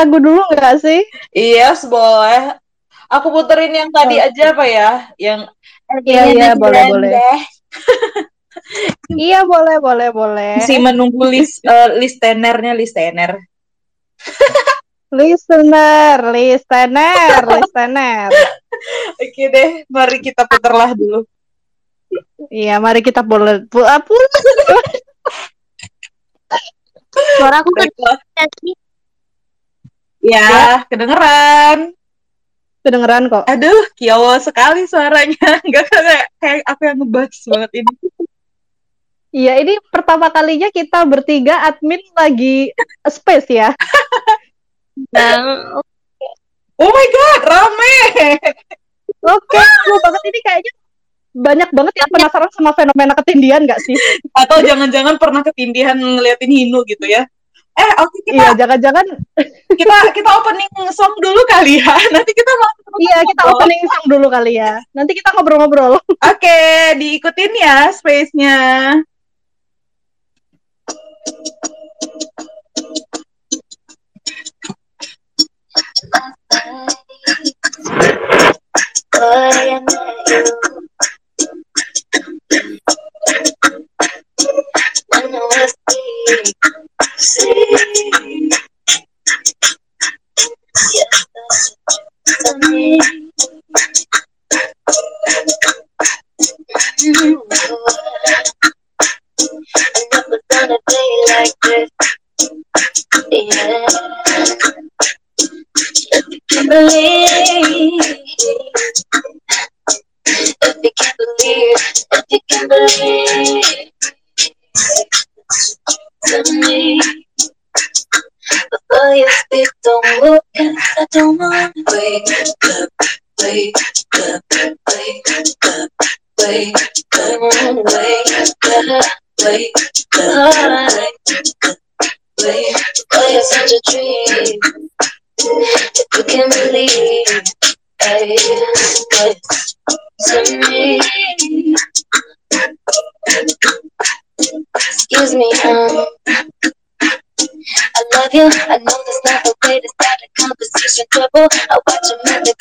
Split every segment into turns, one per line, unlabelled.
lagu dulu nggak sih?
Yes, boleh. Aku puterin yang tadi
Oke.
aja apa ya? Yang
Iya, iya, boleh, boleh. Iya, boleh, boleh, boleh.
Si menunggu list eh, listenernya listener.
Listener, listener, listener.
Oke deh, mari kita puterlah dulu.
Iya, mari kita boleh pu- ah, pu-
Suara aku
Baiklah.
Kecil.
Ya, kedengeran.
kedengeran kok.
Aduh, kiawa sekali suaranya. Enggak kayak kayak aku yang ngebahas banget ini.
Iya, ini pertama kalinya kita bertiga admin lagi space ya.
Nah,
Oh my god, rame.
Oke, seru banget ini kayaknya banyak banget yang penasaran sama fenomena ketindihan nggak sih?
Atau jangan-jangan pernah ketindihan ngeliatin Hinu gitu ya. Eh, oke kita
Iya, jangan-jangan
kita kita opening song dulu kali ya. Nanti kita mau
iya kita opening song dulu kali ya. Nanti kita ngobrol-ngobrol.
Oke, diikutin ya space-nya.
If you can't believe, if you can't believe to. Before you don't look, 'cause I don't wake up, wake up, wake up, wake up, wake up, wake you're such a dream, you can believe, hey, to me. Excuse me, um. I love you. I know that's not the way to start a conversation. Trouble. I watch them and the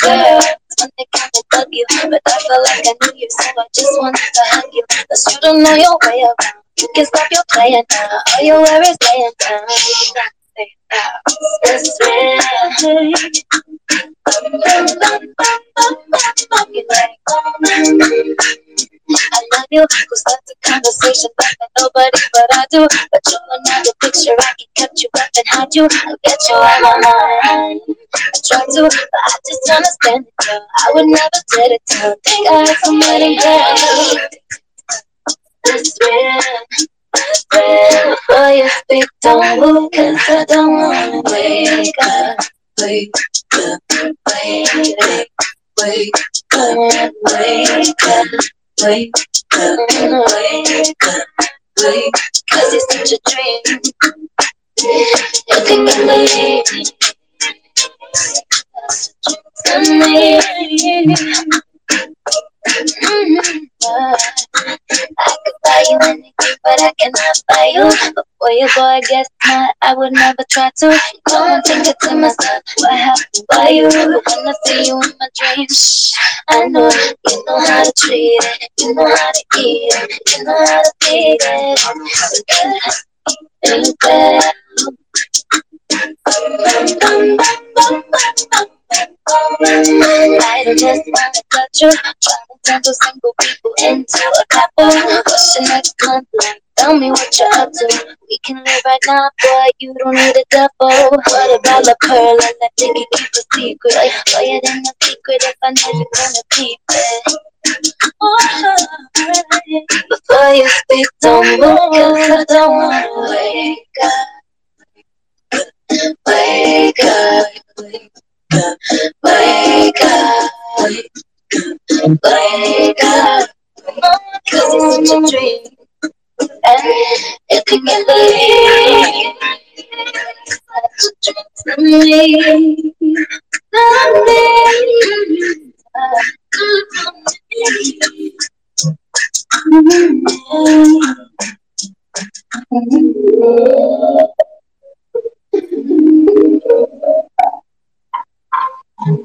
when they come and bug you, but I feel like I knew you, so I just wanted to hug you. Cause you don't know your way around. You can stop your playing now. All you wear is laying down. It's real. I love you, who starts a conversation with nobody but I do. But you're another picture, I can catch you up and hide you. I'll get you out my mind. I try to, but I just understand it, girl. I would never did it to think I had somebody better. It's real. real. Before you speak, don't move, cause I don't wanna wake up. Wake up, wake up, wake up, wake up. Wake up, wake up, wake Cause it's such a dream. You can believe to me. Mhm. I could buy you anything, but I cannot buy you. Before you go, I guess not. I would never try to. Don't think it to myself. What happened by you? But when I see you in my dreams, I know you know how to treat it. You know how to eat it. You know how to feed it. It's good. I don't just wanna touch you, trying to turn two single people into a couple. What's your next like? Tell me what you're up to. We can live right now, boy. You don't need a double. What about the pearl and that can keep a secret? Why it ain't a secret if I know you're gonna keep it? Before you speak, don't move, cause I don't wanna wake up. Wake up, up, wake up, wake up. Cause it's such a dream. And if you can believe, such a dream to me. Yeay!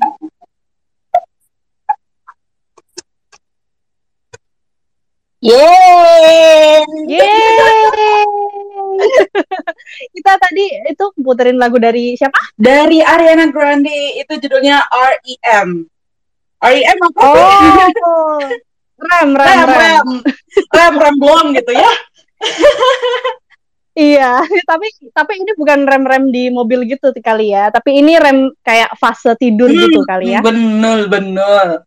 Yeay!
Kita tadi itu puterin lagu dari siapa?
Dari Ariana Grande, itu judulnya REM. REM apa?
Oh. Rem, rem,
rem.
Rem,
rem, rem, rem, rem, rem, rem, rem, rem, rem, rem, rem, rem, rem, rem, rem, rem, rem, rem,
Iya, tapi tapi ini bukan rem-rem di mobil gitu kali ya, tapi ini rem kayak fase tidur
Hmm,
gitu kali ya.
Bener, bener.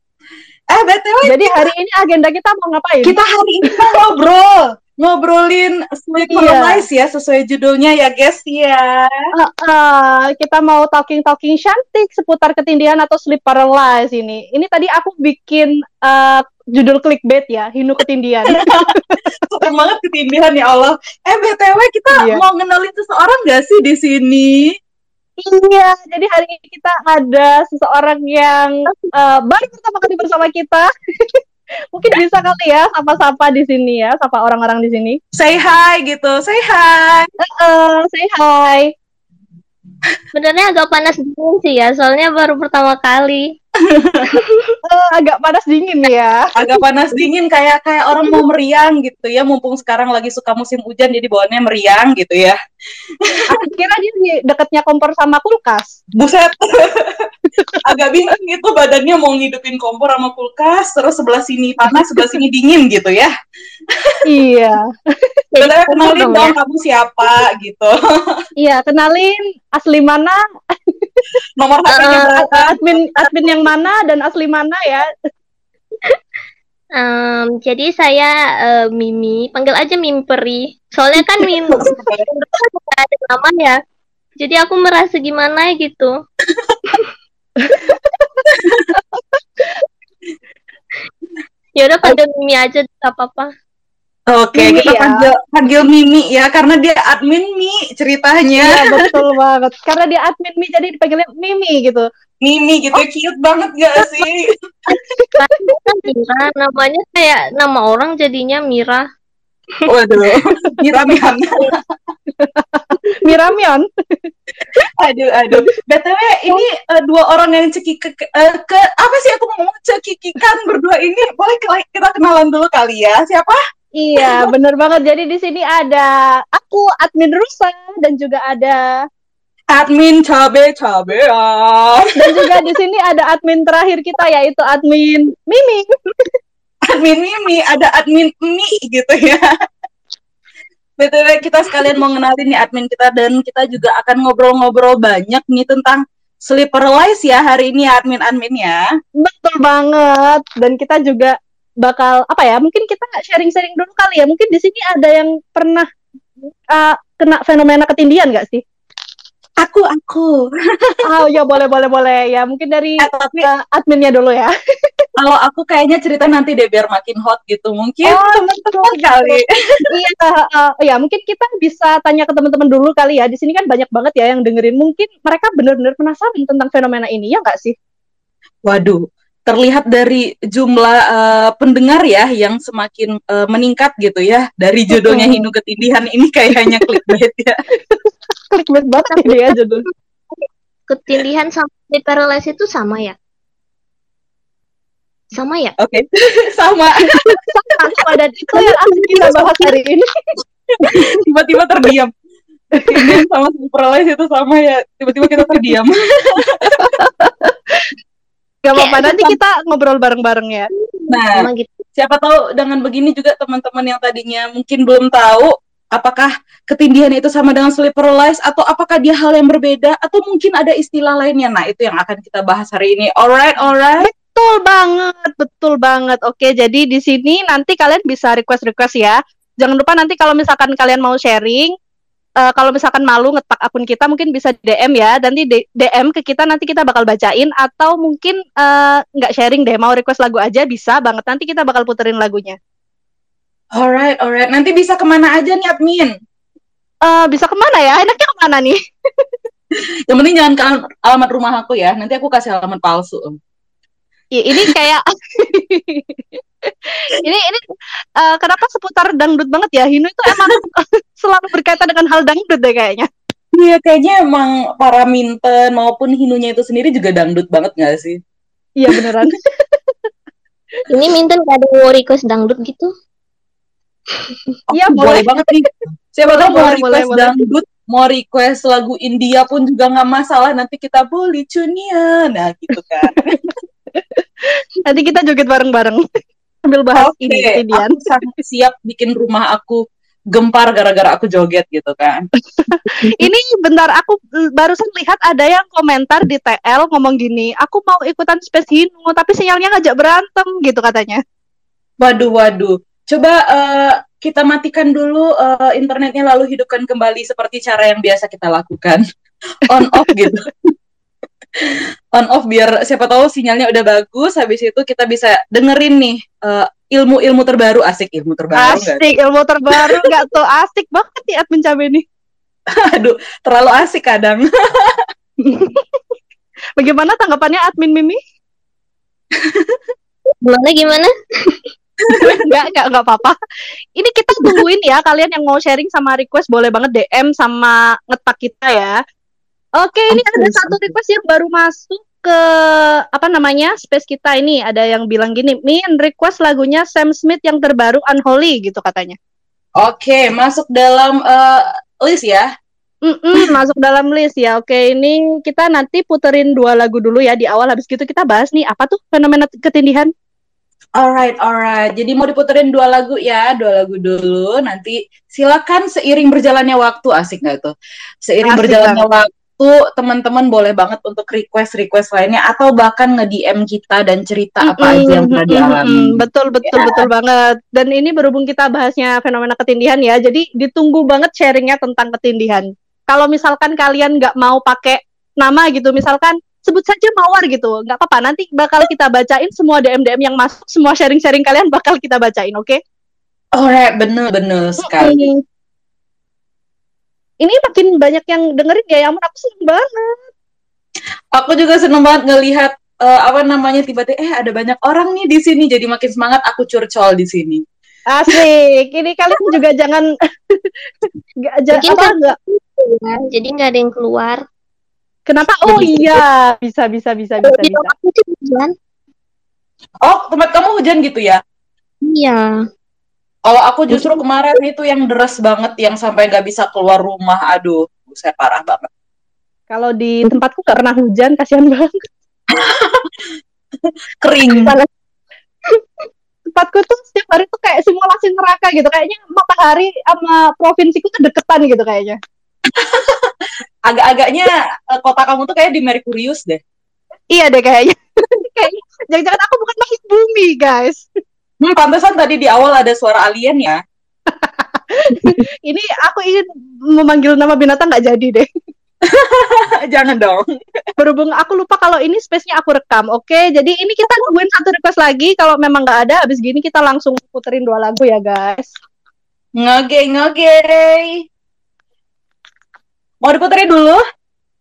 Eh, BTW
Jadi hari ini agenda kita mau ngapain?
kita hari ini mau ngobrol. Ngobrolin Sleep
Iya.
Paralysis ya, sesuai judulnya ya guys ya.
Eh, eh, kita mau talking talking cantik seputar ketindihan atau sleep paralysis ini. Ini tadi aku bikin eh, judul clickbait ya, hinu ketindihan.
Suka banget ketindihan ya Allah. Eh, BTW kita
Iya.
mau ngenalin seseorang gak sih di sini?
iya, jadi hari ini kita ada seseorang yang eh, baru pertama kali bersama kita. Mungkin bisa kali ya sapa-sapa di sini ya, sapa orang-orang di sini.
Say hi gitu, say hi.
Eh, say hi.
Sebenarnya agak panas dingin sih ya, soalnya baru pertama kali.
Eh, agak panas dingin ya.
Agak panas dingin kayak kayak orang mau meriang gitu ya, mumpung sekarang lagi suka musim hujan jadi bawaannya meriang gitu ya.
Aku kira dia di dekatnya kompor sama kulkas.
Buset. Agak bingung gitu badannya mau ngidupin kompor sama kulkas, terus sebelah sini panas, sebelah sini dingin gitu ya.
Iya.
Sebenarnya kenalin
dong
dong
ya.
kamu siapa gitu.
Iya, kenalin asli mana,
Nomor HP-nya
Eh,
berapa?
admin admin yang mana dan asli mana ya.
Em, jadi saya eh, Mimi, panggil aja Mimi Peri. Soalnya kan Mimi nggak ada nama ya. Jadi aku merasa gimana gitu. Ya udah panggil Mimi aja nggak apa-apa.
Oke,
Mimi
kita
ya.
panggil, panggil Mimi ya karena dia admin Mi ceritanya.
Iya, betul banget. Karena dia admin Mi jadi dipanggilnya Mimi gitu.
Mimi gitu cute banget gak sih?
Kan Mira, namanya kayak nama orang jadinya Mira.
Waduh, Mira Mihan.
Miramion.
Aduh, aduh. BTW ini eh, dua orang yang cekik ke, eh, ke apa sih aku ngomong cekikikan berdua ini boleh kita kenalan dulu kali ya. Siapa?
Iya, bener banget. Jadi di sini ada aku admin Rusa dan juga ada
Admin cabe cabean.
dan juga di sini ada admin terakhir kita yaitu admin Mimi.
Admin Mimi, ada admin Mi gitu ya. BTW kita sekalian mau ngenalin nih admin kita dan kita juga akan ngobrol-ngobrol banyak nih tentang sleep paralysis ya hari ini admin-admin ya.
Betul banget. Dan kita juga bakal apa ya? Mungkin kita sharing-sharing dulu kali ya. Mungkin di sini ada yang pernah uh, kena fenomena ketindihan nggak sih?
Aku aku.
Oh ya boleh boleh boleh ya. Mungkin dari
Eh, tapi
uh, adminnya dulu ya.
kalau aku kayaknya cerita nanti deh biar makin hot gitu. Mungkin
Oh,
teman-teman
gitu.
kali.
iya, uh, uh, ya mungkin kita bisa tanya ke teman-teman dulu kali ya. Di sini kan banyak banget ya yang dengerin. Mungkin mereka benar-benar penasaran tentang fenomena ini ya nggak sih?
Waduh, terlihat dari jumlah eh, pendengar ya yang semakin eh, meningkat gitu ya. Dari judulnya. Hindu Ketindihan ini kayaknya clickbait ya.
Klik banget ini ya judul.
Ketindihan sama paralysis itu sama ya? Sama ya?
Oke, sama.
Sama dan itu yang akan kita bahas hari ini.
Tiba-tiba terdiam. Ini sama paralysis itu sama ya. Tiba-tiba kita terdiam.
Gak apa-apa, nanti kita ngobrol bareng-bareng ya.
Nah,
gitu.
siapa tahu dengan begini juga teman-teman yang tadinya mungkin belum tahu apakah ketindihan itu sama dengan sleep paralysis atau apakah dia hal yang berbeda atau mungkin ada istilah lainnya. Nah, itu yang akan kita bahas hari ini. Alright, alright.
Betul banget, betul banget. Oke, jadi di sini nanti kalian bisa request-request ya. Jangan lupa nanti kalau misalkan kalian mau sharing, eh, kalau misalkan malu ngetak akun kita mungkin bisa DM ya. Nanti DM ke kita nanti kita bakal bacain atau mungkin eh, nggak sharing deh, mau request lagu aja bisa banget. Nanti kita bakal puterin lagunya.
Alright, alright. Nanti bisa ke mana aja nih admin?
Eh, bisa ke mana ya? Enaknya ke mana nih?
Yang penting jangan ke al- alamat rumah aku ya. Nanti aku kasih alamat palsu.
Ya, ini kayak ini ini eh, kenapa seputar dangdut banget ya? Hinu itu emang selalu berkaitan dengan hal dangdut deh kayaknya.
Iya, kayaknya emang para minten maupun hinunya itu sendiri juga dangdut banget gak sih?
Iya beneran.
Ini Minten gak ada mau request dangdut gitu?
Iya,
boleh
boleh.
banget nih. Siapa tahu mau
Boleh,
request
boleh, boleh.
dangdut mau request lagu India pun juga nggak masalah nanti kita boleh cunia nah gitu kan
Nanti kita joget bareng-bareng sambil bahas
Oke,
ini ketindihan.
aku sangat siap bikin rumah aku gempar gara-gara aku joget gitu kan.
Ini bentar aku mm, barusan lihat ada yang komentar di TL ngomong gini, aku mau ikutan Space Hino tapi sinyalnya ngajak berantem gitu katanya.
waduh waduh. Coba eh, kita matikan dulu eh, internetnya lalu hidupkan kembali seperti cara yang biasa kita lakukan. On off gitu. On off biar siapa tahu sinyalnya udah bagus habis itu kita bisa dengerin nih eh, ilmu-ilmu terbaru asik ilmu terbaru nggak?
Asik ilmu terbaru nggak tuh asik banget nih admin cabe nih.
aduh terlalu asik kadang
Bagaimana tanggapannya admin Mimi?
Gimana gimana?
Enggak, enggak, enggak apa-apa. Ini kita tungguin ya kalian yang mau sharing sama request boleh banget DM sama ngetak kita ya. Oke, ini
Oke,
ada satu request yang baru masuk ke apa namanya space kita ini ada yang bilang gini, Min request lagunya Sam Smith yang terbaru Unholy gitu katanya.
oke masuk dalam eh, list ya
Mm-mm, masuk dalam list ya. Oke, ini kita nanti puterin dua lagu dulu ya di awal. Habis gitu kita bahas nih apa tuh fenomena ketindihan.
Alright, alright. Jadi mau diputerin dua lagu ya, dua lagu dulu. Nanti silakan seiring berjalannya waktu, asik nggak tuh? Seiring
Asik
berjalannya waktu, teman-teman boleh banget untuk request-request lainnya atau bahkan nge-DM kita dan cerita apa aja yang pernah dialami.
mm-mm. Betul, betul, betul banget. Dan ini berhubung kita bahasnya fenomena ketindihan ya, jadi ditunggu banget sharingnya tentang ketindihan. Kalau misalkan kalian nggak mau pakai nama gitu, misalkan sebut saja mawar gitu, nggak apa-apa. Nanti bakal kita bacain semua DM DM yang masuk, semua sharing-sharing kalian bakal kita bacain, oke?
Alright, bener-bener sekali.
Mm. Ini makin banyak yang dengerin ya, yang aku seneng banget.
Aku juga seneng banget ngelihat eh, apa namanya tiba-tiba eh ada banyak orang nih di sini jadi makin semangat aku curcol di sini.
Asik. Ini kalian juga jangan nggak ja-
Mungkin
apa
kan-
nggak
Ya, jadi nggak ada yang keluar.
Kenapa? Oh
Jadi-
iya, bisa bisa bisa bisa bisa.
hujan.
Oh, tempat kamu hujan gitu ya?
Iya.
Kalau aku justru kemarin itu yang deras banget yang sampai nggak bisa keluar rumah. Aduh, saya parah banget.
Kalau di tempatku nggak pernah hujan, kasihan banget.
Kering.
Tempatku tuh setiap hari tuh kayak simulasi neraka gitu. Kayaknya matahari sama provinsiku tuh deketan gitu kayaknya.
Agak-agaknya eh, kota kamu tuh kayak di Merkurius deh.
Iya deh kayaknya. kayaknya jangan-jangan aku bukan makhluk bumi, guys.
Hmm, pantesan tadi di awal ada suara alien ya.
Ini aku ingin memanggil nama binatang nggak jadi deh.
Jangan dong.
Berhubung aku lupa kalau ini space-nya aku rekam. Oke, jadi ini kita nungguin satu request lagi. Kalau memang nggak ada, habis gini kita langsung puterin dua lagu ya, guys.
Ngegey, ngegey. Mau diputerin dulu?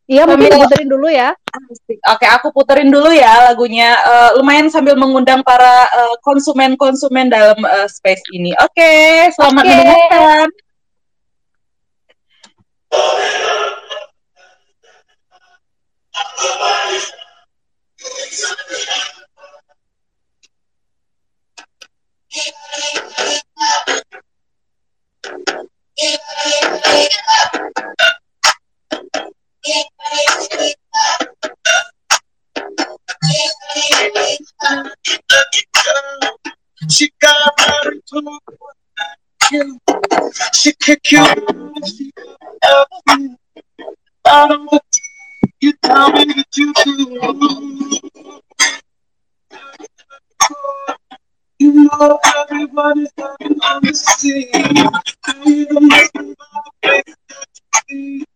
Iya, mungkin
Sambil-
puterin dulu ya.
Oke, aku puterin dulu ya lagunya. Eh, lumayan sambil mengundang para eh, konsumen-konsumen dalam eh, space ini. Oke, selamat
Oke.
mendengarkan.
She got married to you. She you. She everything. I don't know. You tell me that you do. You know everybody's on the scene. Even listen the that you see.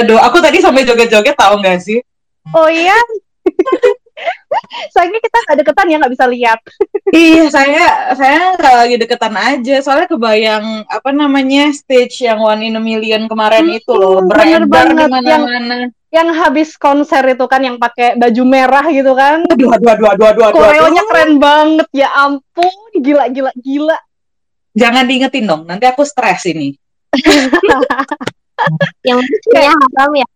Waduh, aku tadi sampai joget-joget tahu nggak sih?
Oh iya? Sayangnya kita nggak deketan ya nggak bisa lihat.
iya, saya saya nggak lagi deketan aja. Soalnya kebayang apa namanya stage yang One in a Million kemarin
Hmm,
itu loh,
bener
beredar di
banget. Yang-
mana-mana.
Yang habis konser itu kan yang pakai baju merah gitu kan.
Aduh, aduh, aduh, aduh, aduh, aduh,
Koreonya
aduh.
keren banget ya ampun, gila gila gila.
Jangan diingetin dong, nanti aku stres ini.
Yang lucunya haram ya.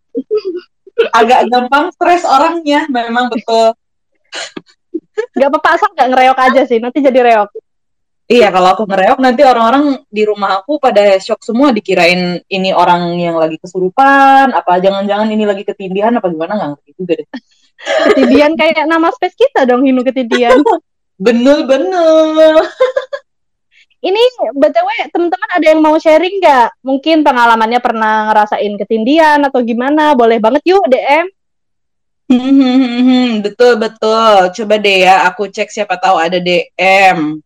Agak gampang stres orangnya, memang betul.
Gak apa-apa asal nggak ngereok aja sih, nanti jadi reok.
Iya, kalau aku ngereok nanti orang-orang di rumah aku pada shock semua dikirain ini orang yang lagi kesurupan, apa jangan-jangan ini lagi ketindihan apa gimana nggak ngerti juga deh.
Ketidian kayak nama space kita dong, Hinu Ketidian.
Bener-bener.
Ini BTW teman-teman ada yang mau sharing nggak? Mungkin pengalamannya pernah ngerasain ketindian atau gimana? Boleh banget yuk DM.
Hmm, betul betul. Coba deh ya, aku cek siapa tahu ada DM.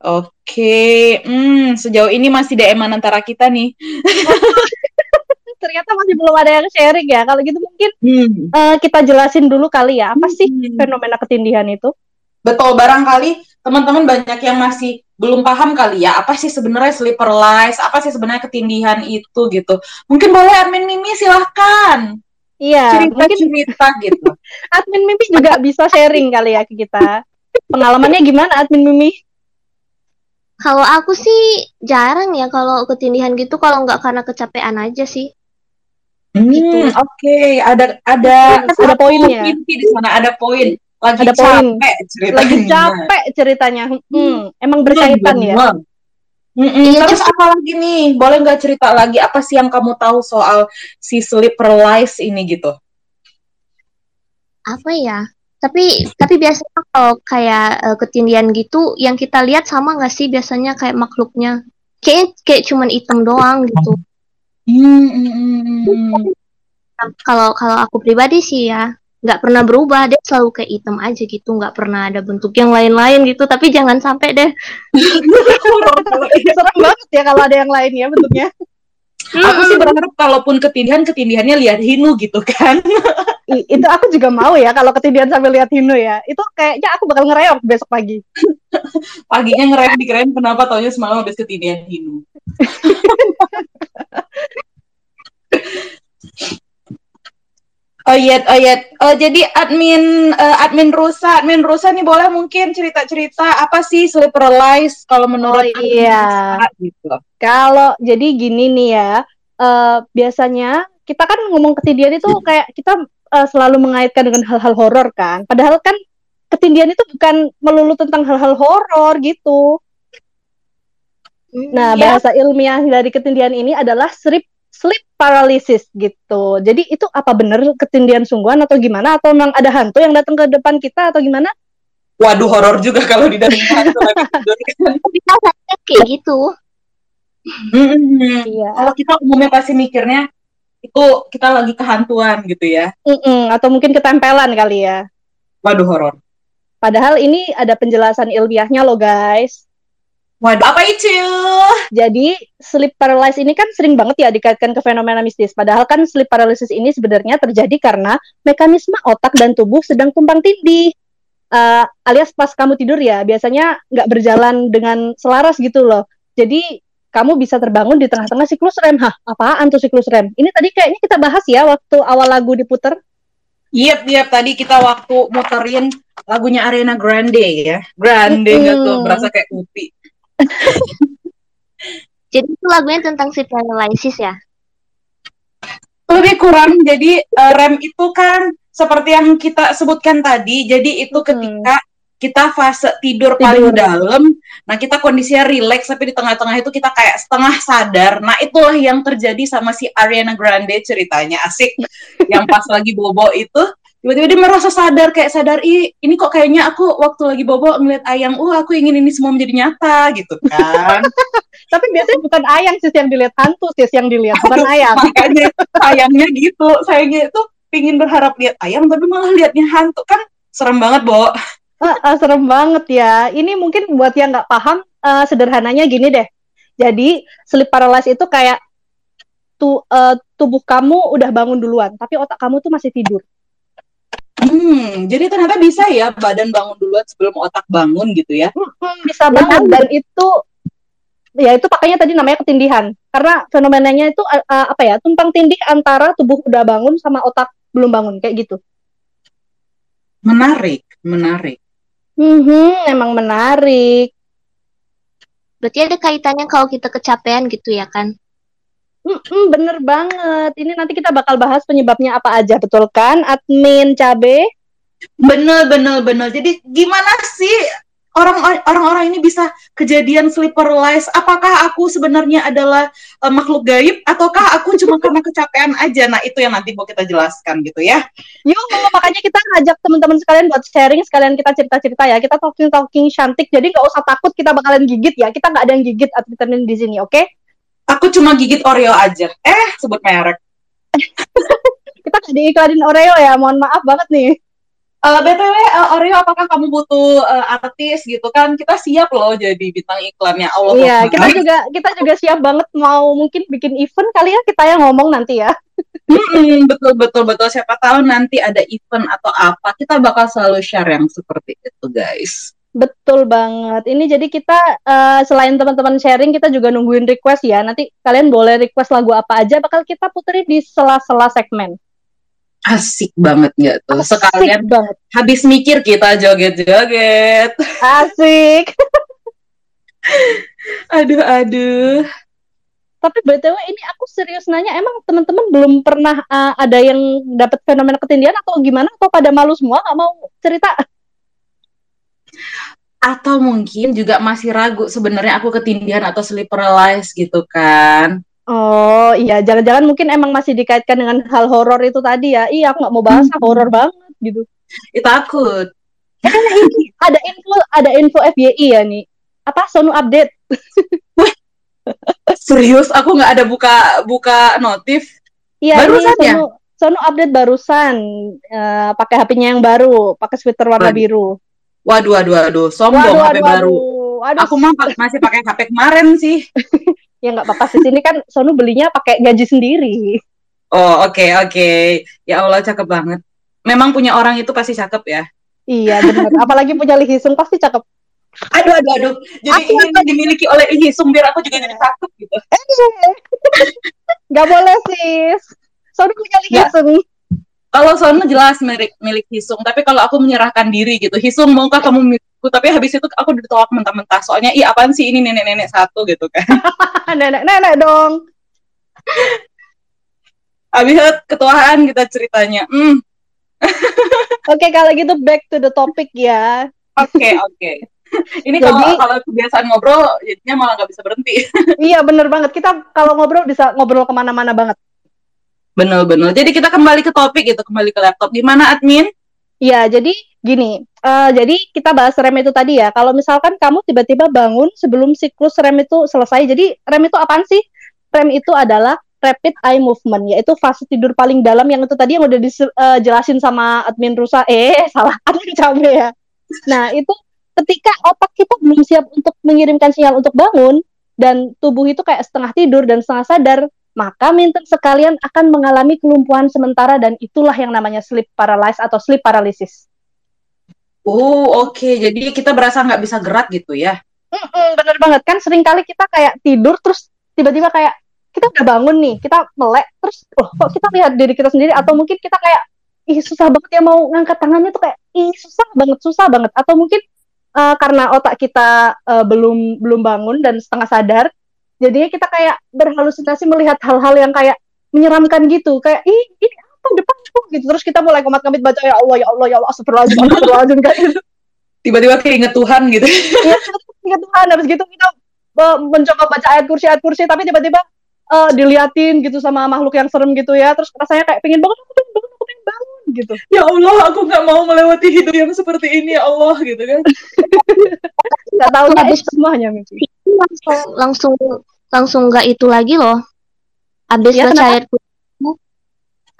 Oke, hmm, sejauh ini masih DM antara kita nih.
ternyata masih belum ada yang sharing ya. Kalau gitu mungkin
Hmm.
eh, kita jelasin dulu kali ya, apa sih
Hmm.
fenomena ketindihan itu?
Betul, barangkali teman-teman banyak yang masih belum paham kali ya, apa sih sebenarnya sleeper lies, apa sih sebenarnya ketindihan itu gitu. Mungkin boleh admin Mimi silahkan
Iya, mungkin
cerita-cerita gitu.
admin Mimi juga bisa sharing kali ya ke kita. Pengalamannya gimana admin Mimi?
Kalau aku sih jarang ya kalau ketindihan gitu kalau nggak karena kecapean aja sih.
Hmm,
Gitu.
Oke, ada ada
Ada
satu
poinnya.
inti di sana, ada poin. Lagi
Ada poin.
capek ceritanya.
Lagi capek ceritanya. Hmm, emang berkaitan ya.
Bener. Mm-mm.
Iya,
Terus apa lagi nih? Boleh nggak cerita lagi apa sih yang kamu tahu soal si sleeper lies ini gitu?
Apa ya? Tapi tapi biasanya kalau kayak eh, ketindihan gitu yang kita lihat sama nggak sih biasanya kayak makhluknya? Kayak kayak cuman hitam doang gitu.
Hmm, mm, mm, mm.
Kalau kalau aku pribadi sih ya nggak pernah berubah dia selalu kayak hitam aja gitu nggak pernah ada bentuk yang lain-lain gitu tapi jangan sampai deh
Serem banget ya kalau ada yang lain ya bentuknya.
Aku sih berharap kalaupun ketindihan, ketindihannya lihat hinu gitu kan.
I- itu aku juga mau ya kalau ketindihan sambil lihat Hino ya. Itu kayaknya aku bakal ngereok besok pagi.
Paginya ngerem dikirain kenapa taunya semalam habis ketindihan hinu. Oh iya, oh iya. Oh, jadi admin eh, admin Rusa, admin Rusa nih boleh mungkin cerita-cerita apa sih sleeper lies kalau menurut
Oh, iya.
Rusa gitu.
Kalau jadi gini nih ya, eh, biasanya kita kan ngomong ketindihan itu kayak kita eh, selalu mengaitkan dengan hal-hal horor kan. Padahal kan ketindihan itu bukan melulu tentang hal-hal horor gitu. Nah,
Ya.
bahasa ilmiah dari ketindihan ini adalah sleep sleep paralysis gitu. Jadi itu apa benar ketindihan sungguhan atau gimana? Atau memang ada hantu yang datang ke depan kita atau gimana?
Waduh horor juga kalau di dalam hantu.
Kita kayak gitu.
Iya.
Kalau kita umumnya pasti mikirnya itu kita lagi kehantuan gitu ya.
Mm-mm, atau mungkin ketempelan kali ya.
Waduh horor.
Padahal ini ada penjelasan ilmiahnya loh guys.
Waduh apa itu?
Jadi sleep paralysis ini kan sering banget ya dikaitkan ke fenomena mistis. Padahal kan sleep paralysis ini sebenarnya terjadi karena mekanisme otak dan tubuh sedang tumpang tindih. Eh, alias pas kamu tidur ya biasanya nggak berjalan dengan selaras gitu loh. Jadi kamu bisa terbangun di tengah-tengah siklus REM. Hah, apaan tuh siklus REM? Ini tadi kayaknya kita bahas ya waktu awal lagu diputer.
Yep, yep. Tadi kita waktu muterin lagunya Ariana Grande ya. Grande nggak tuh
Mm-mm.
berasa kayak upi.
Jadi itu lagunya tentang sleep paralysis ya.
Lebih kurang. Jadi eh, REM itu kan seperti yang kita sebutkan tadi. Jadi itu
Mm-mm.
ketika kita fase tidur,
Tidur.
paling dalam. Nah kita kondisinya rileks tapi di tengah-tengah itu kita kayak setengah sadar. Nah itulah yang terjadi sama si Ariana Grande ceritanya asik. yang pas lagi bobo itu tiba-tiba dia merasa sadar kayak sadar ih ini kok kayaknya aku waktu lagi bobo ngeliat ayang uh aku ingin ini semua menjadi nyata gitu kan
Tapi biasanya bukan ayang sih yang dilihat hantu sih yang dilihat bukan ayang.
makanya sayangnya gitu sayangnya itu pingin berharap lihat ayam tapi malah liatnya hantu kan serem banget bo
Ah, ah, serem banget ya. Ini mungkin buat yang nggak paham, eh, sederhananya gini deh. Jadi sleep paralysis itu kayak tu, eh, tubuh kamu udah bangun duluan, tapi otak kamu tuh masih tidur.
Hmm jadi ternyata bisa ya badan bangun duluan sebelum otak bangun gitu ya
Hmm, bisa banget dan itu ya itu makanya tadi namanya ketindihan. Karena fenomenanya itu eh, apa ya? Tumpang tindih antara tubuh udah bangun sama otak belum bangun kayak gitu.
menarik menarik
Hmm, emang menarik.
Berarti ada kaitannya kalau kita kecapean gitu ya kan?
Hmm, bener banget. Ini nanti kita bakal bahas penyebabnya apa aja, betul kan? Admin Cabe.
Bener, bener, bener. Jadi gimana sih orang orang-orang ini bisa kejadian sleeper lies? Apakah aku sebenarnya adalah eh, makhluk gaib ataukah aku cuma karena kecapean aja? Nah itu yang nanti mau kita jelaskan gitu ya.
Yuk, makanya kita ngajak teman-teman sekalian buat sharing, sekalian kita cerita-cerita ya. Kita talking-talking cantik, jadi nggak usah takut kita bakalan gigit ya. Kita nggak ada yang gigit atau di sini, oke?
Aku cuma gigit Oreo aja. Eh sebut merek.
Kita diiklanin Oreo ya, mohon maaf banget nih.
Eh, BTW, eh, Oreo, apakah kamu butuh eh, artis gitu kan? Kita siap loh jadi bintang iklannya Allah.
Iya,
Akbar.
kita juga kita juga siap banget mau mungkin bikin event kali ya kita yang ngomong nanti ya.
Mm-mm, betul betul betul. Siapa tahu nanti ada event atau apa, kita bakal selalu share yang seperti itu, guys.
Betul banget. Ini jadi kita eh, selain teman-teman sharing, kita juga nungguin request ya. Nanti kalian boleh request lagu apa aja, bakal kita puterin di sela-sela segmen.
Asik banget nggak tuh?
Asik
Sekalian
banget.
habis mikir kita joget-joget.
Asik.
Aduh aduh.
Tapi BTW ini aku serius nanya, emang teman-teman belum pernah eh, ada yang dapat fenomena ketindihan atau gimana? Atau pada malu semua nggak mau cerita?
Atau mungkin juga masih ragu sebenarnya aku ketindihan atau sleep paralysis gitu kan?
Oh iya, jangan-jangan mungkin emang masih dikaitkan dengan hal horor itu tadi ya. Iya, aku nggak mau bahas ah, horor banget gitu.
Itu takut.
Ini ada info, ada info FYI ya nih. Apa Sonu update?
Serius, aku nggak ada buka buka notif.
Iya,
Barusan ya?
Sonu, Sonu update barusan. Eh, pakai HP-nya yang baru, pakai sweater warna biru.
Waduh, waduh, waduh, sombong
Waduh,
HP
waduh,
baru.
waduh. Aduh,
Aku mah masih pakai HP kemarin sih.
ya nggak apa-apa sih. Sini kan Sonu belinya pakai gaji sendiri.
Oh, oke, oke. Ya Allah, cakep banget. Memang punya orang itu pasti cakep ya.
Iya, benar. Apalagi punya Lee Hisung pasti cakep.
Aduh, aduh, aduh. Jadi
Aku
ini dimiliki oleh Ihisung biar aku juga jadi cakep gitu.
Nggak boleh sis. Sonu punya Lee. Hisung.
Kalau Sono jelas milik milik Hisung, tapi kalau aku menyerahkan diri gitu, Hisung maukah kamu milikku? Tapi habis itu aku ditolak mentah-mentah. Soalnya, ih apaan sih ini nenek-nenek satu gitu kan.
Nenek-nenek dong.
Habis itu ketuaan kita ceritanya. Hmm,
Oke, kalau gitu back to the topic ya.
oke, oke. Ini
Jadi-
kalau kalau kebiasaan ngobrol, jadinya malah nggak bisa berhenti.
Iya, bener banget. Kita kalau ngobrol bisa ngobrol ke mana-mana banget.
Bener-bener. Jadi kita kembali ke topik gitu, kembali ke laptop. Gimana admin?
Iya, jadi gini. eh, jadi kita bahas rem itu tadi ya. Kalau misalkan kamu tiba-tiba bangun sebelum siklus rem itu selesai. Jadi rem itu apaan sih? Rem itu adalah rapid eye movement, yaitu fase tidur paling dalam yang itu tadi yang udah dijelasin sama admin Rusa. Eh, salah. Admin Cabe ya. Nah, itu ketika otak kita belum siap untuk mengirimkan sinyal untuk bangun dan tubuh itu kayak setengah tidur dan setengah sadar, maka minten sekalian akan mengalami kelumpuhan sementara dan itulah yang namanya sleep paralysis atau sleep paralysis.
Oh, oke. Jadi kita berasa nggak bisa gerak gitu ya.
Mm-mm, bener banget kan sering kali kita kayak tidur terus tiba-tiba kayak kita udah bangun nih kita melek terus oh kok kita lihat diri kita sendiri atau mungkin kita kayak ih susah banget ya mau ngangkat tangannya tuh kayak ih susah banget susah banget atau mungkin eh, karena otak kita eh, belum belum bangun dan setengah sadar jadinya kita kayak berhalusinasi melihat hal-hal yang kayak menyeramkan gitu. Kayak ih ini apa? Depanku gitu. Terus kita mulai komat-kamit baca ya Allah ya Allah ya Allah astagfirullahaladzim astagfirullahaladzim kayak gitu.
Tiba-tiba keinget Tuhan gitu.
Iya, kita Tuhan. Habis gitu kita mencoba baca ayat kursi ayat kursi tapi tiba-tiba eh, diliatin gitu sama makhluk yang serem gitu ya. Terus rasanya kayak pengen bangun aku pengen bangun aku pengen bangun gitu.
Ya Allah, aku nggak mau melewati hidup yang seperti ini ya Allah gitu kan.
nggak tahu
Habis-
habis semuanya mimpi
langsung langsung langsung nggak itu lagi loh habis
Ya,
baca
kenapa?
ayat kursi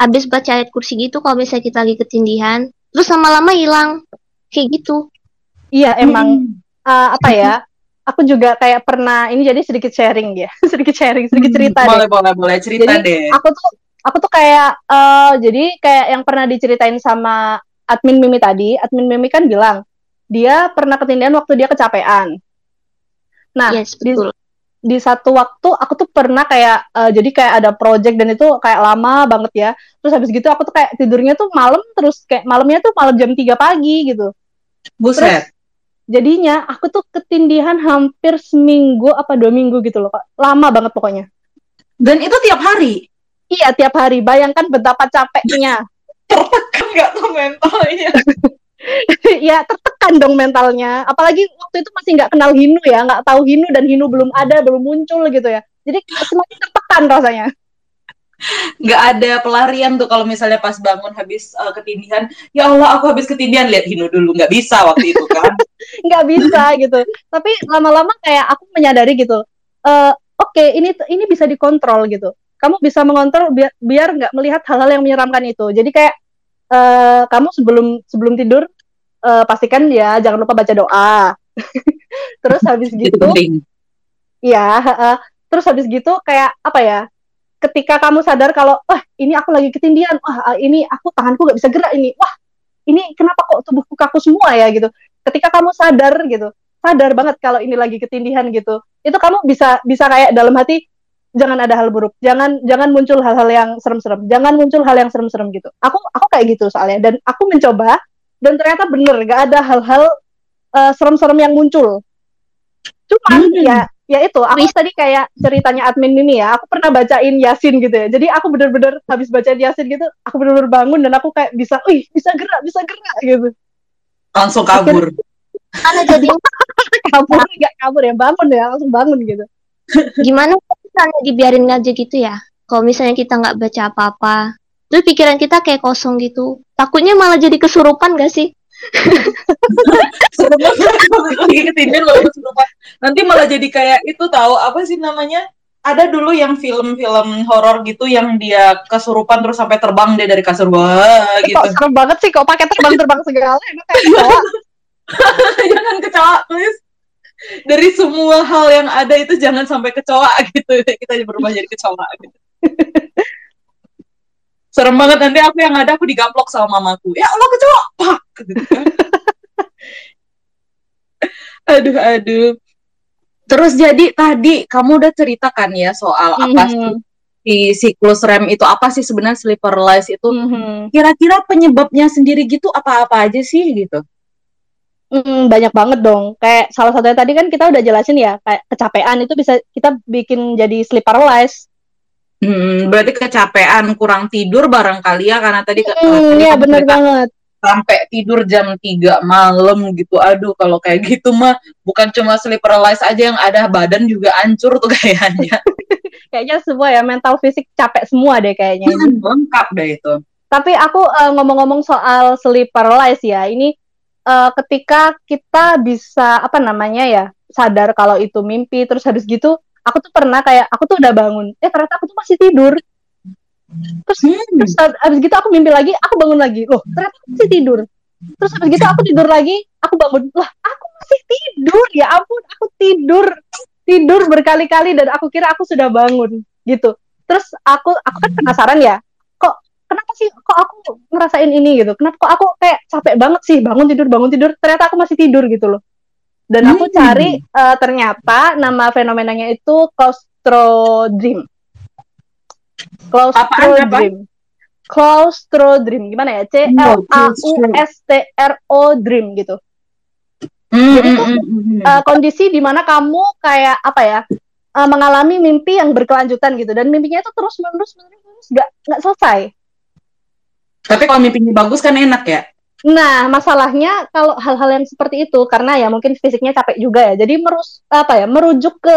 habis baca ayat kursi gitu kalau misalnya kita lagi ketindihan terus lama-lama hilang kayak gitu
iya emang
Hmm.
eh, apa ya aku juga kayak pernah ini jadi sedikit sharing ya sedikit sharing sedikit
Hmm,
cerita deh
boleh, boleh, boleh cerita
Jadi,
deh.
aku tuh aku tuh kayak eh jadi kayak yang pernah diceritain sama admin Mimi tadi, admin Mimi kan bilang dia pernah ketindihan waktu dia kecapean. Nah,
yes
di,
betul
di satu waktu aku tuh pernah kayak eh, jadi kayak ada project dan itu kayak lama banget ya. Terus habis gitu aku tuh kayak tidurnya tuh malam terus kayak malamnya tuh malam jam 3 pagi gitu.
Buset.
Jadinya aku tuh ketindihan hampir seminggu apa dua minggu gitu loh. Lama banget pokoknya.
Dan itu tiap hari.
Iya, tiap hari. Bayangkan betapa capeknya.
Kan nggak tuh mentalnya.
ya tertekan dong mentalnya apalagi waktu itu masih nggak kenal Hinu ya nggak tahu Hinu dan Hinu belum ada belum muncul gitu ya jadi semakin tertekan rasanya
Nggak ada pelarian tuh kalau misalnya pas bangun habis uh, ketindihan. Ya Allah, aku habis ketindihan lihat Hino dulu. Nggak bisa waktu itu kan.
nggak bisa gitu tapi lama-lama kayak aku menyadari gitu eh oke ini ini bisa dikontrol gitu kamu bisa mengontrol biar biar nggak melihat hal-hal yang menyeramkan itu jadi kayak eh, kamu sebelum sebelum tidur eh, pastikan ya jangan lupa baca doa. Terus habis
Itu
gitu, ya, heeh. terus habis gitu kayak apa ya? Ketika kamu sadar kalau, wah ini aku lagi ketindihan, wah ini aku tanganku gak bisa gerak ini, wah ini kenapa kok tubuhku kaku semua ya gitu. Ketika kamu sadar gitu, sadar banget kalau ini lagi ketindihan gitu, itu kamu bisa bisa kayak dalam hati jangan ada hal buruk, jangan jangan muncul hal-hal yang serem-serem, jangan muncul hal yang serem-serem gitu. Aku aku kayak gitu soalnya dan aku mencoba dan ternyata bener gak ada hal-hal eh, serem-serem yang muncul. Cuman
Hmm.
ya ya itu aku tadi kayak ceritanya admin ini ya, aku pernah bacain Yasin gitu ya. Jadi aku bener-bener habis bacain Yasin gitu, aku bener-bener bangun dan aku kayak bisa, wih bisa gerak, bisa gerak gitu.
Langsung kabur.
Karena jadi
Kabur nggak kabur ya, bangun ya, langsung bangun gitu.
gimana misalnya dibiarin aja gitu ya? Kalau misalnya kita nggak baca apa-apa, terus pikiran kita kayak kosong gitu. Takutnya malah jadi kesurupan gak sih?
Lagi kesurupan. Nanti malah jadi kayak itu tahu apa sih namanya? Ada dulu yang film-film horor gitu yang dia kesurupan terus sampai terbang dia dari kasur wah gitu.
Kok serem banget sih, kok pakai terbang-terbang segala, emang kayak kecoa.
jangan kecoa please. Dari semua hal yang ada itu jangan sampai kecoa gitu. Kita berubah jadi kecoa gitu. Serem banget nanti aku yang ada aku digaplok sama mamaku. Ya Allah kecoa. Pak gitu kan. aduh aduh. Terus jadi tadi kamu udah ceritakan ya soal apa sih
Mhm,
si siklus REM itu apa sih sebenarnya sleeper lies itu
mhm.
kira-kira penyebabnya sendiri gitu apa-apa aja sih gitu.
Mm, banyak banget dong. Kayak salah satunya tadi kan kita udah jelasin ya, kayak kecapean itu bisa kita bikin jadi sleep paralysis.
Hmm, berarti kecapean, kurang tidur barangkali ya karena tadi
Hmm, iya bener
cerita
banget.
sampai tidur jam 3 malam gitu. Aduh, kalau kayak gitu mah bukan cuma sleep paralysis aja yang ada badan juga hancur tuh kayaknya.
Kayaknya semua ya mental fisik capek semua deh kayaknya ini.
Lengkap deh itu.
Tapi aku eh, ngomong-ngomong soal sleep paralysis ya, ini eh, ketika kita bisa apa namanya ya sadar kalau itu mimpi, terus habis gitu aku tuh pernah kayak aku tuh udah bangun, eh ternyata aku tuh masih tidur. Terus
Hmm.
terus hab- habis gitu aku mimpi lagi, aku bangun lagi, loh ternyata aku masih tidur. Terus habis gitu aku tidur lagi, aku bangun, lah aku masih tidur, ya ampun aku tidur, tidur berkali-kali dan aku kira aku sudah bangun gitu. Terus aku aku kan penasaran ya, kenapa sih kok aku ngerasain ini gitu? Kenapa kok aku kayak capek banget sih bangun tidur bangun tidur, ternyata aku masih tidur gitu loh. Dan aku
Hmm.
cari eh, ternyata nama fenomenanya itu claustrodream.
Apaan, apa?
Claustrodream. Claustrodream gimana ya? C L A U S T R O dream gitu.
Hmm,
Jadi
hmm,
tuh,
hmm, hmm.
Eh, kondisi di mana kamu kayak apa ya? eh, mengalami mimpi yang berkelanjutan gitu dan mimpinya itu terus menerus menerus menerus nggak nggak selesai.
Tapi kalau mimpinya bagus kan enak ya.
Nah, masalahnya kalau hal-hal yang seperti itu karena ya mungkin fisiknya capek juga ya. Jadi merus apa ya? merujuk ke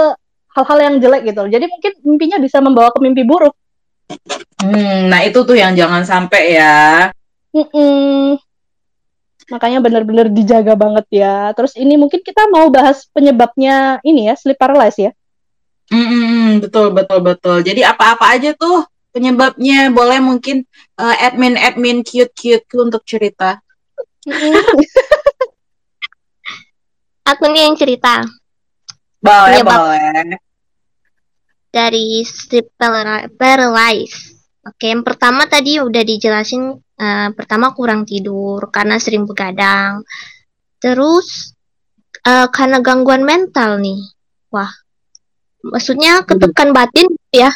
hal-hal yang jelek gitu. Jadi mungkin mimpinya bisa membawa ke mimpi buruk.
Hmm, nah itu tuh yang jangan sampai ya.
Mm-mm. Makanya benar-benar dijaga banget ya. Terus ini mungkin kita mau bahas penyebabnya ini ya, sleep paralysis ya.
Hmm, betul betul betul. Jadi apa-apa aja tuh penyebabnya boleh mungkin eh, admin-admin cute-cute untuk cerita.
Aku nih yang cerita
Boleh
Penyebab.
boleh.
dari sleep para- paralysis. Oke, yang pertama tadi udah dijelasin. eh, pertama kurang tidur karena sering begadang. Terus eh, karena gangguan mental nih. Wah, maksudnya ketekan batin ya.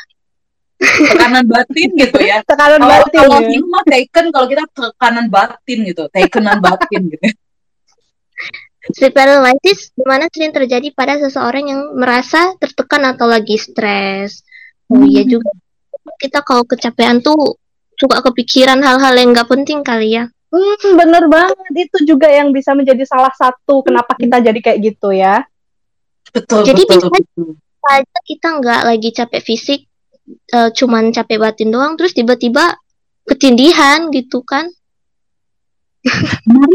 Tekanan batin gitu ya.
Tekanan
Kalau
batin
kalau
ya.
film mah taken kalau kita tekanan batin gitu, takenan batin gitu.
Sleep paralysis di mana sering terjadi pada seseorang yang merasa tertekan atau lagi stres. Oh iya juga. Kita kalau kecapean tuh suka kepikiran hal-hal yang nggak penting kali ya.
Hmm, bener banget. Itu juga yang bisa menjadi salah satu kenapa kita jadi kayak gitu ya.
Betul
Jadi
betul.
bisa-
betul.
Kita nggak lagi capek fisik, eh, cuman capek batin doang, terus tiba-tiba ketindihan gitu kan?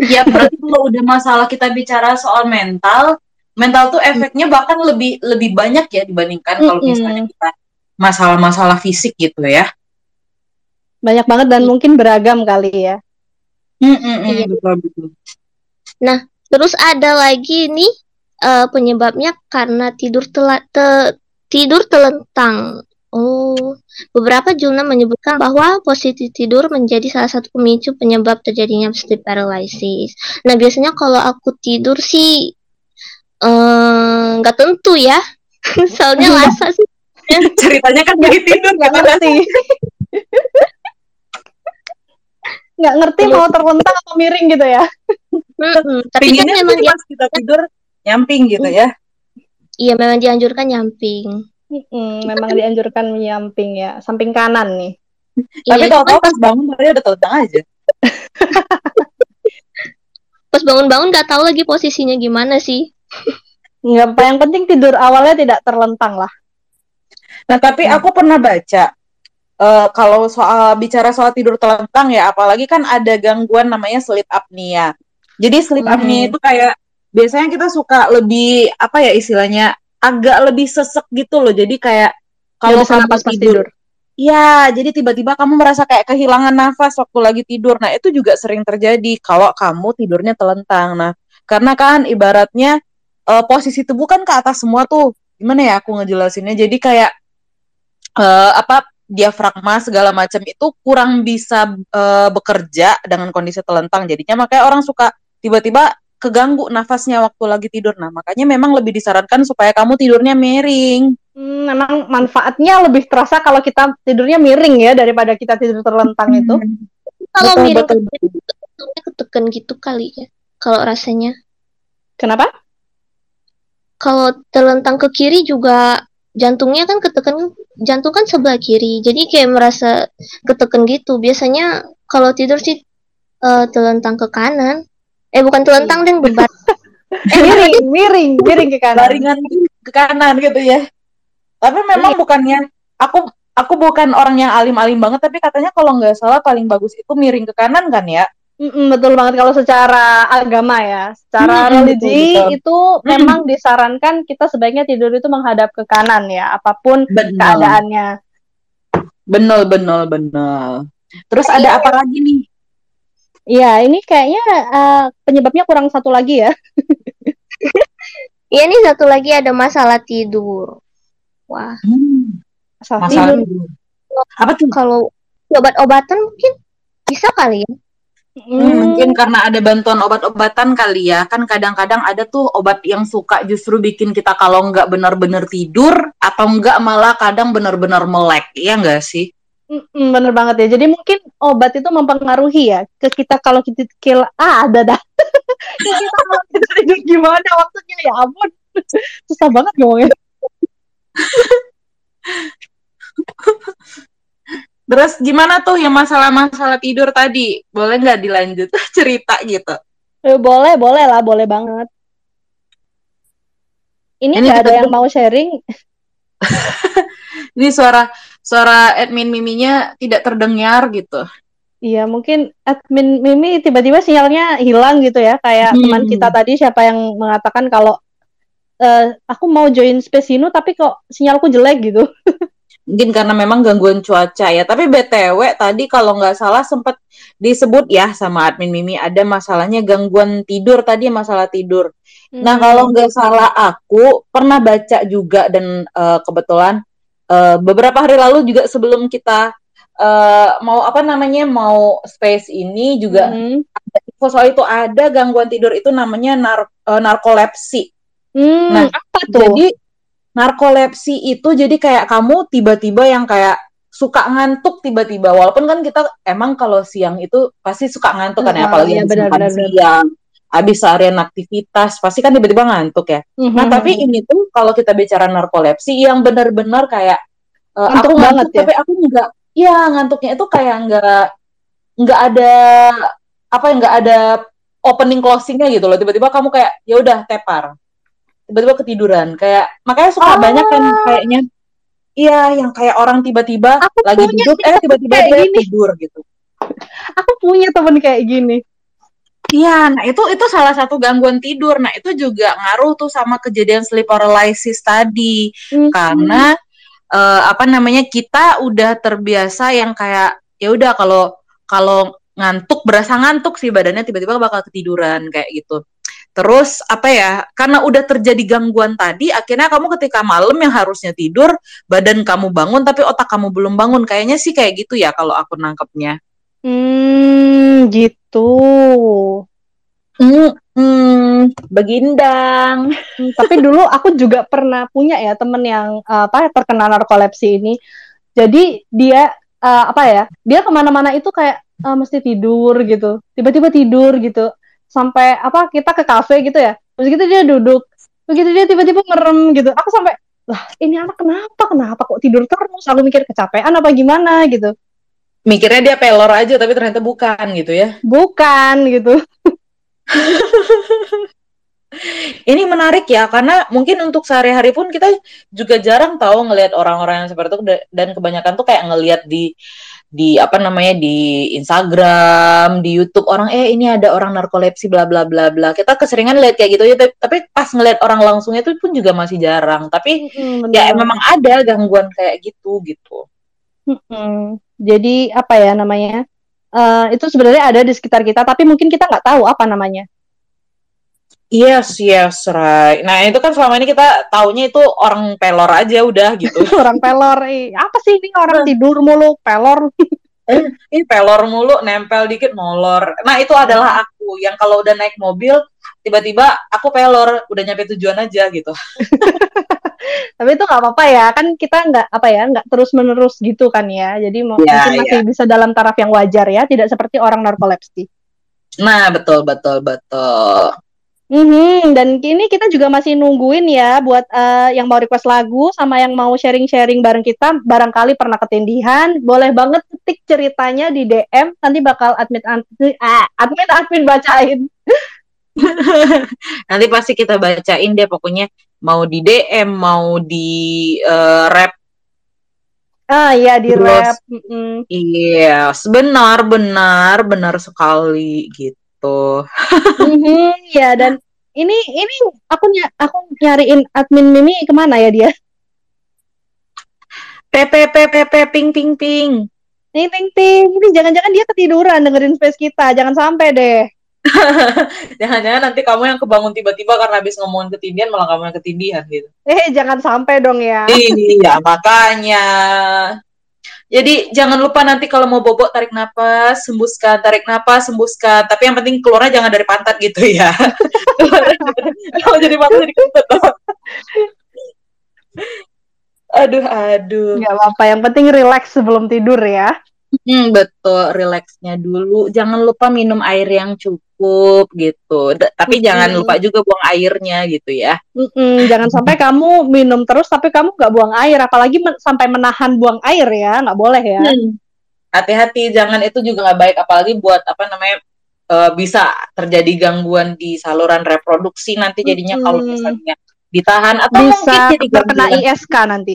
Ya, berarti kalau udah masalah kita bicara soal mental, mental tuh efeknya bahkan lebih lebih banyak ya dibandingkan kalau misalnya kita masalah-masalah fisik gitu ya.
Banyak banget dan mungkin beragam kali ya.
Hmm, hmm, hmm,
Iya.
betul betul.
Terus ada lagi nih eh, penyebabnya karena tidur telat te- tidur telentang. Oh, beberapa jurnal menyebutkan bahwa posisi tidur menjadi salah satu pemicu penyebab terjadinya sleep paralysis. Nah, biasanya kalau aku tidur sih eh, nggak tentu ya, soalnya lasa sih.
Ceritanya kan lagi tidur
nggak ngerti nggak ngerti mau terlentang atau miring gitu ya.
Tapi kan memang
pas kita tidur nyamping gitu ya.
iya memang dianjurkan nyamping.
Mm, memang dianjurkan menyamping ya samping kanan nih
Tapi
Iya,
tahu-tahu
cuman
pas bangun tadi udah telentang aja.
pas bangun-bangun nggak tahu lagi posisinya gimana sih.
nggak apa yang penting tidur awalnya tidak terlentang lah
Nah, tapi aku pernah baca eh, kalau soal bicara soal tidur telentang ya, apalagi kan ada gangguan namanya sleep apnea. Jadi sleep
Hmm.
apnea itu kayak biasanya kita suka lebih apa ya istilahnya agak lebih sesek gitu loh. Jadi kayak
kalau
kamu
pas
tidur,
tidur
ya jadi tiba-tiba kamu merasa kayak kehilangan nafas waktu lagi tidur. Nah, itu juga sering terjadi kalau kamu tidurnya telentang. Nah, karena kan ibaratnya eh, posisi tubuh kan ke atas semua tuh. Gimana ya aku ngejelasinnya? Jadi kayak eh, apa diafragma segala macam itu kurang bisa eh, bekerja dengan kondisi telentang. Jadinya makanya orang suka tiba-tiba keganggu nafasnya waktu lagi tidur. Nah, makanya memang lebih disarankan supaya kamu tidurnya miring.
Hmm, memang manfaatnya lebih terasa kalau kita tidurnya miring ya daripada kita tidur terlentang itu
Kalau
Betul,
miring
betul,
ke kiri, jantungnya ketekan gitu kali ya. Kalau rasanya.
kenapa
Kalau terlentang ke kiri juga jantungnya kan ketekan jantung kan sebelah kiri. Jadi kayak merasa ketekan gitu. Biasanya kalau tidur sih eh, terlentang ke kanan. Eh bukan terlentang deh beban.
eh miring miring miring ke kanan
Baringan ke kanan gitu ya. Tapi memang bukannya aku aku bukan orang yang alim-alim banget tapi katanya kalau nggak salah paling bagus itu miring ke kanan kan ya.
Mm-mm, betul banget kalau secara agama ya. Secara
Mm-mm,
religi
betul, betul.
itu memang disarankan kita sebaiknya tidur itu menghadap ke kanan ya, apa pun
Benar.
keadaannya.
Benar, benar, benar. Terus ada apa lagi nih?
Iya, ini kayaknya eh, penyebabnya kurang satu lagi ya.
Iya nih satu lagi ada masalah tidur. Wah,
Hmm,
Masalah
masalah
tidur.
tidur. Apa tuh?
kalau obat-obatan mungkin bisa kali ya.
Hmm, mungkin karena ada bantuan obat-obatan kali ya. Kan kadang-kadang ada tuh obat yang suka justru bikin kita kalau nggak benar-benar tidur atau nggak malah kadang benar-benar melek. Iya nggak sih?
Bener banget ya. Jadi mungkin obat itu mempengaruhi ya ke kita kalau kita kil ah ada dah. kita kalau kita tidur gimana waktunya ya ampun. Susah banget ngomongnya.
Terus gimana tuh yang masalah-masalah tidur tadi? Boleh nggak dilanjut cerita gitu?
Eh, boleh, boleh lah, boleh banget. Ini
Ini
nggak ada yang mau sharing.
Ini suara suara admin miminya tidak terdengar gitu.
Iya, mungkin admin Mimi tiba-tiba sinyalnya hilang gitu ya, kayak
Hmm.
teman kita tadi siapa yang mengatakan kalau eh, aku mau join Space Hino tapi kok sinyalku jelek gitu.
Mungkin karena memang gangguan cuaca ya. Tapi BTW tadi kalau nggak salah sempat disebut ya sama admin Mimi ada masalahnya gangguan tidur tadi masalah tidur. Nah,
Hmm.
kalau nggak salah aku pernah baca juga dan eh, kebetulan eh, beberapa hari lalu juga sebelum kita eh, mau apa namanya mau space ini juga
Hmm.
ada info soal itu ada gangguan tidur itu namanya nar eh, narkolepsi.
Hmm,
Nah,
apa tuh?
Jadi narkolepsi itu jadi kayak kamu tiba-tiba yang kayak suka ngantuk tiba-tiba walaupun kan kita emang kalau siang itu pasti suka ngantuk kan ya apalagi
iya,
habis
benar, benar, benar.
siang habis seharian aktivitas pasti kan tiba-tiba ngantuk ya
Mhm.
nah tapi ini tuh kalau kita bicara narkolepsi yang benar-benar kayak eh,
Ngantuk
aku
banget
ngantuk
ya?
tapi aku nggak ya ngantuknya itu kayak nggak nggak ada apa ya nggak ada opening closingnya gitu loh tiba-tiba kamu kayak ya udah tepar tiba-tiba ketiduran kayak makanya suka
Ah.
banyak kan kayaknya iya yang kayak orang tiba-tiba lagi duduk eh tiba-tiba dia
gini.
tidur gitu
Aku punya temen kayak gini.
Iya, nah itu itu salah satu gangguan tidur. Nah itu juga ngaruh tuh sama kejadian sleep paralysis tadi,
Hmm.
karena eh, apa namanya kita udah terbiasa yang kayak ya udah kalau kalau ngantuk berasa ngantuk sih badannya tiba-tiba bakal ketiduran kayak gitu terus apa ya karena udah terjadi gangguan tadi akhirnya kamu ketika malam yang harusnya tidur badan kamu bangun tapi otak kamu belum bangun kayaknya sih kayak gitu ya kalau aku nangkepnya
Hmm, gitu.
hmm, hmm begindang
Hmm, Tapi dulu aku juga pernah punya ya temen yang apa terkena narkolepsi ini. Jadi dia eh, apa ya? Dia ke mana-mana itu kayak eh, mesti tidur gitu. Tiba-tiba tidur gitu. Sampai apa? Kita ke kafe gitu ya. Terus gitu dia duduk. Begitu dia tiba-tiba merem gitu. Aku sampai lah ini anak kenapa? Kenapa kok tidur terus? Aku mikir kecapean apa gimana gitu.
Mikirnya dia pelor aja tapi ternyata bukan gitu ya
Bukan gitu.
Ini menarik ya karena mungkin untuk sehari-hari pun kita juga jarang tahu ngelihat orang-orang yang seperti itu da- dan kebanyakan tuh kayak ngelihat di di apa namanya di Instagram, di YouTube orang eh ini ada orang narkolepsi bla bla bla bla. Kita keseringan lihat kayak gitu ya tapi, pas ngelihat orang langsungnya itu pun juga masih jarang. Tapi
Mm-mm,
ya memang ada gangguan kayak gitu gitu.
Mm-mm. Jadi apa ya namanya? Eh, itu sebenarnya ada di sekitar kita, tapi mungkin kita nggak tahu apa namanya.
Yes, yes, right. Nah, itu kan selama ini kita taunya itu orang pelor aja udah gitu.
Orang pelor, eh, apa sih ini orang tidur mulu, pelor.
Ih, pelor mulu, nempel dikit molor. Nah, itu adalah aku yang kalau udah naik mobil, tiba-tiba aku pelor, udah nyampe tujuan aja gitu.
Tapi itu nggak apa-apa ya, kan kita nggak apa ya, nggak terus menerus gitu kan ya. Jadi mau-
Ya,
mungkin masih bisa dalam taraf yang wajar ya, tidak seperti orang narkolepsi.
Nah, betul, betul, betul.
Mhm, dan kini kita juga masih nungguin ya buat eh, yang mau request lagu sama yang mau sharing-sharing bareng kita, barangkali pernah ketindihan, boleh banget ketik ceritanya di DM, nanti bakal admin admin ah, admin admin bacain.
Nanti pasti kita bacain deh pokoknya mau di DM, mau di eh, rap.
Ah iya di
Terus.
rap. Mm-mm.
Yes, benar, benar, benar sekali gitu.
Mhm, ya dan ini ini aku ny- aku nyariin admin Mimi ke mana ya dia?
PPPPP ping ping ping.
Nih ting ting, ini jangan-jangan dia ketiduran dengerin space kita, jangan sampai deh.
Jangan-jangan nanti kamu yang kebangun tiba-tiba karena habis ngomongin ketindihan malah kamu yang ketindihan gitu.
Eh jangan sampai dong ya.
Iya, makanya. Jadi jangan lupa nanti kalau mau bobok tarik napas, sembuskan, tarik napas, sembuskan. Tapi yang penting keluarnya jangan dari pantat gitu ya. Kalau jadi pantat jadi kentut. aduh, aduh.
Nggak apa-apa, yang penting relax sebelum tidur ya.
Hmm, betul, rileksnya dulu. Jangan lupa minum air yang cukup gitu. D- tapi jangan lupa juga buang airnya gitu ya.
Mm-mm, jangan sampai kamu minum terus tapi kamu nggak buang air, apalagi men- sampai menahan buang air ya, nggak boleh ya.
Hmm. Hati-hati, jangan itu juga nggak baik. Apalagi buat apa namanya eh, bisa terjadi gangguan di saluran reproduksi nanti jadinya kalau
Mm-mm.
misalnya ditahan atau mungkin
Bisa
jadi
terkena. ISK nanti.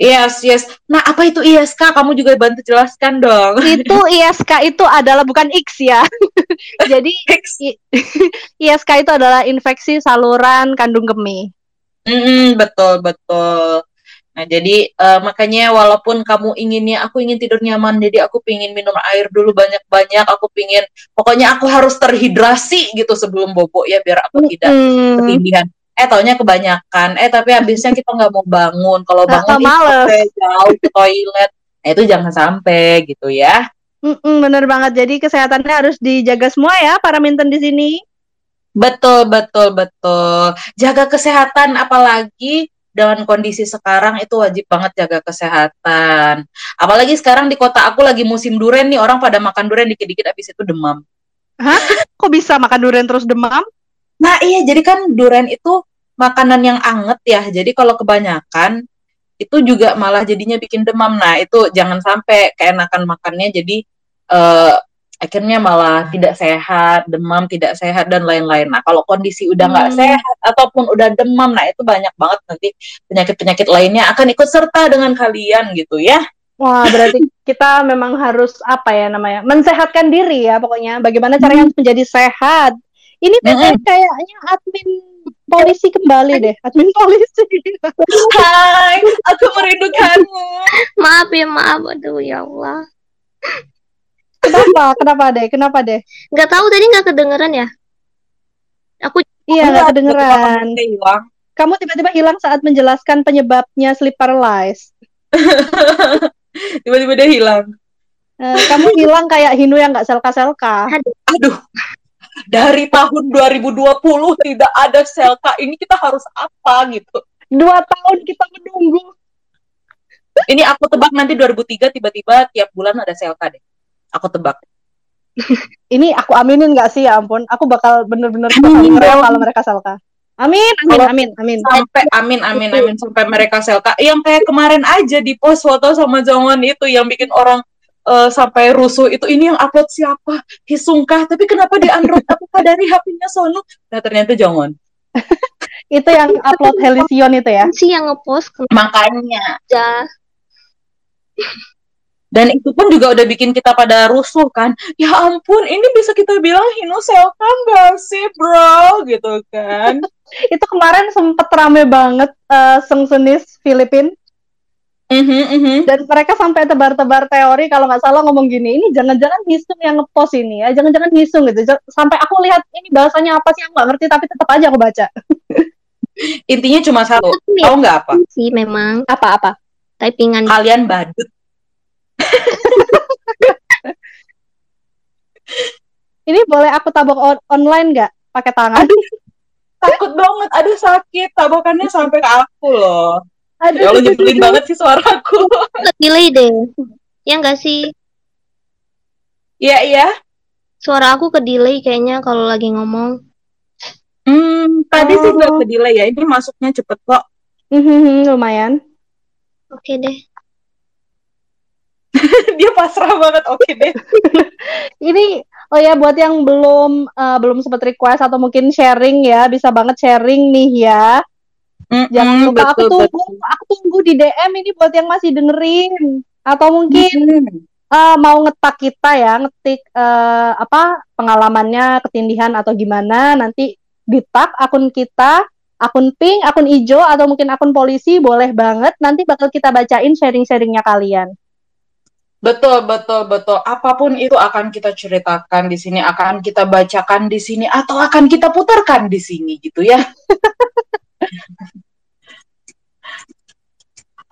Yes, yes. Nah, apa itu ISK? Kamu juga bantu jelaskan dong.
Itu ISK itu adalah bukan X ya. Jadi i- ISK itu adalah infeksi saluran kandung kemih.
Mm, betul, betul. Nah, jadi eh, makanya walaupun kamu inginnya aku ingin tidur nyaman, jadi aku pingin minum air dulu banyak-banyak, aku pingin pokoknya aku harus terhidrasi gitu sebelum bobo ya biar aku tidak
Mm.
ketindihan. Eh taunya kebanyakan. Eh tapi habisnya kita nggak mau bangun. Kalau bangun itu jauh ke toilet. Nah, itu jangan sampai gitu ya.
Mm-mm, bener banget. Jadi kesehatannya harus dijaga semua ya para minten di sini.
Betul, betul, betul. Jaga kesehatan apalagi dengan kondisi sekarang itu wajib banget jaga kesehatan. Apalagi sekarang di kota aku lagi musim duren nih, orang pada makan duren dikit-dikit habis itu demam.
Kok bisa makan durian terus demam?
Nah, iya jadi kan duren itu makanan yang anget ya. Jadi kalau kebanyakan itu juga malah jadinya bikin demam. Nah, itu jangan sampai keenakan makannya jadi eh, akhirnya malah tidak sehat, demam tidak sehat dan lain-lain. Nah, kalau kondisi udah nggak
Hmm.
sehat ataupun udah demam, nah itu banyak banget nanti penyakit-penyakit lainnya akan ikut serta dengan kalian gitu ya.
Wah, berarti kita memang harus apa ya namanya? Mensehatkan diri ya pokoknya. Bagaimana caranya harus menjadi sehat. Ini BTW kayaknya admin polisi kembali deh. Admin polisi.
Hai, aku merindukanmu.
Maaf ya maaf, aduh ya Allah.
Kenapa Kenapa? Deh? Kenapa deh?
Nggak tahu tadi nggak kedengeran ya? Aku
Iya, nggak kedengeran. Kamu tiba-tiba hilang saat menjelaskan penyebabnya sleep paralysis.
Tiba-tiba dia hilang.
Eh, kamu hilang kayak Hinu yang nggak selka-selka.
Aduh. Dari tahun 2020 tidak ada Selka. Ini kita harus apa gitu.
Dua tahun kita menunggu.
Ini aku tebak nanti 2003 tiba-tiba tiap bulan ada Selka deh. Aku tebak.
Ini aku aminin nggak sih ya ampun. Aku bakal bener-bener
Amin
kalau mereka selka. Amin, amin, amin, amin.
Sampai amin amin amin sampai mereka Selka. Yang kayak kemarin aja di post foto sama Jongwon itu yang bikin orang eh, sampai rusuh itu ini yang upload siapa? Hisungkah. Tapi kenapa di Android apakah dari HP-nya Sonu? Nah ternyata Jongwon.
Itu yang upload Helision itu ya.
sih yang ngepost
Makanya
kerja.
Dan itu pun juga udah bikin kita pada rusuh kan. Ya ampun, ini bisa kita bilang Hino Selka nggak sih bro? Gitu kan.
Itu kemarin sempet rame banget eh Sengsunis Filipin
Mhm, mhm.
dan mereka sampai tebar-tebar teori kalau nggak salah ngomong gini, ini jangan-jangan Hisung yang ngepost ini ya, jangan-jangan Hisung gitu. Ja- Sampai aku lihat ini bahasanya apa sih aku nggak ngerti tapi tetap aja aku baca.
Intinya cuma satu. Tahu nggak apa?
sih memang
Apa-apa?
typingan
Kalian badut.
Ini boleh aku tabok on- online nggak pakai tangan?
Takut banget. Aduh sakit. Tabokannya sampai ke aku loh.
Aduh,
Ya Allah nyebelin banget sih suaraku.
ke delay deh. Ya nggak sih?
Iya, iya.
Suara aku ke delay kayaknya kalau lagi ngomong.
Hmm, tadi sih
Oh.
nggak ke delay ya. Ini masuknya cepet kok.
Mhm, lumayan.
Oke deh.
Dia pasrah banget. Oke deh.
Ini oh ya buat yang belum eh, belum sempat request atau mungkin sharing ya, bisa banget sharing nih ya. Jangan
Mm-mm,
lupa aku tunggu,
betul.
aku tunggu di DM ini buat yang masih dengerin atau mungkin
Mm.
eh, mau ngetak kita ya, ngetik eh, apa pengalamannya ketindihan atau gimana nanti di tag akun kita, akun pink, akun ijo atau mungkin akun polisi boleh banget nanti bakal kita bacain sharing-sharingnya kalian.
Betul, betul, betul. Apa pun itu akan kita ceritakan di sini, akan kita bacakan di sini, atau akan kita putarkan di sini, gitu ya.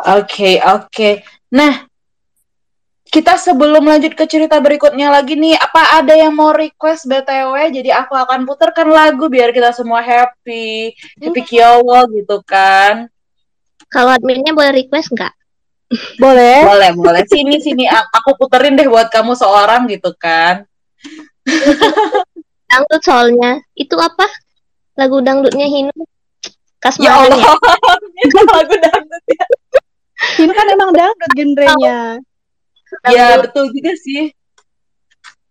Oke, oke. Nah, kita sebelum lanjut ke cerita berikutnya lagi nih, apa ada yang mau request BTW? Jadi aku akan putarkan lagu biar kita semua happy, happy kiowo gitu kan.
Kalau adminnya boleh request nggak?
Boleh?
Boleh, boleh. Sini, sini. Aku puterin deh buat kamu seorang gitu kan.
Dangdut soalnya. Itu apa? Lagu dangdutnya Hinu.
Ya
Kasmaran
Allah,
ya?
itu lagu dangdut ya.
Ini kan emang dangdut genrenya.
Ya, betul juga sih.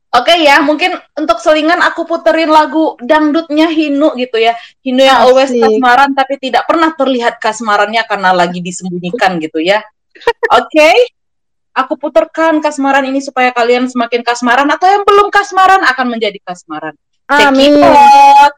Oke ya, mungkin untuk selingan aku puterin lagu dangdutnya Hinu gitu ya. Hinu yang always
Asik.
kasmaran tapi tidak pernah terlihat kasmarannya karena lagi disembunyikan gitu ya. Oke. Aku puterkan kasmaran ini supaya kalian semakin kasmaran atau yang belum kasmaran akan menjadi kasmaran. Check it
Amin.
out.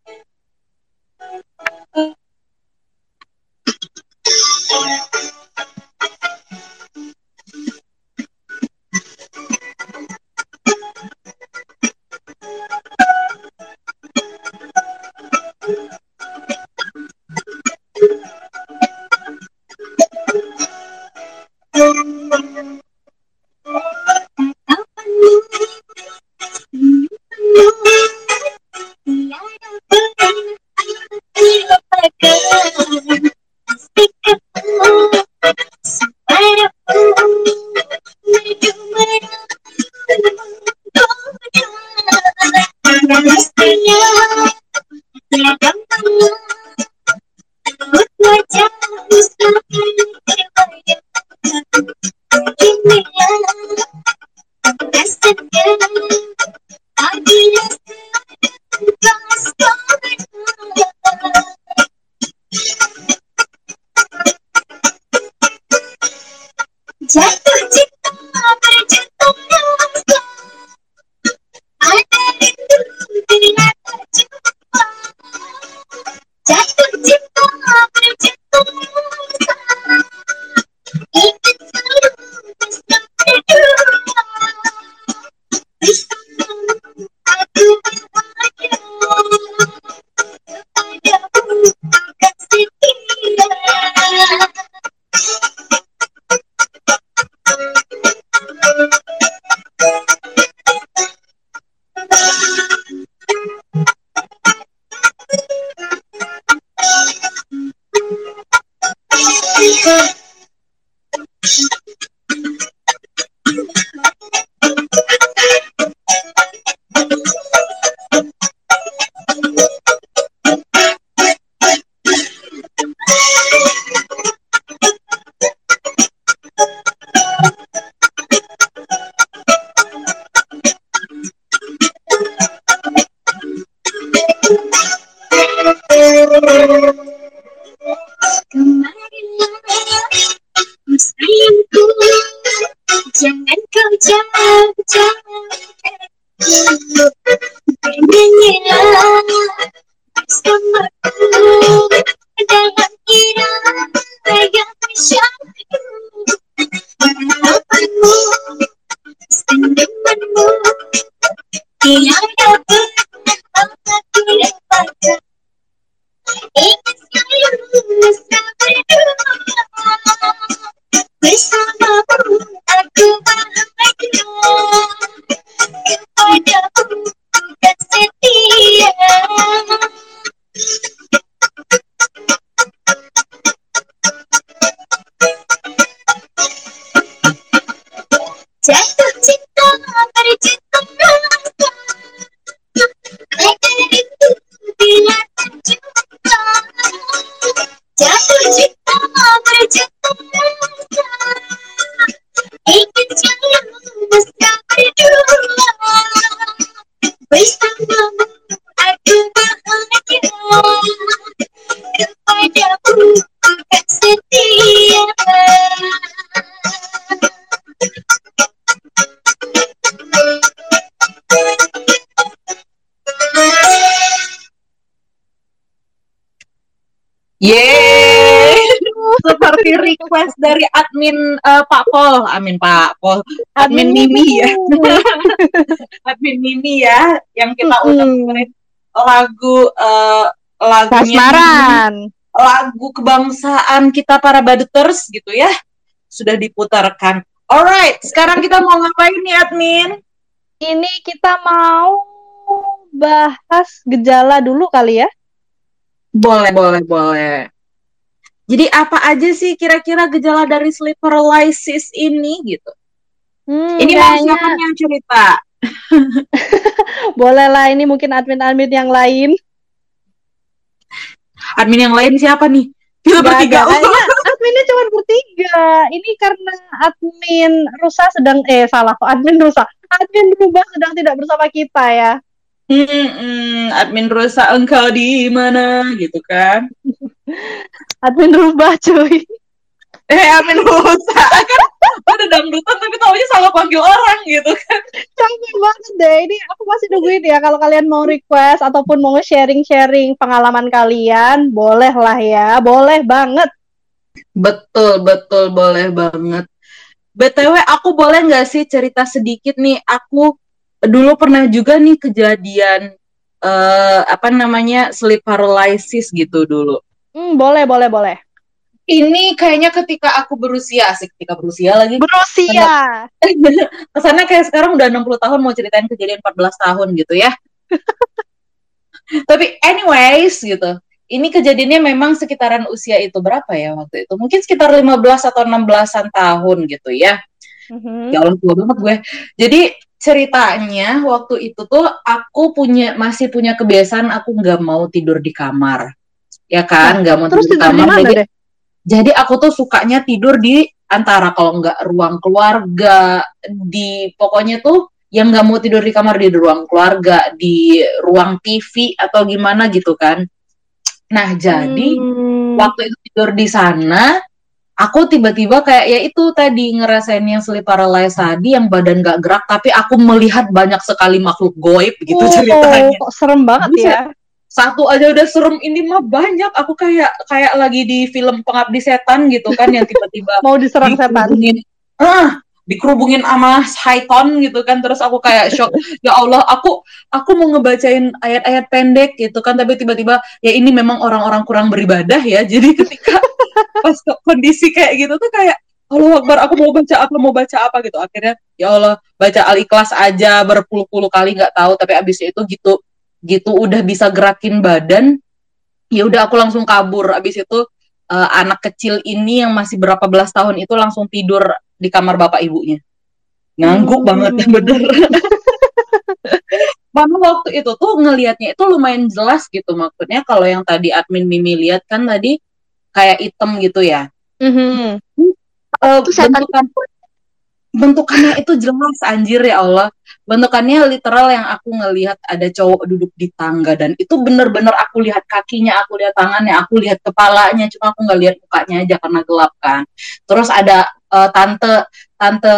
admin eh, Pak Pol, amin Pak Pol, admin Mimi ya, admin Mimi ya, yang kita
Mm-mm.
udah dengerin lagu eh, lagunya
Kasmaran.
lagu kebangsaan kita para baduters gitu ya, sudah diputarkan. Alright, sekarang kita mau ngapain nih admin?
Ini kita mau bahas gejala dulu kali ya.
Boleh, boleh, boleh. Jadi apa aja sih kira-kira gejala dari sleep paralysis ini gitu?
Hmm,
Ini
kayaknya
yang cerita?
boleh lah ini mungkin admin-admin yang lain.
Admin yang lain siapa nih? Kita
Gak
bertiga.
kayaknya adminnya cuma bertiga. Ini karena admin Rusa sedang eh salah kok admin Rusa. Admin Rubah sedang tidak bersama kita ya.
Hmm, admin rusa engkau di mana gitu kan?
Admin Rubah cuy.
Eh, admin rusa kan udah dangdutan tapi taunya salah panggil orang gitu kan?
Capek banget deh. Ini aku masih nungguin ya kalau kalian mau request ataupun mau sharing-sharing pengalaman kalian, boleh lah ya. Boleh banget.
Betul, betul, boleh banget. BTW, aku boleh nggak sih cerita sedikit nih? Aku dulu pernah juga nih kejadian eh apa namanya sleep paralysis gitu dulu.
Hmm, boleh, boleh, boleh.
Ini kayaknya ketika aku berusia, asik ketika berusia lagi.
Berusia.
Kesannya kayak sekarang udah 60 tahun mau ceritain kejadian 14 tahun gitu ya. Tapi anyways gitu. Ini kejadiannya memang sekitaran usia itu berapa ya waktu itu? Mungkin sekitar 15 atau 16-an tahun gitu ya.
Mhm.
Ya Allah tua banget gue. Jadi ceritanya waktu itu tuh aku punya masih punya kebiasaan aku nggak mau tidur di kamar. Ya kan, nggak mau
Terus
tidur di kamar. Jadi,
deh?
jadi aku tuh sukanya tidur di antara kalau nggak ruang keluarga, di pokoknya tuh yang nggak mau tidur di kamar di ruang keluarga, di ruang TV atau gimana gitu kan. Nah, jadi
Hmm.
waktu itu tidur di sana, aku tiba-tiba kayak ya itu tadi ngerasain yang sleep paralysis tadi yang badan gak gerak tapi aku melihat banyak sekali makhluk goib gitu
Oh,
ceritanya.
kok serem banget
Buset.
ya.
Satu aja udah serem ini mah banyak. Aku kayak kayak lagi di film Pengabdi Setan gitu kan yang tiba-tiba
Mau diserang setan.
ah dikerubungin sama Saiton gitu kan. Terus aku kayak shock. Ya Allah aku aku mau ngebacain ayat-ayat pendek gitu kan. Tapi tiba-tiba ya ini memang orang-orang kurang beribadah ya. Jadi ketika pas kondisi kayak gitu tuh kayak Allah Akbar aku mau baca apa mau baca apa gitu. Akhirnya ya Allah baca Al-Ikhlas aja berpuluh-puluh kali nggak tahu. Tapi abis itu gitu gitu udah bisa gerakin badan ya udah aku langsung kabur. Abis itu eh, anak kecil ini yang masih berapa belas tahun itu langsung tidur di kamar bapak ibunya. Ngangguk
Hmm.
banget bener. Mama waktu itu tuh ngelihatnya itu lumayan jelas gitu maksudnya kalau yang tadi admin Mimi lihat kan tadi kayak item gitu ya.
Itu setan.
bentukan bentukannya itu jelas anjir ya Allah. Bentukannya literal yang aku ngelihat ada cowok duduk di tangga dan itu bener-bener aku lihat kakinya aku lihat tangannya aku lihat kepalanya cuma aku nggak lihat mukanya aja karena gelap kan. Terus ada eh, tante tante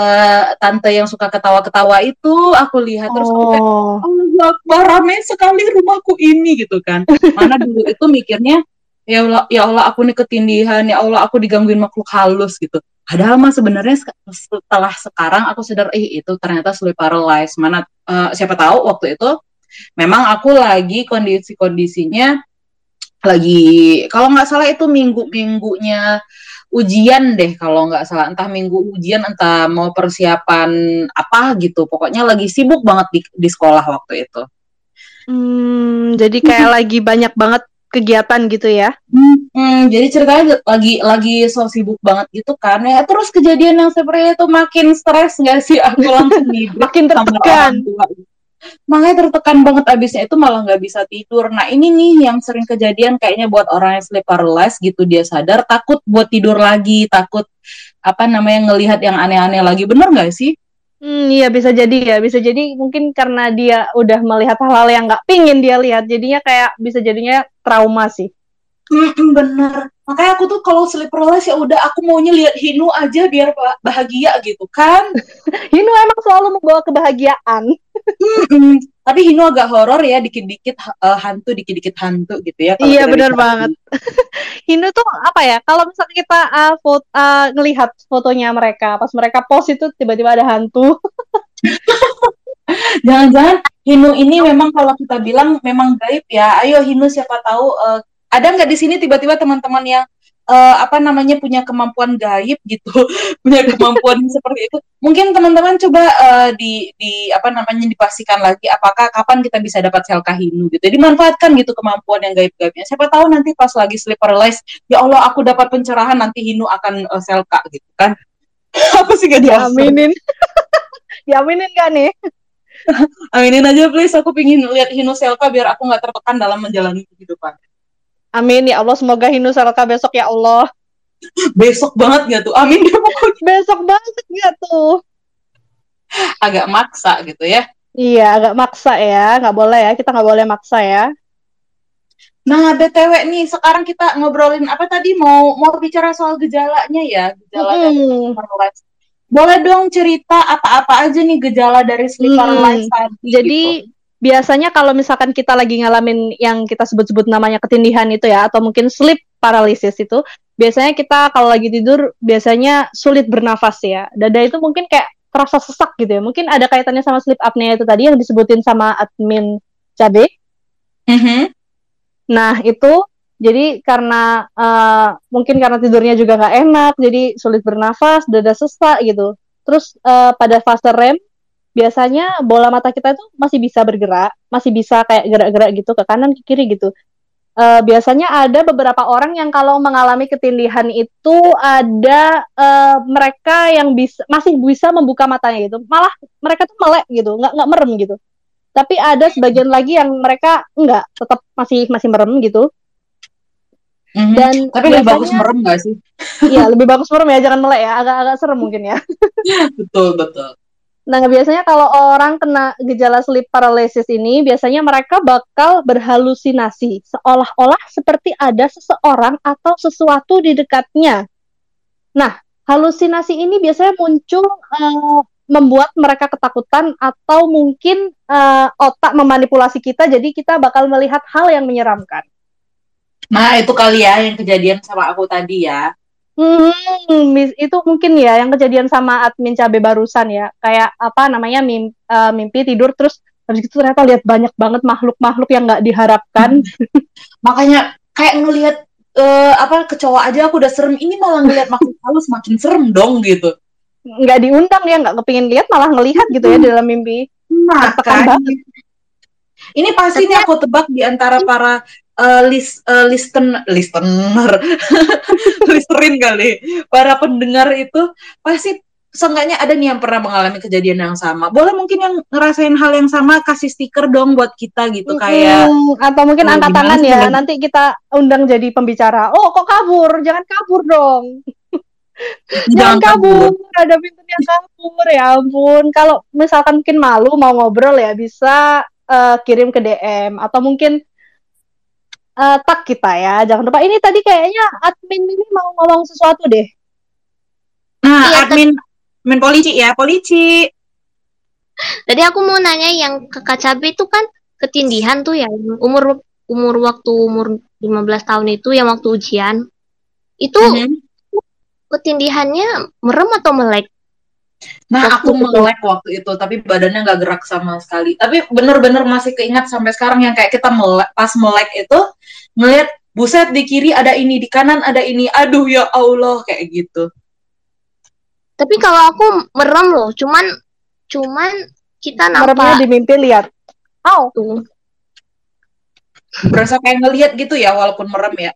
tante yang suka ketawa-ketawa itu aku lihat terus aku kayak
Oh.
Allah Akbar, ramai sekali rumahku ini gitu kan. Mana dulu itu mikirnya ya Allah, ya Allah aku nih ketindihan, ya Allah aku digangguin makhluk halus gitu. Padahal mah sebenarnya setelah sekarang aku sadar, ih itu ternyata sleep paralysis. Mana eh, siapa tahu waktu itu memang aku lagi kondisi-kondisinya lagi kalau nggak salah itu minggu-minggunya ujian deh kalau nggak salah entah minggu ujian entah mau persiapan apa gitu pokoknya lagi sibuk banget di, di sekolah waktu itu
Hmm, jadi kayak lagi banyak banget kegiatan gitu ya.
Hmm, jadi ceritanya lagi lagi so sibuk banget gitu kan ya terus kejadian yang seperti itu makin stres nggak sih aku langsung
Makin tertekan.
tua. Makanya tertekan banget abisnya itu malah nggak bisa tidur. Nah ini nih yang sering kejadian kayaknya buat orang yang sleep paralysis gitu dia sadar takut buat tidur lagi takut apa namanya ngelihat yang aneh-aneh lagi. Bener nggak sih?
Hmm, iya bisa jadi ya, bisa jadi mungkin karena dia udah melihat hal-hal yang nggak pingin dia lihat, jadinya kayak bisa jadinya trauma sih.
Mm-mm, bener makanya aku tuh kalau sleep paralysis ya udah aku maunya lihat Hinu aja biar ba- bahagia gitu kan
Hino emang selalu membawa kebahagiaan.
Tapi Hino agak horor ya, dikit-dikit eh, hantu, dikit-dikit hantu gitu ya.
Iya, benar banget. Hino tuh apa ya? Kalau misalnya kita uh, foto, uh, ngelihat fotonya mereka, pas mereka post itu tiba-tiba ada hantu.
Jangan-jangan Hino ini memang kalau kita bilang memang gaib ya. Ayo Hino siapa tahu eh, ada nggak di sini tiba-tiba teman-teman yang eh, apa namanya punya kemampuan gaib gitu, punya kemampuan seperti itu. Mungkin teman-teman coba eh, di di apa namanya dipastikan lagi apakah kapan kita bisa dapat selka Hino gitu. Jadi manfaatkan gitu kemampuan yang gaib-gaibnya. Siapa tahu nanti pas lagi sleep paralysis, ya Allah aku dapat pencerahan nanti Hino akan eh, selka gitu kan. apa sih gak diaminin?
Diaminin. Diaminin gak nih?
Aminin aja please, aku pingin lihat Hino selka biar aku nggak tertekan dalam menjalani kehidupan.
Amin ya Allah, semoga Hino Salka besok ya Allah.
Besok banget gak tuh? Amin ya pokoknya
Besok banget gak tuh?
agak maksa gitu ya.
Iya, agak maksa ya. Nggak boleh ya, kita nggak boleh maksa ya.
Nah, BTW nih, sekarang kita ngobrolin apa tadi? Mau mau bicara soal gejalanya ya, gejala dari sleep paralysis. Boleh dong cerita apa-apa aja nih gejala dari sleep
Mm-mm.
paralysis tadi
Jadi
gitu.
Biasanya kalau misalkan kita lagi ngalamin yang kita sebut-sebut namanya ketindihan itu ya, atau mungkin sleep paralysis itu, biasanya kita kalau lagi tidur biasanya sulit bernafas ya. Dada itu mungkin kayak terasa sesak gitu ya. Mungkin ada kaitannya sama sleep apnea itu tadi yang disebutin sama admin Cabe.
Mhm.
Nah itu jadi karena eh, mungkin karena tidurnya juga nggak enak, jadi sulit bernafas, dada sesak gitu. Terus eh, pada fase REM biasanya bola mata kita itu masih bisa bergerak, masih bisa kayak gerak-gerak gitu ke kanan ke kiri gitu. Eh, biasanya ada beberapa orang yang kalau mengalami ketindihan itu ada eh, mereka yang bisa masih bisa membuka matanya gitu, malah mereka tuh melek gitu, nggak nggak merem gitu. Tapi ada sebagian lagi yang mereka nggak, tetap masih masih merem gitu.
Mhm.
Dan
Tapi lebih bagus merem gak sih?
Iya, lebih bagus merem ya, jangan melek ya, agak-agak serem mungkin ya.
betul, betul.
Nah, biasanya kalau orang kena gejala sleep paralysis ini, biasanya mereka bakal berhalusinasi, seolah-olah seperti ada seseorang atau sesuatu di dekatnya. Nah, halusinasi ini biasanya muncul eh, membuat mereka ketakutan atau mungkin eh, otak memanipulasi kita, jadi kita bakal melihat hal yang menyeramkan.
Nah, itu kali ya yang kejadian sama aku tadi ya.
Hmm, itu mungkin ya yang kejadian sama admin cabe barusan ya. Kayak apa namanya mim- eh, mimpi, tidur terus habis itu ternyata lihat banyak banget makhluk-makhluk yang nggak diharapkan.
Makanya kayak ngelihat eh, apa kecoa aja aku udah serem, ini malah ngelihat makhluk halus makin serem dong gitu.
Nggak diundang ya, nggak kepingin lihat malah ngelihat gitu ya dalam mimpi.
Nah, kan. Ini pasti nih aku tebak di antara para eh, lis, eh, listen, listener, listerin kali, para pendengar itu pasti seenggaknya ada nih yang pernah mengalami kejadian yang sama. Boleh mungkin yang ngerasain hal yang sama kasih stiker dong buat kita gitu kayak
Mm, atau mungkin
Oh,
angkat tangan ya, nanti kita undang jadi pembicara. Oh, kok kabur? Jangan kabur dong. Jangan kabur, ada pintunya kabur ya ampun. Kalau misalkan mungkin malu mau ngobrol ya bisa eh, kirim ke DM atau mungkin eh, tag kita ya. Jangan lupa ini tadi kayaknya admin ini mau ngomong sesuatu deh.
Nah,
Iya,
admin admin polisi ya, polisi.
Tadi aku mau nanya yang kakak cabe itu kan ketindihan tuh ya, umur umur waktu umur 15 tahun itu yang waktu ujian. Itu
Mhm.
ketindihannya merem atau melek?
Nah, aku melek waktu itu, tapi badannya nggak gerak sama sekali. Tapi bener-bener masih keingat sampai sekarang yang kayak kita melek, pas melek itu ngeliat buset di kiri ada ini, di kanan ada ini. Aduh ya Allah kayak gitu.
Tapi kalau aku merem loh, cuman cuman kita
Meremnya
nampak
di mimpi lihat. Oh,
tuh.
Berasa kayak ngeliat gitu ya walaupun merem ya.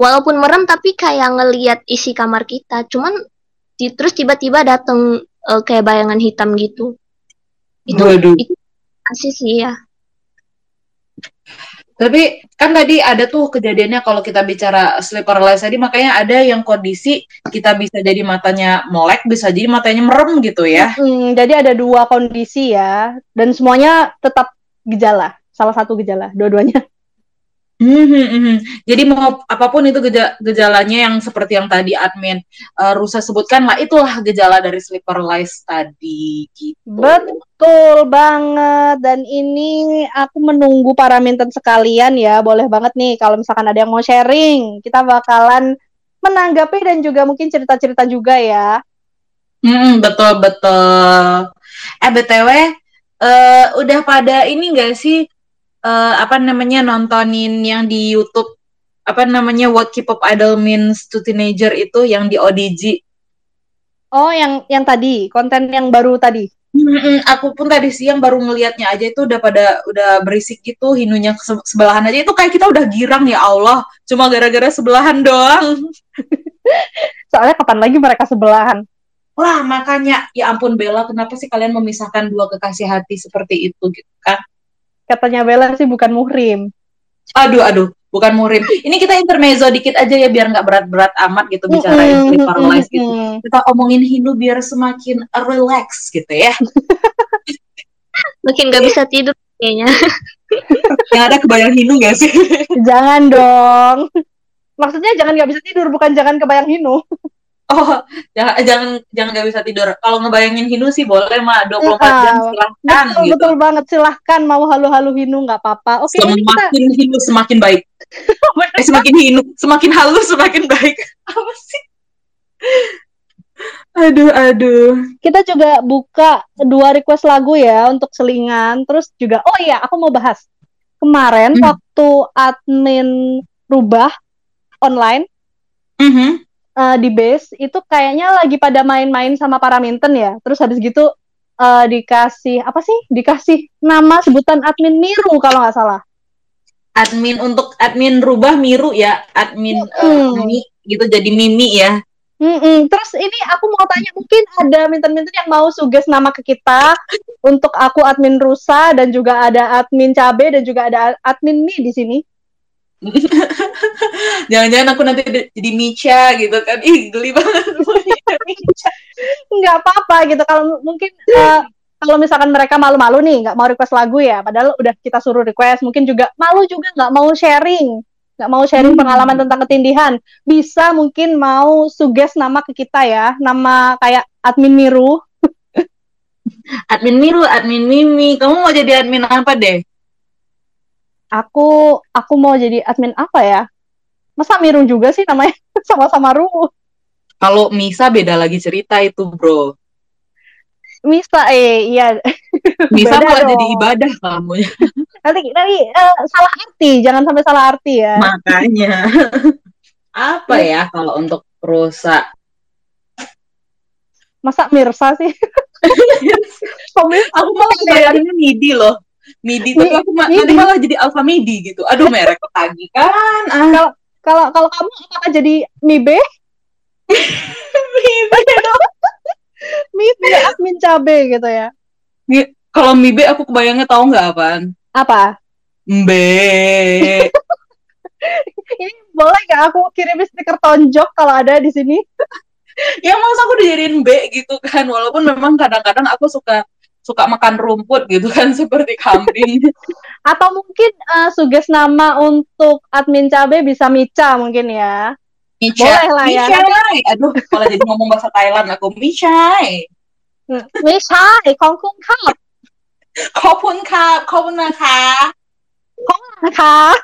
Walaupun merem tapi kayak ngelihat isi kamar kita. Cuman terus tiba-tiba dateng eh, kayak bayangan hitam gitu. Itu
Waduh.
itu asli sih ya.
Tapi kan tadi ada tuh kejadiannya kalau kita bicara sleep paralysis tadi makanya ada yang kondisi kita bisa jadi matanya melek, bisa jadi matanya merem gitu ya.
Hmm, jadi ada dua kondisi ya, dan semuanya tetap gejala, salah satu gejala, dua-duanya.
Hmm, hmm, hmm. Jadi mau apa pun itu geja- gejalanya yang seperti yang tadi admin eh, Rusa sebutkan lah itulah gejala dari sleep paralysis tadi gitu.
Betul banget, dan ini aku menunggu para minten sekalian ya, boleh banget nih kalau misalkan ada yang mau sharing, kita bakalan menanggapi dan juga mungkin cerita-cerita juga ya.
Hmm, betul betul. Eh BTW eh, udah pada ini enggak sih eh, apa namanya nontonin yang di YouTube apa namanya What K-pop Idol Means to Teenager itu yang di ODG.
Oh, yang yang tadi, konten yang baru tadi.
Mm-mm, aku pun tadi siang baru ngelihatnya aja itu udah pada udah berisik gitu hinunya ke se- sebelahan aja itu kayak kita udah girang ya Allah cuma gara-gara sebelahan doang
Soalnya kapan lagi mereka sebelahan?
wah makanya ya ampun Bella kenapa sih kalian memisahkan dua kekasih hati seperti itu gitu kan
Katanya Bella sih bukan muhrim.
aduh aduh bukan murim ini kita intermezzo dikit aja ya biar nggak berat-berat amat gitu bicarain sleep paralysis gitu kita omongin Hindu biar semakin relax gitu ya
Makin gak bisa tidur kayaknya.
yang ada kebayang Hindu gak sih
Jangan dong. Maksudnya jangan nggak bisa tidur, bukan jangan kebayang hinu.
Oh, jangan jangan jangan nggak bisa tidur. Kalau ngebayangin Hindu sih boleh mah 24 jam
Ah,
silahkan
betul,
gitu.
betul banget. Silahkan mau halu-halu hinu nggak apa-apa. Oke, kita
Semakin Hindu semakin baik. Eh, semakin Hindu, semakin halus semakin baik. Apa sih? Aduh, aduh.
kita juga buka dua request lagu ya untuk selingan. Terus juga, oh iya, aku mau bahas. Kemarin
Hmm.
waktu admin rubah online
Mhm.
Eh, di base itu kayaknya lagi pada main-main sama para minten ya. Terus habis gitu eh, dikasih apa sih? Dikasih nama sebutan admin Miru kalau nggak salah.
Admin untuk admin rubah Miru ya, admin eh,
Hmm.
Mi gitu jadi Mimi ya.
Mm-mm. Terus ini aku mau tanya mungkin ada minten-minten yang mau suges nama ke kita untuk aku admin Rusa dan juga ada admin Cabe dan juga ada admin Mi di sini.
Jangan-jangan aku nanti jadi Micha gitu kan. Ih, geli banget.
Nggak apa-apa gitu kalau mungkin eh, kalau misalkan mereka malu-malu nih nggak mau request lagu ya padahal udah kita suruh request mungkin juga malu juga nggak mau sharing nggak mau sharing
Hmm.
pengalaman tentang ketindihan bisa mungkin mau suges nama ke kita ya nama kayak admin Miru
admin Miru, admin Mimi. Kamu mau jadi admin apa deh?
Aku aku mau jadi admin apa ya masa Miru juga sih namanya sama-sama Ru
Kalau Misa beda lagi cerita itu, bro.
bisa eh iya
Misa malah
dong.
jadi ibadah kamu.
nanti nanti eh, salah arti jangan sampai salah arti ya
Makanya. Apa ya kalau untuk Rosa?
masa Mirsa sih?
Aku malah bayanginnya midi loh. Midi tapi aku ma- nanti malah jadi alfa midi gitu. Aduh merek lagi kan. Ah,
kalau kalau kamu apakah jadi Mibe
Mibe dong.
Mibe admin cabe gitu ya
Mi- Kalau Mibe aku kebayangnya tahu nggak apaan?
apa
Mbe.
ini boleh nggak aku kirim stiker tonjok kalau ada di sini
ya masa aku dijadiin B gitu kan. Walaupun memang kadang-kadang aku suka suka makan rumput gitu kan seperti kambing.
Atau mungkin eh, uh, suges nama untuk admin cabe bisa Mica mungkin ya.
Mica.
Boleh lah ya.
Mica. Aduh, kalau jadi ngomong bahasa Thailand aku
Mica.
Hmm. Mica, kongkung eh, kap. Kopun kap,
kopun naka. Kopun naka.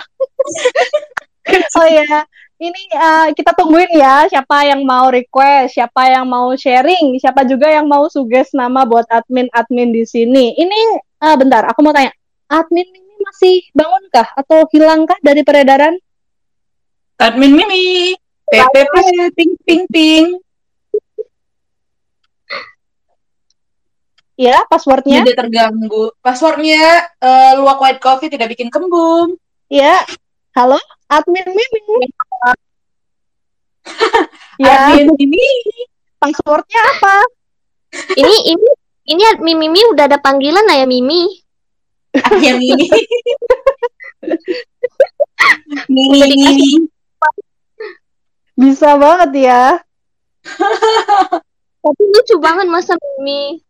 oh ya, ini eh, kita tungguin ya siapa yang mau request, siapa yang mau sharing, siapa juga yang mau suggest nama buat admin-admin di sini. Ini eh, bentar, aku mau tanya, admin ini masih bangunkah atau hilangkah dari peredaran?
Admin Mimi, PPP, ping ping ping.
Ya, passwordnya?
Tidak terganggu. Passwordnya eh, luwak white coffee tidak bikin kembung.
Ya, halo, admin Mimi. ya,
Admin Mimi.
passwordnya apa?
Ini ini ini admin Mimi udah ada panggilan lah ya Mimi.
Admin Mimi. Mimi Mimi.
Bisa banget ya.
Tapi lucu banget masa Mimi.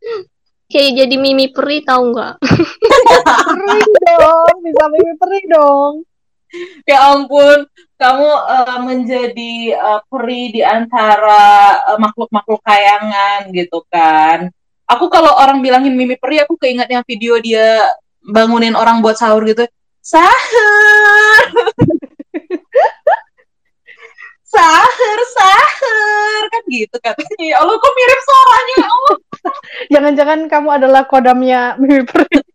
Kayak jadi Mimi peri tahu nggak?
Peri dong, bisa Mimi peri dong.
Ya ampun, kamu eh, menjadi eh, peri di antara eh, makhluk-makhluk kayangan gitu kan. Aku kalau orang bilangin Mimi peri, aku keinget yang video dia bangunin orang buat sahur gitu. Sahur. sahur, sahur. Kan gitu katanya. Ya Allah, kok mirip suaranya? Ya.
Jangan-jangan kamu adalah kodamnya Mimi peri.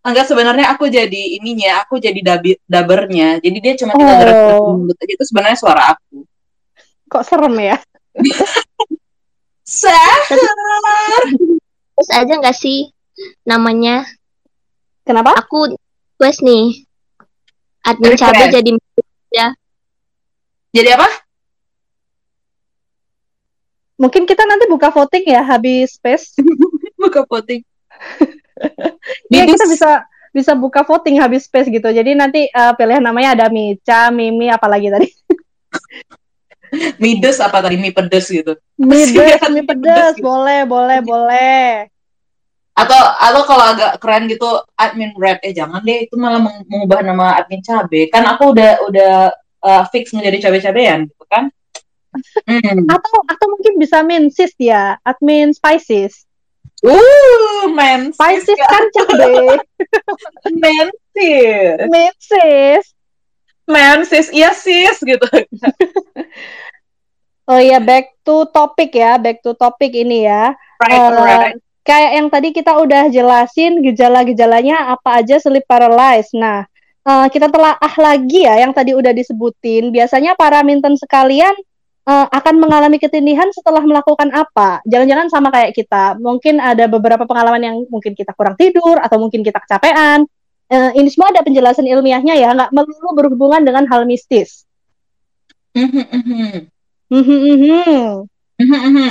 Enggak, sebenarnya aku jadi ininya, aku jadi dabi, dabernya. Jadi dia cuma tinggal
Oh.
mulut aja. Itu sebenarnya suara aku.
Kok serem ya?
Sahur.
Terus aja nggak sih namanya?
Kenapa?
Aku request nih. Admin cabe jadi
Jadi apa?
Mungkin kita nanti buka voting ya habis space.
Buka voting.
Iya, kita bisa bisa buka voting habis space gitu. Jadi nanti eh, pilihan namanya ada Mica, Mimi, apalagi tadi.
Mides apa tadi mie pedes gitu.
Pedas, mie pedas,
pedas.
boleh, boleh, boleh.
Atau atau kalau agak keren gitu admin red eh jangan deh itu malah meng- mengubah nama admin cabe. Kan aku udah udah uh, fix menjadi cabe-cabean gitu kan. Hmm.
Atau atau mungkin bisa min sis ya, admin spices.
Uh, men.
Spices kan cabe.
Mensis.
min sis.
Mensis. Iya sis gitu.
Oh iya, back to topic ya, back to topic ini ya.
Right,
Eh,
right.
kayak yang tadi kita udah jelasin gejala-gejalanya apa aja sleep paralysis. Nah, eh, kita telah ah lagi ya yang tadi udah disebutin. Biasanya para minten sekalian eh, akan mengalami ketindihan setelah melakukan apa? Jangan-jangan sama kayak kita. Mungkin ada beberapa pengalaman yang mungkin kita kurang tidur atau mungkin kita kecapean. Eh, ini semua ada penjelasan ilmiahnya ya, nggak melulu berhubungan dengan hal mistis.
Mhm, mhm.
Mhm,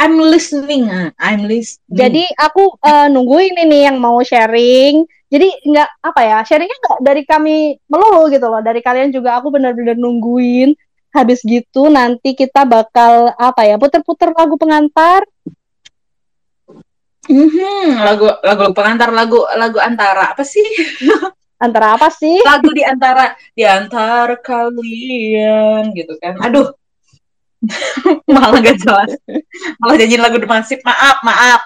I'm listening. ah. I'm listening.
Jadi aku eh, nungguin ini yang mau sharing. Jadi nggak apa ya, sharingnya nggak dari kami melulu gitu loh. Dari kalian juga aku benar-benar nungguin. Habis gitu nanti kita bakal apa ya, puter-puter lagu pengantar.
Mhm, lagu lagu pengantar lagu lagu antara apa sih?
Antara apa sih?
Lagu di antara di antara kalian gitu kan. Aduh. Malah gak jelas. Malah nyanyiin lagu demasif. Maaf, maaf.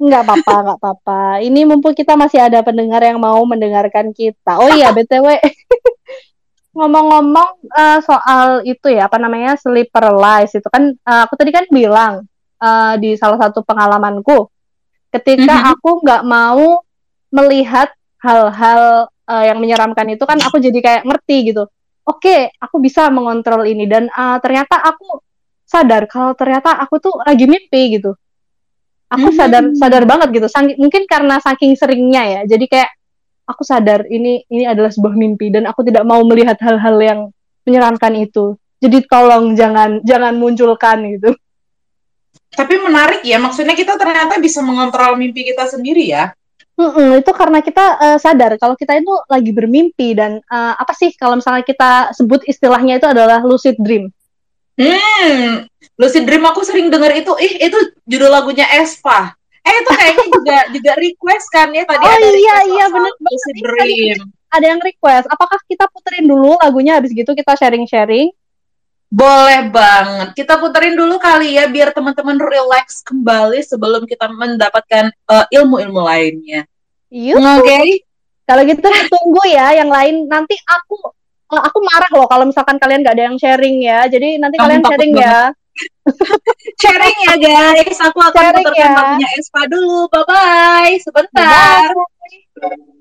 Nggak apa-apa, nggak apa-apa. Ini mumpung kita masih ada pendengar yang mau mendengarkan kita. Oh iya, BTW. Ngomong-ngomong eh, soal itu ya, apa namanya, sleep paralysis itu kan, eh, aku tadi kan bilang eh, di salah satu pengalamanku, ketika
Mhm.
aku nggak mau melihat hal-hal eh, yang menyeramkan itu kan, aku jadi kayak ngerti gitu. Oke, aku bisa mengontrol ini dan eh, ternyata aku sadar kalau ternyata aku tuh lagi mimpi gitu aku
Mhm.
sadar sadar banget gitu Sang- mungkin karena saking seringnya ya jadi kayak aku sadar ini ini adalah sebuah mimpi dan aku tidak mau melihat hal-hal yang menyeramkan itu jadi tolong jangan jangan munculkan gitu
Tapi menarik ya, maksudnya kita ternyata bisa mengontrol mimpi kita sendiri ya.
Mm-mm, itu karena kita eh, sadar kalau kita itu lagi bermimpi dan eh, apa sih kalau misalnya kita sebut istilahnya itu adalah lucid dream
Hmm, Lucid Dream aku sering denger itu, ih itu judul lagunya Espa eh itu kayaknya juga juga request kan ya tadi
oh iya iya benar banget
Dream.
ada yang request apakah kita puterin dulu lagunya habis gitu kita sharing sharing
boleh banget. Kita puterin dulu kali ya biar teman-teman relax kembali sebelum kita mendapatkan uh, ilmu-ilmu lainnya.
Iya,
Oke. Okay.
Kalau gitu tunggu ya yang lain. Nanti aku eh, aku marah loh kalau misalkan kalian gak ada yang sharing ya. Jadi nanti
Kamu
kalian sharing ya.
banget.
ya.
Sharing ya guys, aku akan
Sharing
putarkan
ya.
lagunya Espa dulu. Bye bye, sebentar.
Bye
-bye.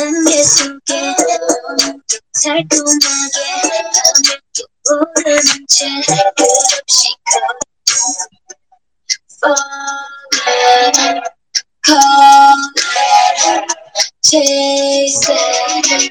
당겨줄게 달콤하게 밤에도 오르는 채 끝없이
꺼내
꺼내 chase it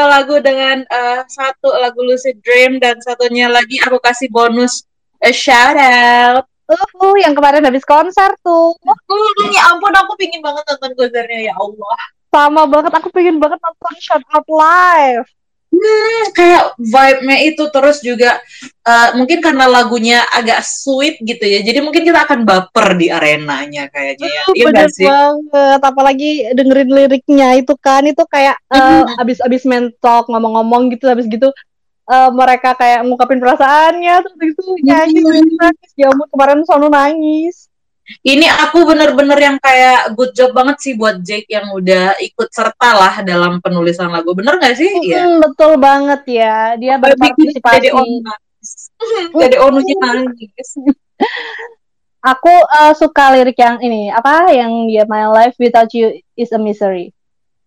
dua lagu dengan eh, satu lagu Lucid Dream dan satunya lagi aku kasih bonus a shout out.
Uh, yang kemarin habis konser tuh.
Hmm, ya ampun aku pingin banget nonton konsernya ya Allah.
Sama banget, aku pengen banget nonton Shout Out Live.
Hmm, kayak vibe-nya itu terus juga eh, mungkin karena lagunya agak sweet gitu ya. Jadi mungkin kita akan baper di arenanya kayaknya ya.
Uh,
Iya
bener
sih?
banget, apalagi dengerin liriknya itu kan, itu kayak eh,
Mhm.
abis-abis mentok ngomong-ngomong gitu, habis gitu eh, mereka kayak ngungkapin perasaannya, terus itu nyanyi,
Mhm.
terus nangis. Ya ampun, kemarin Sonu nangis.
Ini aku bener-bener yang kayak good job banget sih buat Jake yang udah ikut serta lah dalam penulisan lagu. Bener gak sih? Iya.
Mm, betul banget ya, dia berpartisipasi.
Nangis. Dede Onunya nangis.
Aku eh, suka lirik yang ini, apa yang dia My life without you is a misery.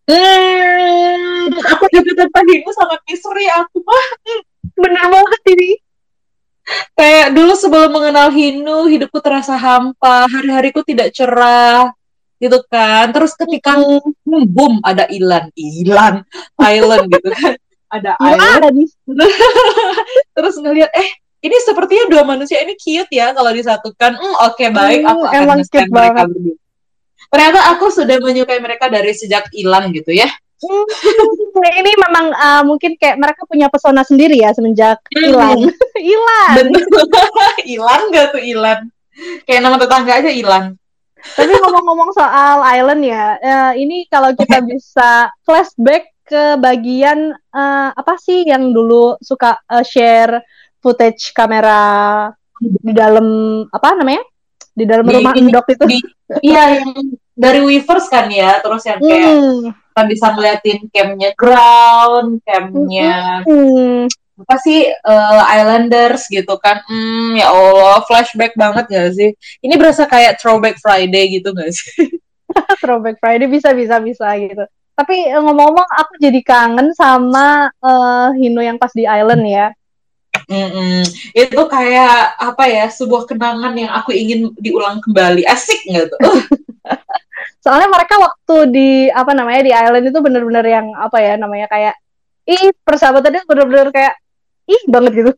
Hmm, aku juga Hinu sama Misri aku mah
Bener banget ini.
Kayak dulu sebelum mengenal Hinu hidupku terasa hampa hari-hariku tidak cerah gitu kan. Terus ketika
Mm,
hmm, boom ada Ilan. Ilan Island gitu kan. Ada Island terus ngelihat eh ini sepertinya dua manusia ini cute ya kalau disatukan. Hmm, oke baik.
Hmm,
aku akan
emang cute
mereka berdua. Ternyata aku sudah menyukai mereka dari sejak Ilan gitu ya
Hmm, ini memang uh, mungkin kayak mereka punya pesona sendiri ya semenjak
Hmm.
Ilan. Ilan.
Ilan gak tuh Ilan? Kayak nama tetangga aja Ilan.
Tapi ngomong-ngomong soal Island ya, eh, ini kalau kita bisa flashback ke bagian eh, apa sih yang dulu suka eh, share footage kamera di dalam apa namanya? Di dalam
Di
rumah endok itu.
Di- Iya yang dari Weavers kan ya, terus yang kayak
Hmm.
Kita bisa ngeliatin campnya Ground, campnya
Hmm.
apa sih eh, Islanders gitu kan. Hmm, ya Allah, flashback banget gak sih? Ini berasa kayak throwback Friday gitu gak sih?
Throwback Friday bisa bisa bisa gitu. Tapi eh, ngomong-ngomong aku jadi kangen sama eh, Hino yang pas di Island ya.
Mm-mm. Itu kayak apa ya, sebuah kenangan yang aku ingin diulang kembali. Asik nggak tuh?
Soalnya mereka waktu di apa namanya di Island itu bener-bener yang apa ya namanya kayak ih persahabatannya bener-bener kayak ih banget gitu.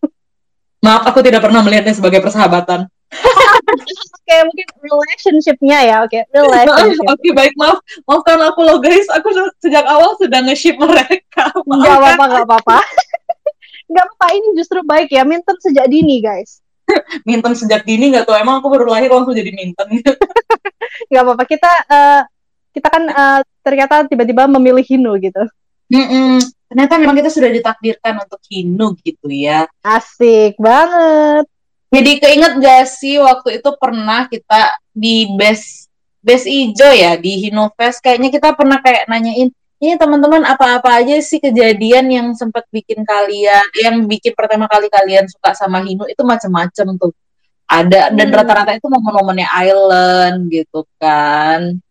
Maaf, aku tidak pernah melihatnya sebagai persahabatan.
kayak mungkin relationshipnya ya oke relationship.
Oke, baik, maaf. Maafkan aku loh, guys. Aku se- sejak awal sudah nge-ship mereka.
Nggak apa-apa nggak apa-apa. Nggak apa-apa ini justru baik ya minten sejak dini guys.
Minten sejak dini nggak tuh? Emang aku baru lahir langsung jadi Minten.
Nggak apa-apa kita eh, kita kan eh, ternyata tiba-tiba memilih Hino gitu.
Mm-mm. Ternyata memang kita sudah ditakdirkan untuk Hinu gitu ya.
Asik banget.
Jadi keinget gak sih waktu itu pernah kita di base base ijo ya di Hinofest kayaknya kita pernah kayak nanyain ini teman-teman apa-apa aja sih kejadian yang sempat bikin kalian yang bikin pertama kali kalian suka sama Hino? Itu macam-macam tuh. Ada dan
Hmm.
rata-rata itu momen-momennya Island gitu kan.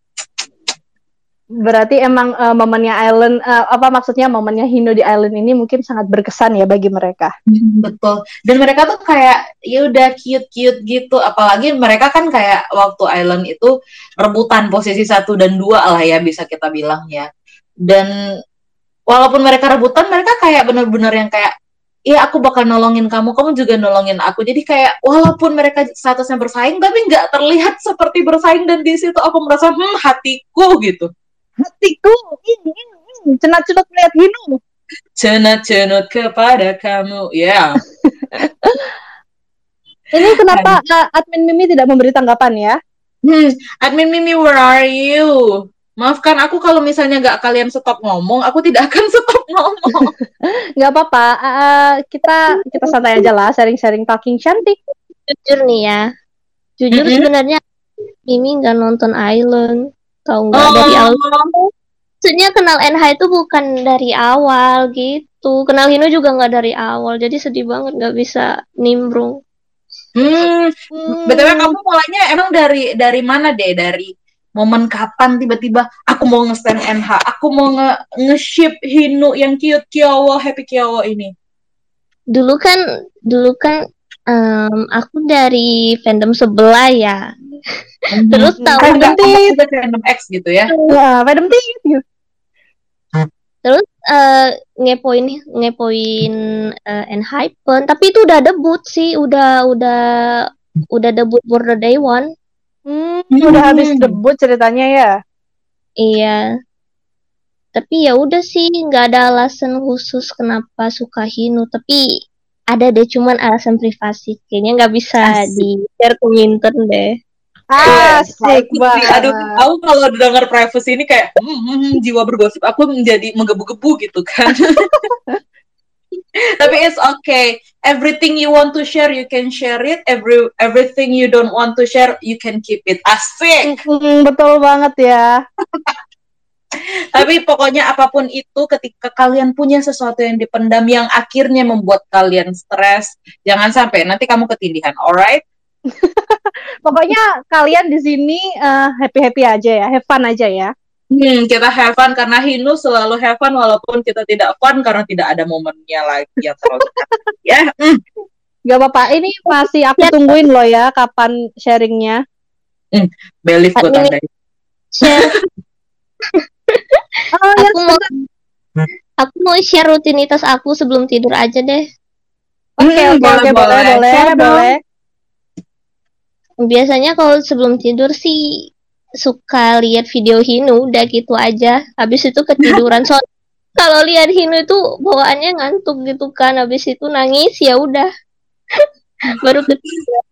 Berarti emang eh, momennya Island eh, apa maksudnya momennya Hino di Island ini mungkin sangat berkesan ya bagi mereka.
betul. Dan mereka tuh kayak ya udah cute-cute gitu. Apalagi mereka kan kayak waktu Island itu rebutan posisi satu dan dua lah ya bisa kita bilang ya dan walaupun mereka rebutan mereka kayak bener-bener yang kayak Iya aku bakal nolongin kamu, kamu juga nolongin aku. Jadi kayak walaupun mereka statusnya bersaing, tapi nggak terlihat seperti bersaing dan di situ aku merasa hmm hatiku gitu.
Hatiku hmm, hmm, cenat-cenut melihat Hino.
Cenut-cenut kepada kamu, ya.
Ini kenapa eh, admin Mimi tidak memberi tanggapan ya?
Hmm, admin Mimi, where are you? Maafkan aku kalau misalnya nggak kalian stop ngomong, aku tidak akan stop ngomong.
Nggak apa-apa, eh, kita kita santai aja lah, sharing-sharing talking cantik.
Jujur nih ya. Jujur
Mm-mm.
sebenarnya Mimi nggak nonton Island. Tahu nggak
Oh,
dari awal. Maksudnya kenal NH itu bukan dari awal gitu. Kenal Hino juga nggak dari awal. Jadi sedih banget nggak bisa nimbrung.
Hmm,
Hmm.
btw kamu mulainya emang dari dari mana deh? Dari momen kapan tiba-tiba aku mau nge-stand NH, aku mau nge nge-ship Hinu yang cute Kyowo, happy Kyowo ini.
Dulu kan, dulu kan em, aku dari fandom sebelah ya. Terus
Hmm,
tahu
kan
fandom X gitu ya?
Wah, Fandom Tea.
terus eh, ngepoin ngepoin eh, Enhypen, tapi itu udah debut sih, udah udah udah debut for the day one.
Hmm,
Hmm.
udah habis debut ceritanya ya.
Iya. Tapi ya udah sih, nggak ada alasan khusus kenapa suka Hinu. Tapi ada deh, cuman alasan privasi. Kayaknya nggak bisa
Asik.
di share ke Minton deh.
Asik banget.
Aduh, aku kalau dengar privacy ini kayak hmm, hmm, hmm, jiwa bergosip aku menjadi menggebu-gebu gitu kan. Tapi it's okay. Everything you want to share, you can share it. Every everything you don't want to share, you can keep it. Asik.
Hmm, betul banget ya.
Tapi pokoknya apa pun itu, ketika kalian punya sesuatu yang dipendam yang akhirnya membuat kalian stres, jangan sampai nanti kamu ketindihan. Alright?
Pokoknya kalian di sini happy happy aja ya, have fun aja ya.
Hmm, kita have fun karena Hinu selalu have fun walaupun kita tidak fun karena tidak ada momennya lagi yang terlalu ya. hmm.
Gak apa-apa. Ini masih aku tungguin loh ya, kapan sharingnya.
Believe gue
Admin-
tandai.
Share,
Oh ya,
aku mau aku mau share rutinitas aku sebelum tidur aja deh.
Oke
Hmm,
oke oke boleh boleh
dong.
boleh.
Biasanya kalau sebelum tidur sih suka lihat video Hinu, udah gitu aja. Habis itu ketiduran. So kalau lihat Hinu itu bawaannya ngantuk gitu kan. Habis itu nangis ya udah. Baru ketidur.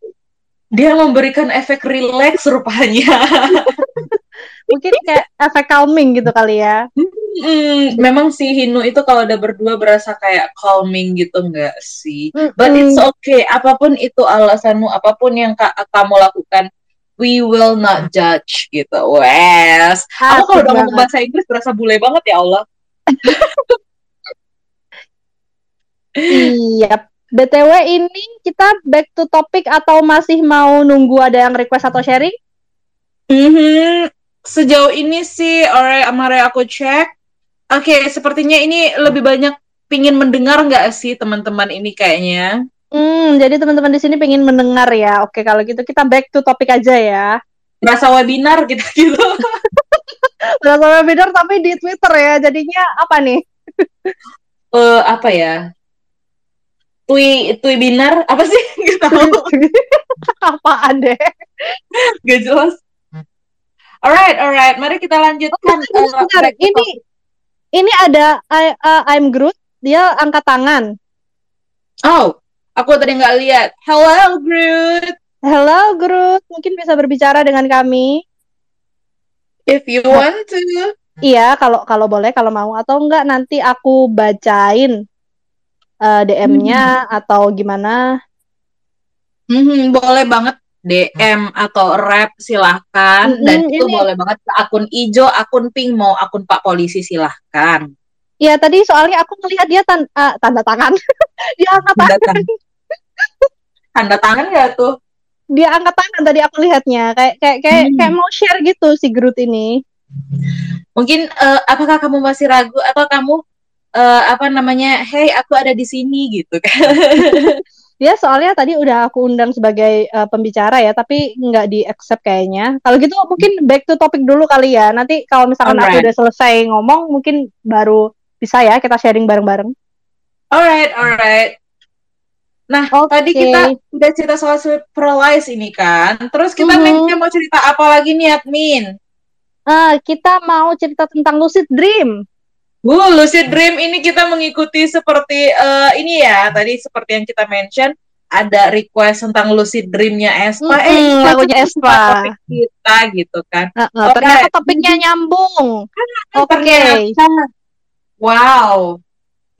Dia memberikan efek relax rupanya.
Mungkin kayak efek calming gitu kali ya.
Hmm, memang si Hinu itu kalau udah berdua berasa kayak calming gitu enggak sih?
Mm-mm.
But it's okay. Apa pun itu alasanmu, apa pun yang ka- kamu lakukan, we will not judge gitu. Wes. Aku kalau udah ngomong bahasa Inggris berasa bule banget ya Allah.
Iya. BTW ini kita back to topic atau masih mau nunggu ada yang request atau sharing?
Mhm. Sejauh ini sih, alright, mari aku cek. Oke, sepertinya ini lebih banyak pingin mendengar nggak sih teman-teman ini kayaknya?
Hmm, jadi teman-teman di sini pengen mendengar ya. Oke, kalau gitu kita back to topik aja ya.
Berasa webinar gitu-gitu.
Berasa webinar tapi di Twitter ya. Jadinya apa nih?
Eh, apa ya? Tui, tui binar, apa sih? Tahu,
Apaan deh?
nggak jelas. Alright, alright, mari kita lanjutkan.
Bentar.
to
Ini ini ada I, uh, I'm Groot, dia angkat tangan.
Oh, aku tadi nggak lihat. Hello, Groot.
Hello Groot, mungkin bisa berbicara dengan kami.
If you want to.
Iya, kalau kalau boleh, kalau mau atau enggak nanti aku bacain uh, DM-nya atau gimana.
Mhm, boleh banget DM atau rap silahkan dan
Mhm,
itu
ini-
boleh banget ke akun ijo, akun pink mau akun Pak Polisi silahkan.
Iya, tadi soalnya aku melihat dia tan uh, tanda tangan. dia angkat
Tanda
tangan.
Tanda tangan nggak tuh?
Dia angkat tangan tadi aku lihatnya. Kayak kayak kayak,
Hmm.
kayak mau share gitu si Groot ini.
Mungkin eh, apakah kamu masih ragu atau kamu eh, apa namanya? Hey, aku ada di sini gitu kan?
Dia soalnya tadi udah aku undang sebagai uh, pembicara ya, tapi nggak di accept kayaknya. Kalau gitu mungkin back to topic dulu kali ya. Nanti kalau misalkan aku
Alright.
udah selesai ngomong, mungkin baru bisa ya kita sharing bareng-bareng.
Alright, alright. Nah,
Oke.
tadi kita udah cerita soal surprise ini kan. Terus kita
Mhm.
nextnya mau cerita apa lagi nih, admin?
Ah, kita mau cerita tentang lucid dream.
Uh, lucid dream ini kita mengikuti seperti eh, ini ya. Tadi seperti yang kita mention ada request tentang lucid dreamnya Espa.
Mm-mm,
kita
lagunya Espa.
topik kita gitu kan.
Ah, ah,
Oke.
Ternyata topiknya nyambung. Oke.
Ternyata. Wow.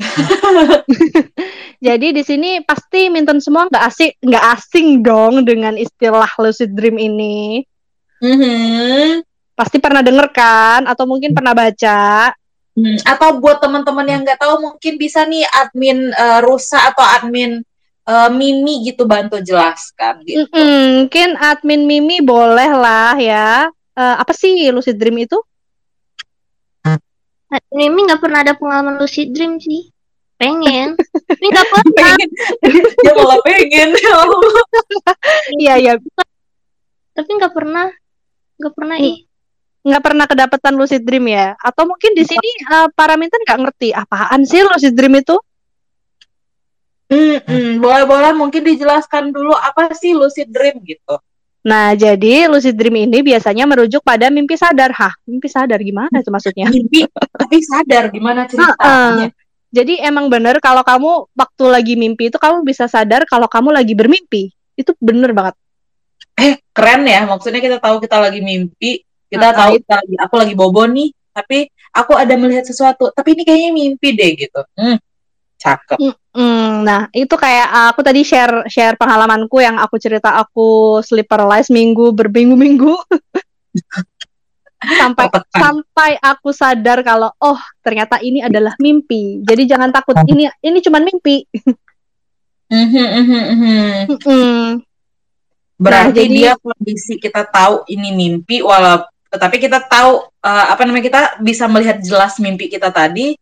Jadi di sini pasti Minton semua nggak asing nggak asing dong dengan istilah lucid dream ini.
Mhm.
Pasti pernah denger kan? Atau mungkin pernah baca?
Hmm, Atau buat teman-teman yang nggak tahu mungkin bisa nih admin eh, Rusa atau admin eh, Mimi gitu bantu jelaskan gitu.
Mm-mm, mungkin admin Mimi boleh lah ya. Eh, apa sih lucid dream itu?
Mimi nggak pernah ada pengalaman lucid dream sih. Pengen. Tapi nggak pernah.
Pengen, dia malah pengen. ya.
Iya iya,
Tapi nggak pernah. Nggak pernah
Hmm.
ih.
nggak pernah kedapatan lucid dream ya? Atau mungkin di sini eh, para minten nggak ngerti apaan sih lucid dream itu?
Mm-mm, boleh-boleh mungkin dijelaskan dulu apa sih lucid dream gitu.
Nah, jadi lucid dream ini biasanya merujuk pada mimpi sadar. Hah, mimpi sadar gimana itu maksudnya?
Mimpi tapi sadar gimana ceritanya.
Jadi emang bener kalau kamu waktu lagi mimpi itu kamu bisa sadar kalau kamu lagi bermimpi. Itu bener banget.
Eh, keren ya. Maksudnya kita tahu kita lagi mimpi, kita
Ah,
tahu kita lagi aku lagi bobo nih, tapi aku ada melihat sesuatu, tapi ini kayaknya mimpi deh gitu. Hmm, cakep.
Hmm, nah itu kayak uh, aku tadi share share pengalamanku yang aku cerita aku sleep paralyzed minggu berminggu-minggu sampai
Tertekan.
sampai aku sadar kalau oh ternyata ini adalah mimpi. Jadi jangan takut ini ini cuman mimpi.
Mhm, mhm, mhm. Berarti
Nah, jadi-
dia kondisi kita tahu ini mimpi, walau tetapi kita tahu eh, apa namanya kita bisa melihat jelas mimpi kita tadi,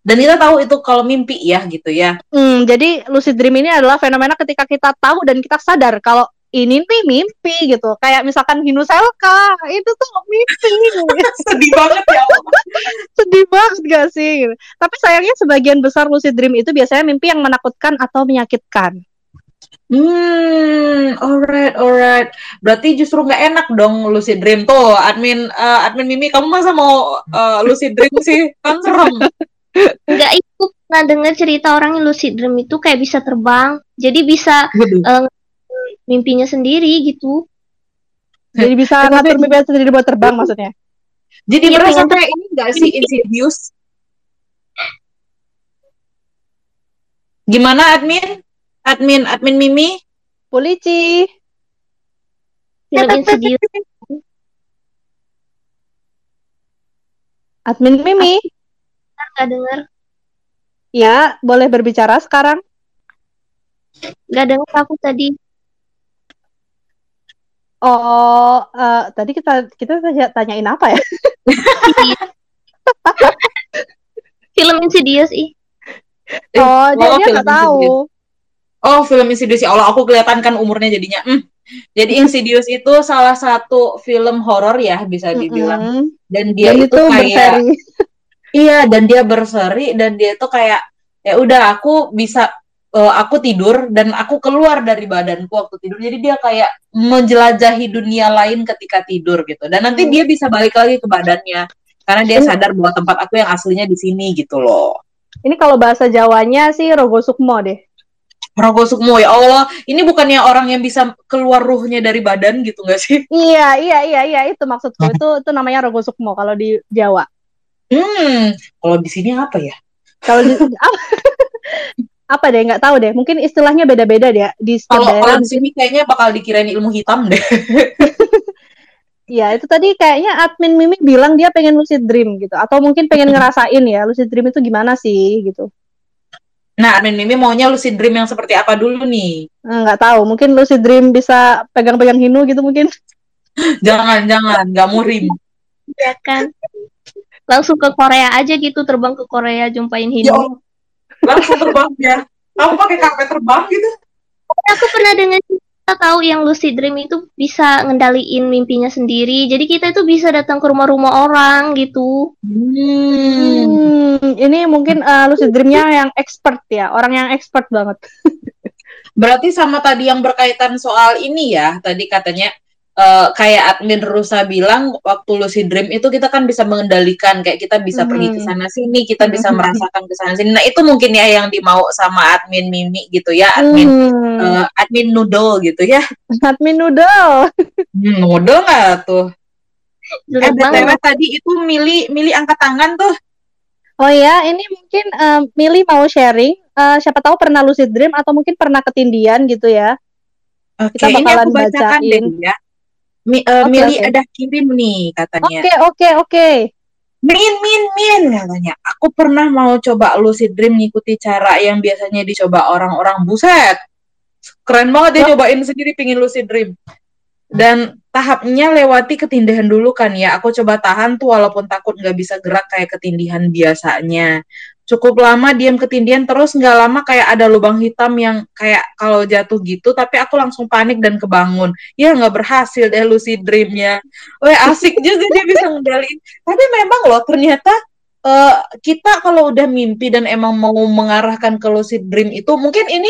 dan kita tahu itu kalau mimpi ya gitu ya.
Hmm, jadi lucid dream ini adalah fenomena ketika kita tahu dan kita sadar kalau ini nih mimpi gitu. Kayak misalkan Hinuselka, itu tuh mimpi.
Sedih banget ya.
Sedih banget gak sih? Gitu. Tapi sayangnya sebagian besar lucid dream itu biasanya mimpi yang menakutkan atau menyakitkan.
Hmm, alright, alright. Berarti justru nggak enak dong lucid dream tuh, admin, eh, admin Mimi, kamu masa mau eh, lucid dream sih? Kan serem.
Enggak itu pernah dengar cerita orang yang lucid dream itu kayak bisa terbang. Jadi bisa
Waduh.
Mimpinya sendiri gitu.
Jadi bisa
Eh,
ngatur mimpi sendiri buat terbang maksudnya.
Jadi berasa
pengen
kayak ini nggak sih Insidious? Gimana admin? Admin, admin Mimi?
Polisi.
Film Insidious.
Admin Mimi.
Nggak dengar.
Ya, boleh berbicara sekarang.
Nggak dengar aku tadi.
Oh, eh, tadi kita kita tanya- tanyain apa ya?
Film Insidious ih.
Eh,
Oh, dia
oh,
dia
film
nggak tahu.
Insidious. Oh, film Insidious ya Allah, aku kelihatan kan umurnya jadinya. Hmm. Jadi Insidious itu salah satu film horor ya bisa dibilang.
Mm-mm.
Dan dia
Dan
itu
itu
kayak
berseri.
Iya, dan dia berseri dan dia tuh kayak ya udah aku bisa eh, aku tidur dan aku keluar dari badanku waktu tidur. Jadi dia kayak menjelajahi dunia lain ketika tidur gitu. Dan nanti
Hmm.
dia bisa balik lagi ke badannya karena dia sadar bahwa tempat aku yang aslinya di sini gitu loh.
Ini kalau bahasa Jawanya sih Rogo Sukmo deh.
Rogo Sukmo ya Allah, ini bukannya orang yang bisa keluar ruhnya dari badan gitu gak sih?
Iya, iya, iya, iya, itu maksudku. Itu itu namanya Rogo Sukmo kalau di Jawa.
Hmm, kalau di sini apa ya?
Kalau di apa, apa deh nggak tahu deh. Mungkin istilahnya beda-beda deh di setiap
Kalau
daerah.
kalau di sini kayaknya bakal dikirain ilmu hitam deh.
Iya, itu tadi kayaknya admin Mimi bilang dia pengen lucid dream gitu, atau mungkin pengen ngerasain ya lucid dream itu gimana sih gitu.
Nah, Admin Mimi maunya lucid dream yang seperti apa dulu nih?
Eh, Nggak tahu, mungkin lucid dream bisa pegang-pegang hinu gitu mungkin.
Jangan, jangan, nggak murim.
Ya kan. Langsung ke Korea aja gitu, terbang ke Korea jumpain
Ya
Hindu.
Allah, langsung terbang ya. Kamu pakai karpet terbang gitu?
Aku pernah dengar kita tahu yang lucid dream itu bisa ngendaliin mimpinya sendiri. Jadi kita itu bisa datang ke rumah-rumah orang gitu.
Hmm.
Hmm, ini mungkin eh, lucid dreamnya yang expert ya, orang yang expert banget.
Berarti sama tadi yang berkaitan soal ini ya, tadi katanya eh, kayak admin Rusa bilang waktu lucid dream itu kita kan bisa mengendalikan kayak kita bisa
Mhm.
pergi ke sana sini, kita bisa
Mhm.
merasakan ke sana sini. Nah, itu mungkin ya yang dimau sama admin Mimi gitu ya, admin
Hmm,
eh, admin Noodle gitu ya.
admin noodle.
Hmm, noodle nggak tuh? Eh, BTW
banget.
tadi itu milih milih angkat tangan tuh.
Oh ya, ini mungkin eh, Mili mau sharing. eh, siapa tahu pernah lucid dream atau mungkin pernah ketindian gitu ya.
Oke,
Kita
ini
bakalan
aku bacakan
bacain.
deh ya. Mi, eh,
Oke,
Mili
oke.
ada kirim nih katanya.
Oke, oke, oke.
Min, min, min katanya. Aku pernah mau coba lucid dream ngikuti cara yang biasanya dicoba orang-orang buset. Keren banget dia nyobain sendiri pingin lucid dream. Dan tahapnya lewati ketindihan dulu kan ya. Aku coba tahan tuh walaupun takut nggak bisa gerak kayak ketindihan biasanya. Cukup lama diam ketindihan terus nggak lama kayak ada lubang hitam yang kayak kalau jatuh gitu. Tapi aku langsung panik dan kebangun. Ya nggak berhasil deh lucid dreamnya. Weh asik juga dia bisa ngendaliin. Tapi memang loh ternyata eh, kita kalau udah mimpi dan emang mau mengarahkan ke lucid dream itu mungkin ini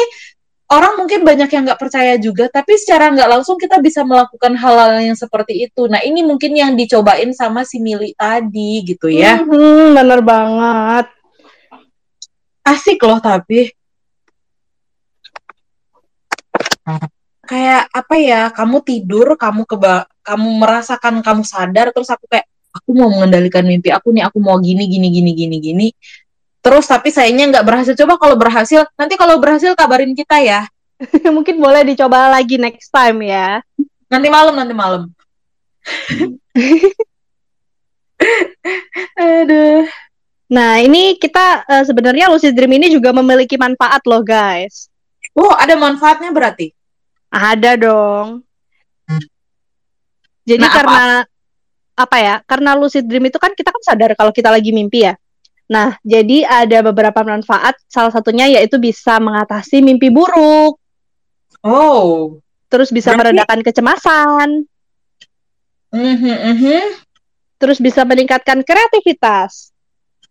orang mungkin banyak yang nggak percaya juga, tapi secara nggak langsung kita bisa melakukan hal-hal yang seperti itu. Nah ini mungkin yang dicobain sama si Mili tadi gitu ya.
Mhm, bener banget.
Asik loh tapi. Kayak apa ya, kamu tidur, kamu keba kamu merasakan kamu sadar, terus aku kayak, aku mau mengendalikan mimpi aku nih, aku mau gini, gini, gini, gini, gini. Terus tapi sayangnya nggak berhasil. Coba kalau berhasil, nanti kalau berhasil kabarin kita ya.
Mungkin boleh dicoba lagi next time ya.
Nanti malam, nanti malam. Aduh.
Nah, ini kita eh, sebenarnya lucid dream ini juga memiliki manfaat loh, guys.
Oh, ada manfaatnya berarti.
Ada dong. Jadi
Nah, apa-
karena apa ya? Karena lucid dream itu kan kita kan sadar kalau kita lagi mimpi ya. Nah, jadi ada beberapa manfaat. Salah satunya yaitu bisa mengatasi mimpi buruk,
Oh.
terus bisa
Berarti-
meredakan kecemasan,
Mhm, mhm.
terus bisa meningkatkan kreativitas.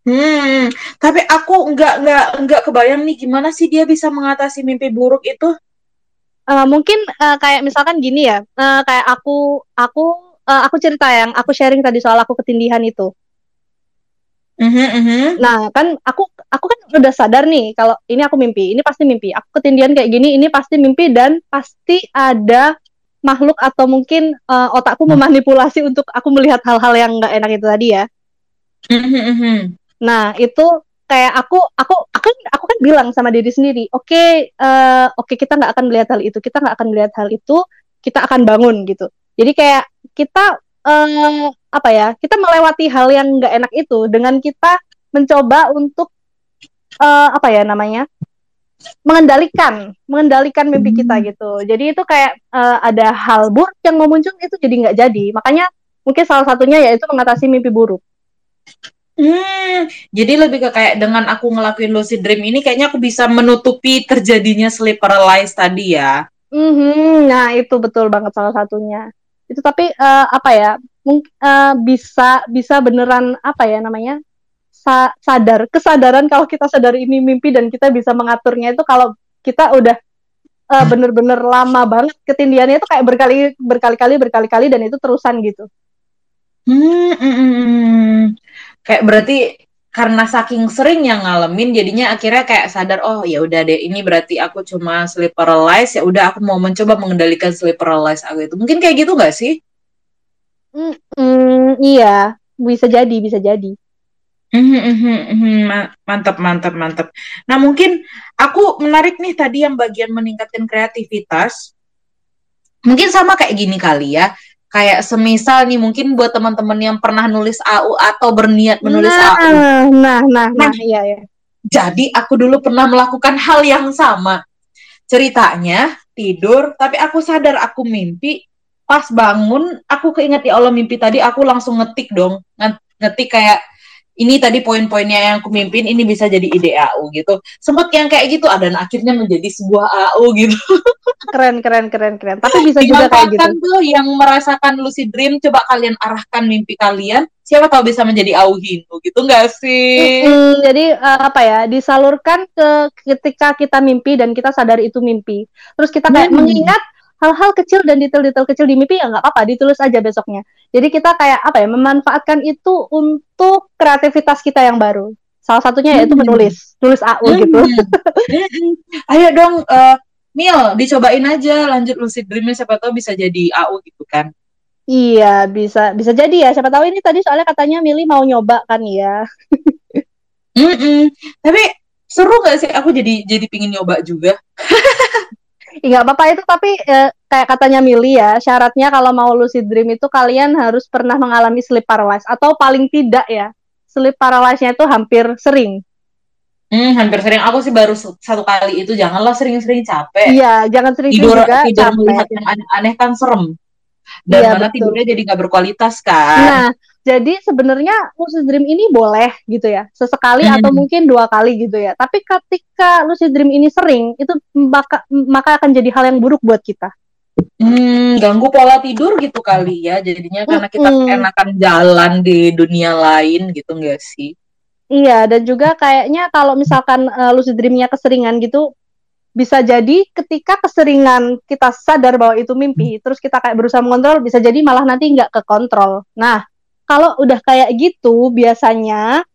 Hmm, tapi aku nggak nggak nggak kebayang nih gimana sih dia bisa mengatasi mimpi buruk itu.
Eh, mungkin eh, kayak misalkan gini ya, eh, kayak aku aku eh, aku cerita yang aku sharing tadi soal aku ketindihan itu.
Mhm, mhm.
Nah, kan aku aku kan udah sadar nih kalau ini aku mimpi, ini pasti mimpi. Aku ketindihan kayak gini, ini pasti mimpi dan pasti ada makhluk atau mungkin eh, otakku memanipulasi untuk aku melihat hal-hal yang nggak enak itu tadi ya.
Mhm, mhm.
Nah, itu kayak aku aku aku aku kan bilang sama diri sendiri, oke eh, oke kita nggak akan melihat hal itu, kita nggak akan melihat hal itu, kita akan bangun gitu. Jadi kayak kita eh, apa ya, kita melewati hal yang nggak enak itu dengan kita mencoba untuk eh, apa ya namanya mengendalikan mengendalikan mimpi kita gitu. Jadi itu kayak eh, ada hal buruk yang mau muncul itu jadi nggak jadi. Makanya mungkin salah satunya yaitu mengatasi mimpi buruk.
Hmm, jadi lebih ke kayak dengan aku ngelakuin lucid dream ini kayaknya aku bisa menutupi terjadinya sleep paralysis tadi ya.
Mhm, nah itu betul banget salah satunya. Itu tapi eh, apa ya? Mungkin bisa bisa beneran apa ya namanya? Sa- sadar, kesadaran kalau kita sadar ini mimpi dan kita bisa mengaturnya itu kalau kita udah eh, bener-bener lama banget ketindihannya itu kayak berkali berkali-kali berkali-kali dan itu terusan gitu.
Hmm, mm, mm, mm. Kayak berarti karena saking sering yang ngalamin jadinya akhirnya kayak sadar oh ya udah deh ini berarti aku cuma sleep paralysis ya udah aku mau mencoba mengendalikan sleep paralysis aku itu mungkin kayak gitu nggak sih?
Mm, mm, iya, bisa jadi, bisa jadi.
Mhm, mhm, mhm. Ma- Mantap, mantap, mantap. Nah, mungkin aku menarik nih tadi yang bagian meningkatkan kreativitas. Mungkin sama kayak gini kali ya. Kayak semisal nih mungkin buat teman-teman yang pernah nulis AU atau berniat menulis AU.
Nah, nah, nah, nah, iya, iya.
Jadi aku dulu pernah melakukan hal yang sama. Ceritanya tidur, tapi aku sadar aku mimpi. Pas bangun, aku keinget ya Allah mimpi tadi, aku langsung ngetik dong. Nge- Ngetik kayak ini tadi poin-poinnya yang aku mimpin ini bisa jadi ide AU gitu. Sempet yang kayak gitu, ah, dan akhirnya menjadi sebuah AU gitu.
Keren, keren, keren, keren. Tapi bisa juga kayak gitu.
Tuh yang merasakan lucid dream, coba kalian arahkan mimpi kalian. Siapa tahu bisa menjadi AU Hindu gitu nggak sih?
Mm, jadi eh, apa ya disalurkan ke ketika kita mimpi dan kita sadar itu mimpi. Terus kita kayak
Hmm.
mengingat hal-hal kecil dan detail-detail kecil di mimpi ya nggak apa-apa ditulis aja besoknya. Jadi kita kayak apa ya memanfaatkan itu untuk kreativitas kita yang baru. Salah satunya yaitu
Hmm.
menulis, tulis AU gitu.
Hmm. Ayo dong, eh, Mil, dicobain aja lanjut lucid dreamnya siapa tahu bisa jadi AU gitu kan.
Iya bisa bisa jadi ya. Siapa tahu ini tadi soalnya katanya Mili mau nyoba kan ya.
Mm-mm. Tapi seru gak sih aku jadi jadi pingin nyoba juga.
Nggak apa-apa itu tapi eh, kayak katanya Mili ya syaratnya kalau mau lucid dream itu kalian harus pernah mengalami sleep paralysis atau paling tidak ya sleep paralysis-nya itu hampir sering
Hmm, hampir sering. Aku sih baru satu kali itu. Janganlah sering-sering capek.
Iya, jangan sering
Tidur
juga
tidur
capek.
melihat yang aneh-aneh kan serem. Dan
Iya,
mana
betul.
tidurnya jadi nggak berkualitas kan.
Nah, jadi sebenarnya lucid dream ini boleh gitu ya, sesekali
Hmm.
atau mungkin dua kali gitu ya. Tapi ketika lucid dream ini sering, itu maka maka akan jadi hal yang buruk buat kita.
Hmm, ganggu pola tidur gitu kali ya. Jadinya karena kita
Mm-mm.
enakan jalan di dunia lain gitu nggak sih?
Iya, dan juga kayaknya kalau misalkan eh, lucid dreamnya keseringan gitu, bisa jadi ketika keseringan kita sadar bahwa itu mimpi, terus kita kayak berusaha mengontrol, bisa jadi malah nanti nggak kekontrol. Nah, kalau udah kayak gitu, biasanya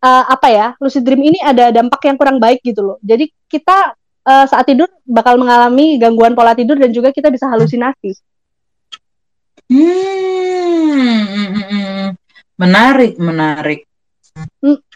eh, apa ya, lucid dream ini ada dampak yang kurang baik gitu loh. Jadi kita eh, saat tidur bakal mengalami gangguan pola tidur dan juga kita bisa halusinasi.
Hmm, mm, mm, mm. menarik, menarik.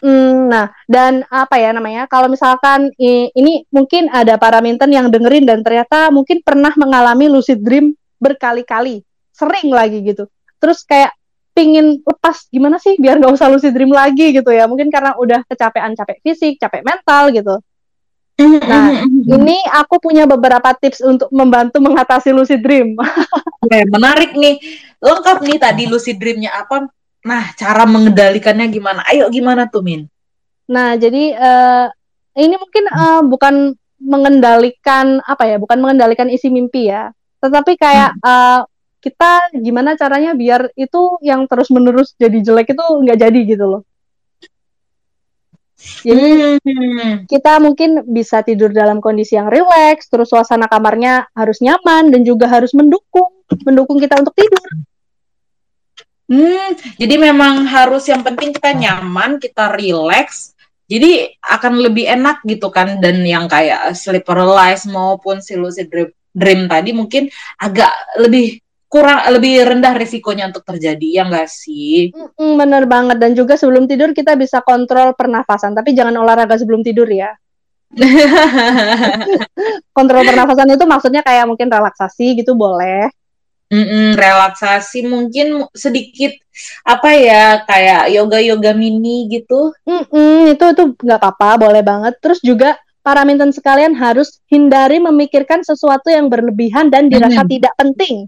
Nah, dan apa ya namanya? Kalau misalkan ini mungkin ada para minten yang dengerin dan ternyata mungkin pernah mengalami lucid dream berkali-kali, sering lagi gitu. Terus kayak pingin lepas gimana sih biar nggak usah lucid dream lagi gitu ya? Mungkin karena udah kecapean, capek fisik, capek mental gitu. Nah, Ini aku punya beberapa tips untuk membantu mengatasi lucid dream.
Menarik nih. Lengkap nih tadi lucid dream-nya apa? Nah, cara mengendalikannya gimana? Ayo gimana tuh, Min?
Nah, jadi eh, ini mungkin eh, bukan mengendalikan apa ya, bukan mengendalikan isi mimpi ya, tetapi kayak eh, kita gimana caranya biar itu yang terus-menerus jadi jelek itu nggak jadi gitu loh. Jadi
Hmm.
kita mungkin bisa tidur dalam kondisi yang rileks, terus suasana kamarnya harus nyaman dan juga harus mendukung, mendukung kita untuk tidur.
Hmm, jadi memang harus yang penting kita nyaman, kita relax. Jadi akan lebih enak gitu kan dan yang kayak sleep paralysis maupun si lucid dream, dream tadi mungkin agak lebih kurang lebih rendah risikonya untuk terjadi ya enggak sih?
Bener banget dan juga sebelum tidur kita bisa kontrol pernafasan, tapi jangan olahraga sebelum tidur ya. Kontrol pernafasan itu maksudnya kayak mungkin relaksasi gitu boleh.
Mm-mm, relaksasi mungkin sedikit apa ya kayak yoga yoga mini gitu.
Mm-mm, itu itu nggak apa-apa, boleh banget. Terus juga para minten sekalian harus hindari memikirkan sesuatu yang berlebihan dan dirasa
Hmm.
tidak penting.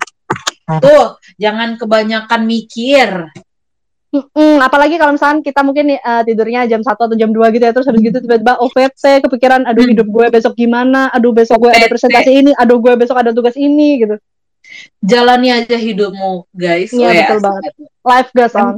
Tuh, jangan kebanyakan mikir.
Mm-mm, apalagi kalau misalkan kita mungkin eh, tidurnya jam 1 atau jam 2 gitu ya, terus habis gitu tiba-tiba OVT, kepikiran, aduh hidup gue besok gimana, aduh besok gue ada presentasi ini, aduh gue besok ada tugas ini gitu.
Jalani aja hidupmu, guys.
Iya,
Weh,
betul banget. Life goes on.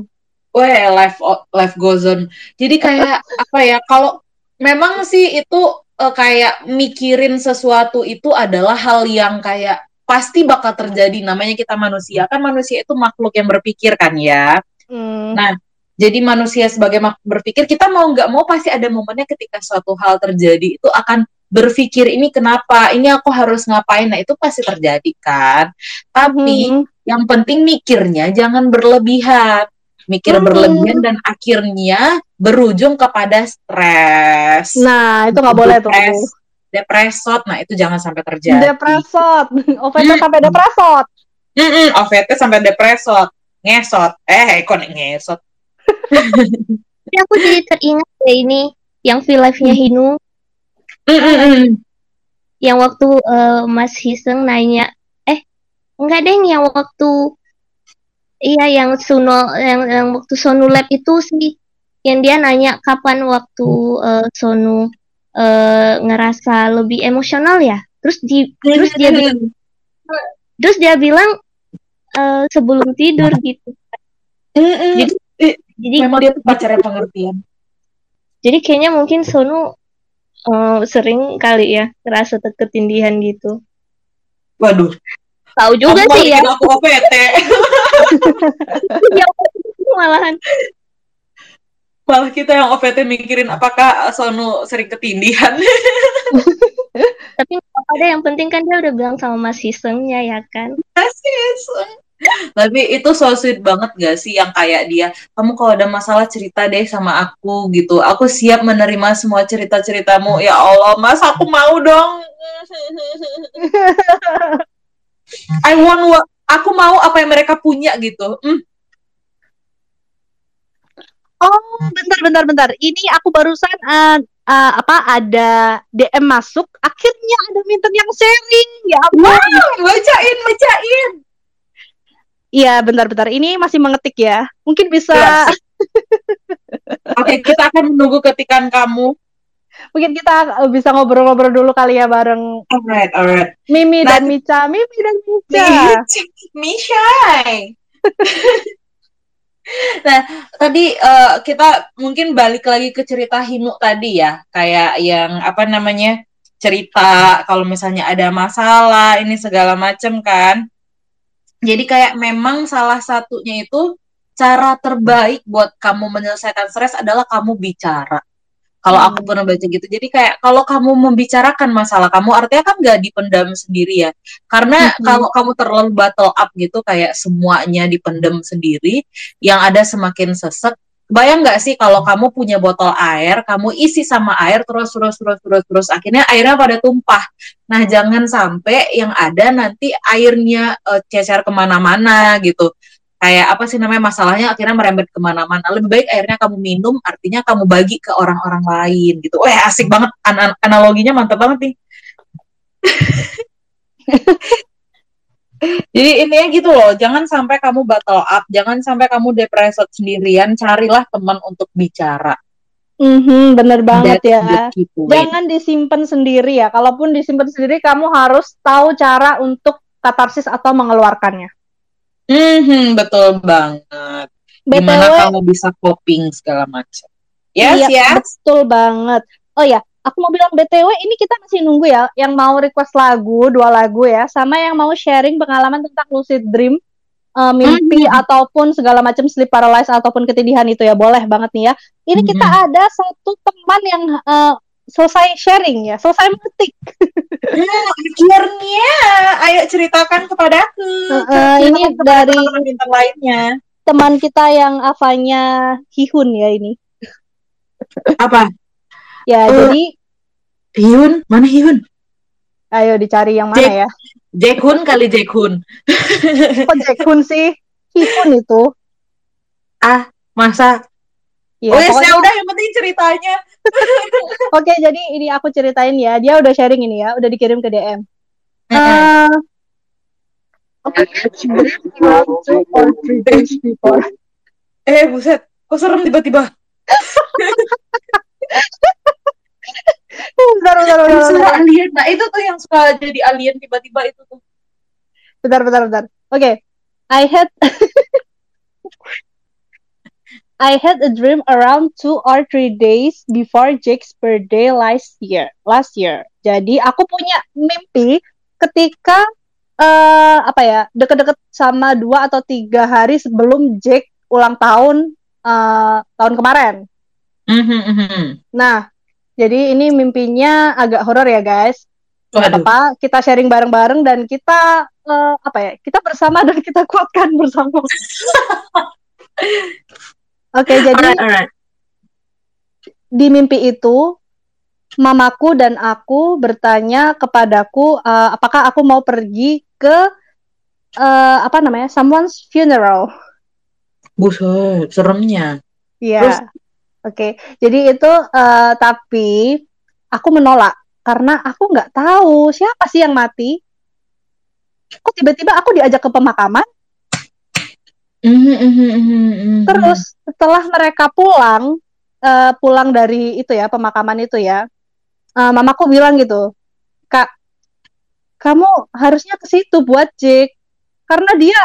Weh, life life goes on. Jadi kayak apa ya? Kalau memang sih itu eh, kayak mikirin sesuatu itu adalah hal yang kayak pasti bakal terjadi. Namanya kita manusia kan manusia itu makhluk yang berpikir kan ya.
Mm.
Nah, jadi manusia sebagai makhluk berpikir kita mau nggak mau pasti ada momennya ketika suatu hal terjadi itu akan berpikir ini kenapa, ini aku harus ngapain. Nah, itu pasti terjadi kan. Tapi
Mhm.
yang penting mikirnya jangan berlebihan. Mikir
Hmm.
berlebihan dan akhirnya berujung kepada stres.
Nah, itu nggak boleh tuh.
Depres, depresot. Nah, itu jangan sampai terjadi.
Depresot. OVT
Hmm.
sampai depresot.
Mm-mm, OVT sampai depresot. Ngesot. Eh, kok nih ngesot?
Tapi aku jadi teringat ya ini yang V Live-nya Hinu
Mm-mm.
yang waktu eh, Mas Hiseng nanya eh enggak deh yang waktu iya yang Suno yang, yang waktu Sonu Lab itu sih yang dia nanya kapan waktu eh, Sonu eh, ngerasa lebih emosional ya terus di terus dia bilang terus dia bilang eh, sebelum tidur gitu. Jadi- jadi
Memang dia tuh pacarnya pengertian.
jadi kayaknya mungkin Sonu eh, sering kali ya ngerasa ketindihan gitu
Waduh.
tahu juga
aku
sih ya
aku OVT.
Ya, malahan
Malah kita yang OVT mikirin apakah Sonu sering ketindihan.
tapi apa deh yang penting kan dia udah bilang sama Mas Hisengnya ya kan
Asis. Tapi itu so sweet banget gak sih yang kayak dia, kamu kalau ada masalah cerita deh sama aku gitu. Aku siap menerima semua cerita-ceritamu. Ya Allah, Mas, aku mau dong. I want what aku mau apa yang mereka punya gitu. Hmm,
Oh, bentar, bentar, bentar. Ini aku barusan eh, eh, apa ada DM masuk, akhirnya ada minta yang sharing. Ya ampun.
Wow, bacain, bacain.
Iya, bentar-bentar. Ini masih mengetik ya. Mungkin bisa
Iya. Oke, kita akan menunggu ketikan kamu.
mungkin kita eh, bisa ngobrol-ngobrol dulu kali ya bareng
Alright, alright.
Mimi
Nah,
dan Mica. Mimi dan Mica.
Mishai. nah, tadi eh, kita mungkin balik lagi ke cerita Hinu tadi ya, kayak yang apa namanya cerita kalau misalnya ada masalah ini segala macem kan. Jadi kayak memang salah satunya itu cara terbaik buat kamu menyelesaikan stres adalah kamu bicara. Kalau aku pernah baca gitu, jadi kayak kalau kamu membicarakan masalah kamu, artinya kan nggak dipendam sendiri ya. Karena
Mhm.
kalau kamu terlalu battle up gitu, kayak semuanya dipendam sendiri, yang ada semakin sesek. Bayang nggak sih kalau kamu punya botol air, kamu isi sama air terus terus terus terus terus, akhirnya airnya pada tumpah. Nah jangan sampai yang ada nanti airnya eh, cecer ke mana-mana gitu kayak apa sih namanya masalahnya akhirnya merembet ke mana-mana lebih baik akhirnya kamu minum artinya kamu bagi ke orang-orang lain gitu wah asik banget An- analoginya mantap banget nih jadi intinya gitu loh jangan sampai kamu battle up jangan sampai kamu depresi sendirian carilah teman untuk bicara
Mhm, bener banget
That's
ya. Jangan disimpan sendiri ya. Kalaupun disimpan sendiri, kamu harus tahu cara untuk katarsis atau mengeluarkannya.
Mhm, betul banget gimana
BTW,
kamu bisa coping segala macam yes
iya,
yes
betul banget. Oh ya, aku mau bilang BTW ini kita masih nunggu ya yang mau request lagu, dua lagu ya, sama yang mau sharing pengalaman tentang lucid dream, eh, mimpi
Mhm.
ataupun segala macam sleep paralysis ataupun ketidihan itu ya, boleh banget nih ya. Ini kita
Mhm.
ada satu teman yang eh, selesai sharing ya, selesai mengetik.
Hmm, akhirnya, ayo ceritakan kepadaku.
Eh, ini
Ceritakan kepada
dari
bintang lainnya.
teman kita yang avanya Hihun ya ini.
Apa?
Ya,
Eh.
jadi
Hyun? Mana Hyun?
ayo dicari yang mana
Jack.
ya?
Jaekhun kali Jaekhun.
Kok Jaekhun sih? Hihun itu.
Ah, masa?
Ya,
Wes,
pokoknya-
ya udah yang penting ceritanya.
Oke, jadi ini aku ceritain ya. Dia udah sharing ini ya, udah dikirim ke DM. Eh, or three days before.
Eh, buset. Kok serem tiba-tiba?
Bentar, bentar, bentar, bentar,
alien. Nah, itu tuh yang suka jadi alien tiba-tiba itu tuh.
bentar, bentar, bentar. Oke, I had I had a dream around two or three days before Jake's birthday last year. Last year. Jadi aku punya mimpi ketika eh apa ya deket-deket sama dua atau tiga hari sebelum Jake ulang tahun eh tahun kemarin.
Mhm, mhm.
Nah, jadi ini mimpinya agak horor ya guys.
Waduh.
apa-apa, kita sharing bareng-bareng dan kita eh, apa ya? Kita bersama dan kita kuatkan bersama. Oke, jadi
Alright, alright.
di mimpi itu mamaku dan aku bertanya kepadaku eh, apakah aku mau pergi ke eh, apa namanya? someone's funeral.
Buset, seremnya.
Iya.
Terus?
Oke. Jadi itu eh, tapi aku menolak karena aku nggak tahu siapa sih yang mati. Kok tiba-tiba aku diajak ke pemakaman?
Mhm, mhm, mhm.
Terus setelah mereka pulang, eh, pulang dari itu ya pemakaman itu ya, eh, mamaku bilang gitu, kak, kamu harusnya ke situ buat Jake, karena dia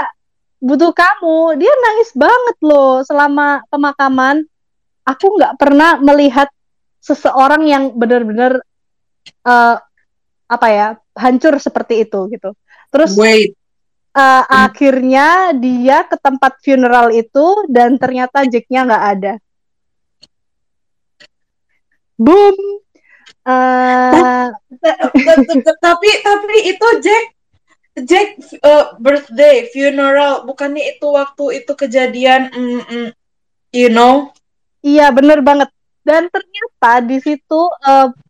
butuh kamu. Dia nangis banget loh selama pemakaman. Aku nggak pernah melihat seseorang yang benar-benar eh, apa ya hancur seperti itu gitu. Terus
Wait.
Eh, akhirnya dia ke tempat funeral itu dan ternyata Jack-nya nggak ada. Boom. Eh,
tapi tapi itu Jack Jack uh, birthday funeral bukannya itu waktu itu kejadian mm, mm, you know
iya bener banget. Dan ternyata di situ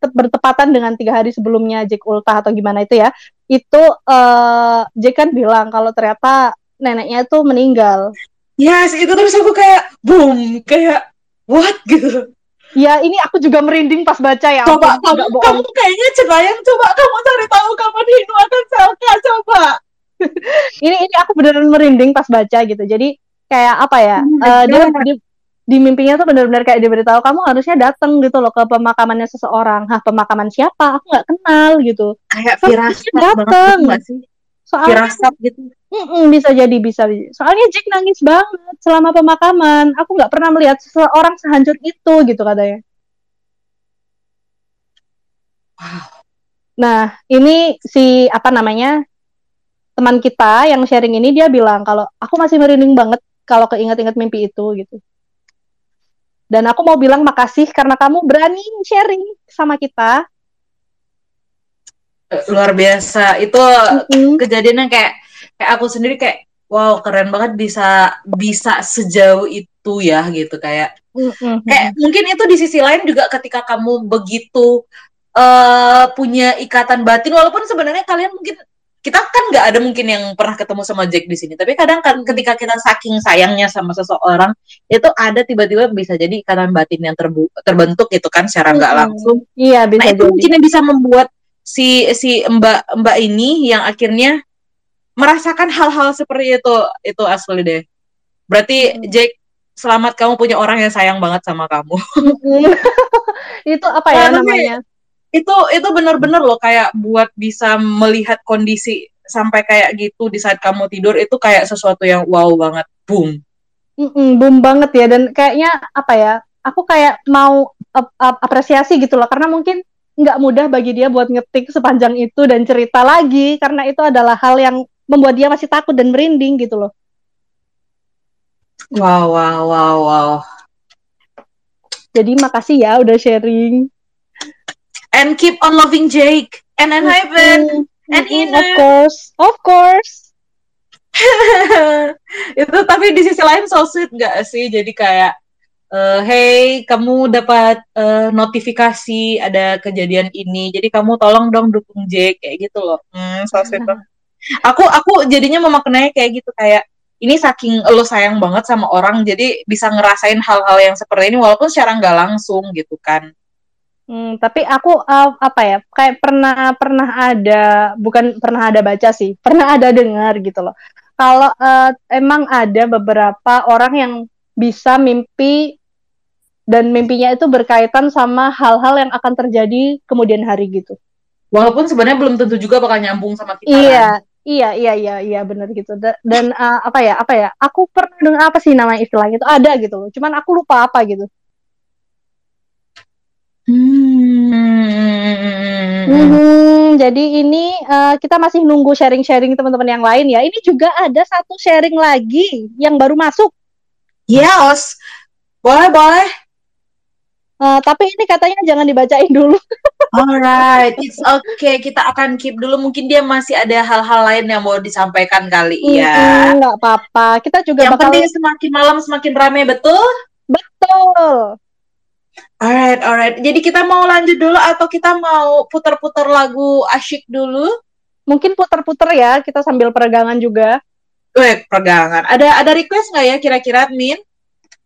te- bertepatan dengan tiga hari sebelumnya Jack ultah atau gimana itu ya, itu eh, Jack kan bilang kalau ternyata neneknya itu meninggal.
yes itu terus aku kayak boom kayak what gitu
Ya ini aku juga merinding pas baca ya.
Coba
ampun,
kamu, kamu kayaknya cenayang. Coba kamu cari tahu kapan Hinu akan selka. Coba.
Ini ini aku beneran merinding pas baca gitu. Jadi kayak apa ya?
Oh
eh, dia
God.
Di, mimpinya tuh bener-bener kayak diberitahu kamu harusnya datang gitu loh ke pemakamannya seseorang. Hah pemakaman siapa? Aku nggak kenal gitu.
Kayak firasat sih?
Soalnya
Firasat gitu.
Mm-mm, bisa jadi bisa soalnya Jack nangis banget selama pemakaman aku nggak pernah melihat seseorang sehancur itu gitu katanya
Wow.
nah ini si apa namanya teman kita yang sharing ini dia bilang kalau aku masih merinding banget kalau keinget-inget mimpi itu gitu dan aku mau bilang makasih karena kamu berani sharing sama kita
Luar biasa. Itu
Mm-mm.
kejadiannya kayak kayak aku sendiri kayak wow keren banget bisa bisa sejauh itu ya gitu kayak
Mm-mm.
kayak mungkin itu di sisi lain juga ketika kamu begitu eh punya ikatan batin walaupun sebenarnya kalian mungkin kita kan nggak ada mungkin yang pernah ketemu sama Jack di sini. Tapi kadang kan ketika kita saking sayangnya sama seseorang itu ada tiba-tiba bisa jadi ikatan batin yang terbu- terbentuk gitu kan secara nggak
Mm-mm.
langsung.
Iya bisa
nah itu
jadi.
mungkin yang bisa membuat si si mbak mbak ini yang akhirnya merasakan hal-hal seperti itu itu asli deh. Berarti
Hmm.
Jack selamat kamu punya orang yang sayang banget sama kamu.
Mm-mm. itu apa ya
tapi-
namanya
itu itu bener-bener loh kayak buat bisa melihat kondisi sampai kayak gitu di saat kamu tidur itu kayak sesuatu yang wow banget. Boom.
Mm-mm, boom banget ya. Dan kayaknya apa ya aku kayak mau ap- ap- apresiasi gitu loh. Karena mungkin nggak mudah bagi dia buat ngetik sepanjang itu dan cerita lagi. Karena itu adalah hal yang membuat dia masih takut dan merinding gitu loh.
Wow wow wow wow.
Jadi makasih ya udah sharing
and keep on loving Jake. And Ivan
Mm-mm,
and Ina.
of course. Of course.
Itu tapi di sisi lain so sweet gak sih? Jadi kayak eh, hey kamu dapat eh, notifikasi ada kejadian ini. Jadi kamu tolong dong dukung Jake kayak gitu loh. Hmm, so sweet banget. aku aku jadinya memaknai kayak gitu kayak ini saking lo sayang banget sama orang jadi bisa ngerasain hal-hal yang seperti ini walaupun secara nggak langsung gitu kan
Hmm, tapi aku uh, apa ya kayak pernah pernah ada bukan pernah ada baca sih pernah ada dengar gitu loh. Kalau uh, emang ada beberapa orang yang bisa mimpi dan mimpinya itu berkaitan sama hal-hal yang akan terjadi kemudian hari gitu.
Walaupun sebenarnya belum tentu juga bakal nyambung sama kita kan.
iya iya iya iya iya benar gitu. Da- dan uh, apa ya apa ya aku pernah dengar apa sih nama istilahnya itu ada gitu loh. Cuman aku lupa apa gitu
Hmm.
Hmm, jadi ini eh, kita masih nunggu sharing-sharing teman-teman yang lain ya. Ini juga ada satu sharing lagi yang baru masuk.
Ya, Os. Boleh, boleh.
Eh, tapi ini katanya jangan dibacain dulu.
Alright, it's okay. Kita akan keep dulu. Mungkin dia masih ada hal-hal lain yang mau disampaikan kali ya.
Mm-mm, nggak apa-apa. Kita juga
Yang
bakal
penting semakin malam semakin rame, betul?
betul.
Alright, alright. Jadi kita mau lanjut dulu atau kita mau putar-putar lagu asyik dulu?
Mungkin puter-puter ya. Kita sambil peregangan juga.
Weh, pegangan. Ada ada request nggak ya kira-kira, Min?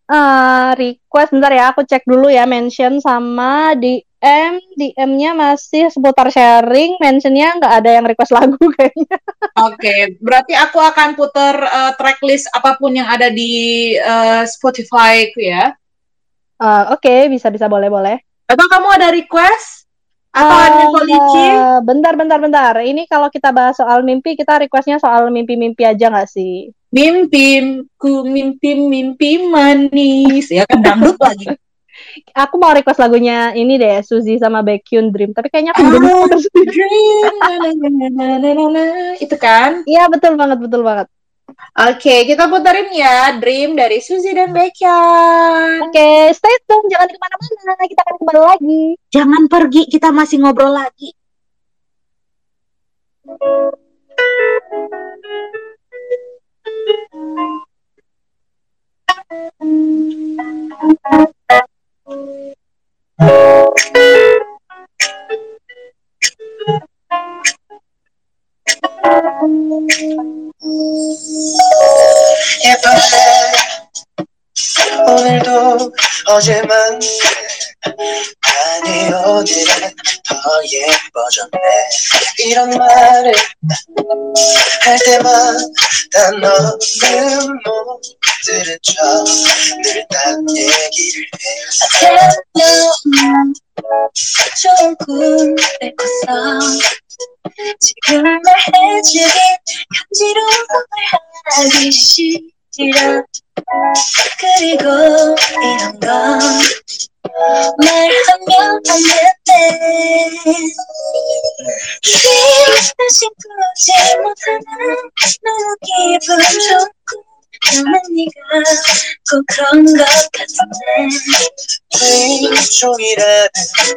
Eh, request bentar ya. Aku cek dulu ya. Mention sama DM. DM-nya masih seputar sharing. Mentionnya nggak ada yang request lagu kayaknya.
Oke, berarti aku akan putar eh, tracklist apa pun yang ada di eh, Spotify ya.
Uh, Oke, okay, bisa-bisa boleh-boleh.
Atau kamu ada request? Atau uh,
eh, ada polisi? Bentar, bentar, bentar. Ini kalau kita bahas soal mimpi, kita requestnya soal mimpi-mimpi aja nggak sih?
Mimpi, ku mimpi, mimpi manis. Ya kan dangdut lagi.
Aku mau request lagunya ini deh, Suzy sama Baekhyun Dream. Tapi kayaknya aku belum oh,
Dream. Itu kan?
Iya, betul banget, betul banget.
Oke, kita puterin ya Dream dari Suzy dan Baekhyun.
Oke, stay tune, jangan ke mana-mana. Kita akan kembali lagi.
Jangan pergi, kita masih ngobrol lagi.
오늘도 어제만 아니 오늘은 더 예뻐졌네. 이런 말을 할 때마다 너는 못 들은 척늘딴 얘기를 해
좋은 꿈을 꿨어 지금 말해주기 간지러운 걸 하기 싫어. 그리고 이런 건 말하면 안 된대 다시 꾸지 못하는 너무 기분 좋고 나만 네가 꼭 그런 것 같은데.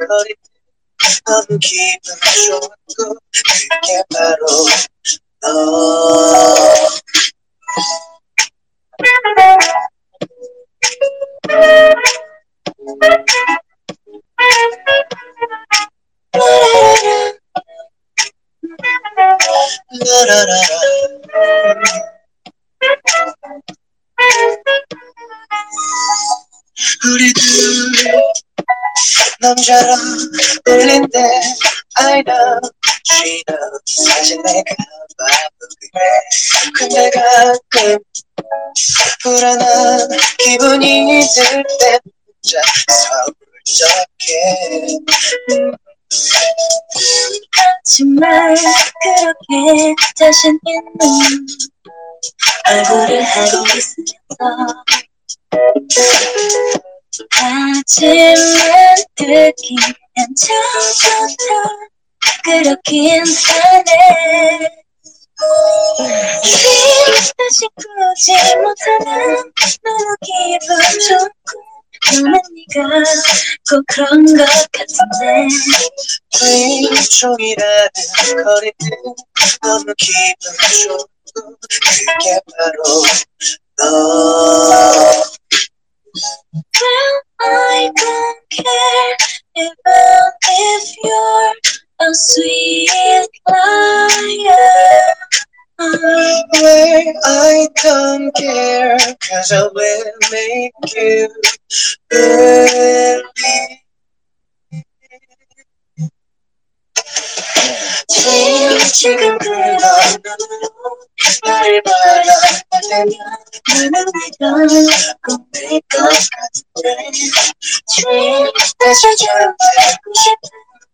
거리 너무 기분 좋고 그게 바로 너 불안한 기분이 들 때 혼자 서울적해
하지만 그렇게 자신 있는 얼굴을 하고 있으면서 하지만 듣기엔 처음부터 그렇긴 하네 다시 꾸지 못하는 너무 기분 좋고 너는 네가 꼭 그런 것 같은데
종이라는 거리들 너무 기분 좋고 그게 바로 너
Well, I don't care even if you're A sweet liar.
Where I don't care, cause I will make you believe.
Dreams I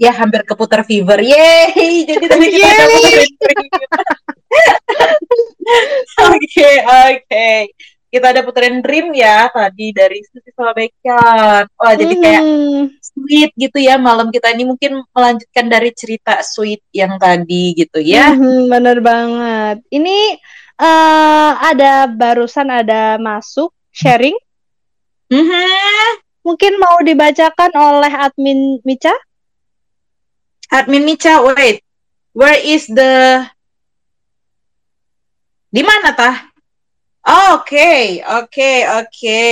Ya hampir keputar fever. Yeay. Jadi tadi kita udah. Oke, oke. Kita ada puterin Dream ya tadi dari Susi sama. Wah, jadi kayak
Hmm,
sweet gitu ya malam kita ini mungkin melanjutkan dari cerita sweet yang tadi gitu ya.
mhm, bener banget. Ini eh ada barusan ada masuk sharing.
Mhm.
Mungkin mau dibacakan oleh admin Mica?
Admin Mica, wait. Where is the Di mana tah? Oke, oke, oke.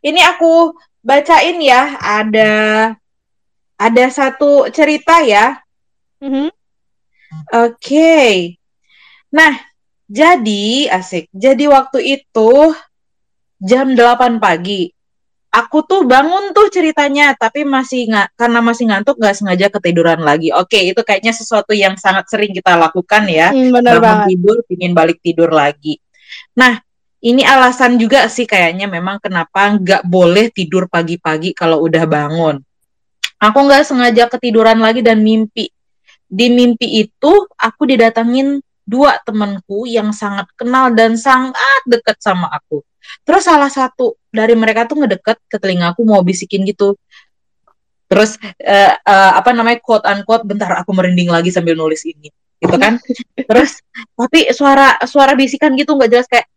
Ini aku bacain ya. Ada ada satu cerita ya.
Mhm.
Oke. Nah, jadi asik. Jadi waktu itu jam 8 pagi. Aku tuh bangun tuh ceritanya, tapi masih nggak karena masih ngantuk nggak sengaja ketiduran lagi. Oke, itu kayaknya sesuatu yang sangat sering kita lakukan ya.
Hmm, bener
Bangun
banget.
tidur, pingin balik tidur lagi. Nah, ini alasan juga sih kayaknya memang kenapa nggak boleh tidur pagi-pagi kalau udah bangun. Aku nggak sengaja ketiduran lagi dan mimpi. Di mimpi itu aku didatangin dua temanku yang sangat kenal dan sangat dekat sama aku. Terus salah satu dari mereka tuh ngedeket ke telingaku mau bisikin gitu. Terus eh, eh, apa namanya quote unquote bentar aku merinding lagi sambil nulis ini gitu kan. Terus tapi suara suara bisikan gitu nggak jelas kayak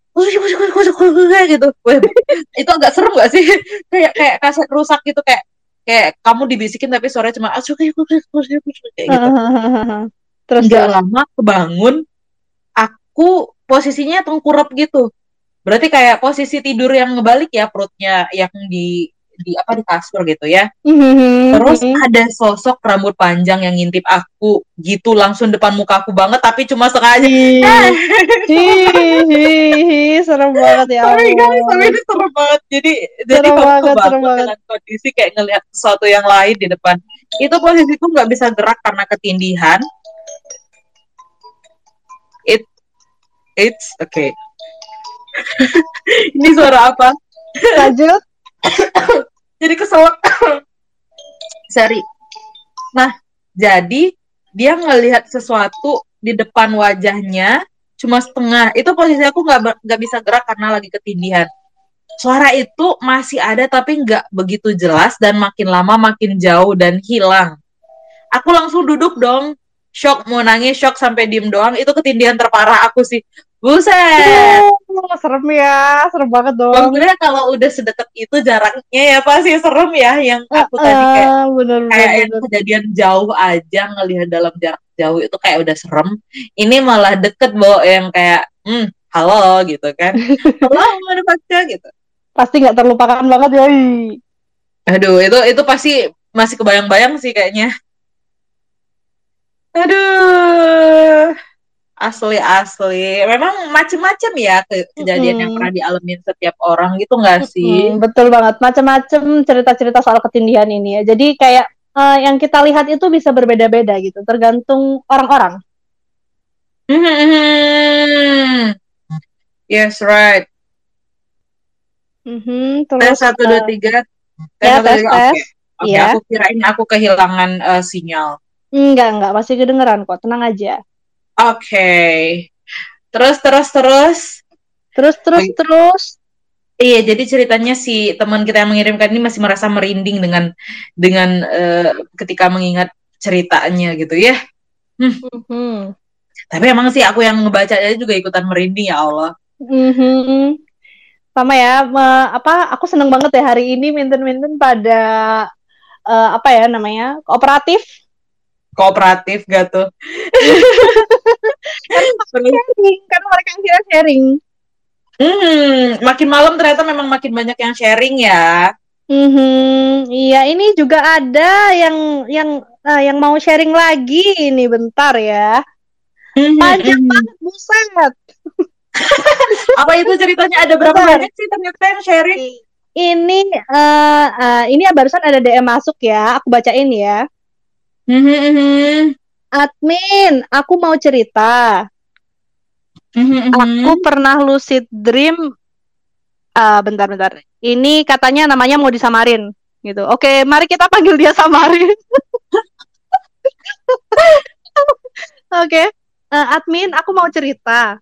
gitu. Itu agak serem gak sih? kayak kayak kaset rusak gitu kayak kayak kamu dibisikin tapi suaranya cuma kayak gitu.
Terus terus.
lama kebangun, aku posisinya tengkurap gitu. Berarti kayak posisi tidur yang ngebalik ya perutnya yang di di apa di kasur gitu ya.
Mhm,
Terus ada sosok rambut panjang yang ngintip aku gitu langsung depan muka aku banget tapi cuma sengaja.
Ih, ih, ih, ih, serem banget ya
sorry guys, tapi ini serem banget. Jadi jadi
Serem banget, serem banget.
dengan kondisi kayak ngelihat sesuatu yang lain di depan. Itu posisiku nggak bisa gerak karena ketindihan. It's okay. ini suara apa?
Lanjut.
Jadi keselak. Sorry. Nah, jadi dia ngelihat sesuatu di depan wajahnya cuma setengah. Itu posisi aku nggak nggak bisa gerak karena lagi ketindihan. Suara itu masih ada tapi nggak begitu jelas dan makin lama makin jauh dan hilang. Aku langsung duduk dong, shock mau nangis, shock sampai diem doang. Itu ketindihan terparah aku sih. Buset.
Aduh, serem ya, serem banget dong.
Maksudnya kalau udah sedekat itu jaraknya ya pasti serem ya yang aku tadi kayak
Ah, bener
kayak
bener bener.
kejadian jauh aja ngelihat dalam jarak jauh itu kayak udah serem. Ini malah deket Bo yang kayak hmm halo gitu kan. Halo mana baca gitu.
Pasti nggak terlupakan banget ya.
Aduh itu itu pasti masih kebayang-bayang sih kayaknya. Aduh asli asli. Memang macem-macem ya ke- kejadian yang
Mm-mm.
pernah dialamin setiap orang gitu nggak sih?
Mm, betul banget, macam-macam cerita-cerita soal ketindihan ini ya. Jadi kayak eh, yang kita lihat itu bisa berbeda-beda gitu, tergantung orang-orang.
Mhm. Yes, right.
Mhm,
Tes
terus
satu dua
eh,
tiga. Tes
ya
satu
tes
tiga.
tes,
Oke. Oke,
ya.
aku kirain aku kehilangan eh, sinyal.
Enggak enggak, masih kedengeran kok, tenang aja.
Oke. Terus terus terus.
Terus terus
Oke.
terus.
Iya, jadi ceritanya si teman kita yang mengirimkan ini masih merasa merinding dengan dengan eh, ketika mengingat ceritanya gitu ya.
Mhm.
Tapi emang sih aku yang ngebacanya juga ikutan merinding ya Allah.
Mhm. Sama ya, me- apa? Aku seneng banget ya hari ini minten-minten pada eh, apa ya namanya kooperatif.
Kooperatif gak tuh?
Kan sharing, kan mereka akhirnya sharing.
hmm, makin malam ternyata memang makin banyak yang sharing ya.
Mhm, iya ini juga ada yang yang eh, yang mau sharing lagi ini bentar ya.
Mhm,
Panjang banget buset.
Apa itu ceritanya ada berapa
Bentar.
banyak sih ternyata yang sharing?
Ini eh eh, ini barusan ada DM masuk ya, aku bacain ya.
Mhm, mhm.
Admin, aku mau cerita.
Mhm.
Aku pernah lucid dream. Ah, bentar-bentar. Ini katanya namanya mau disamarin gitu. Oke, mari kita panggil dia samarin. Oke, Eh, admin, aku mau cerita.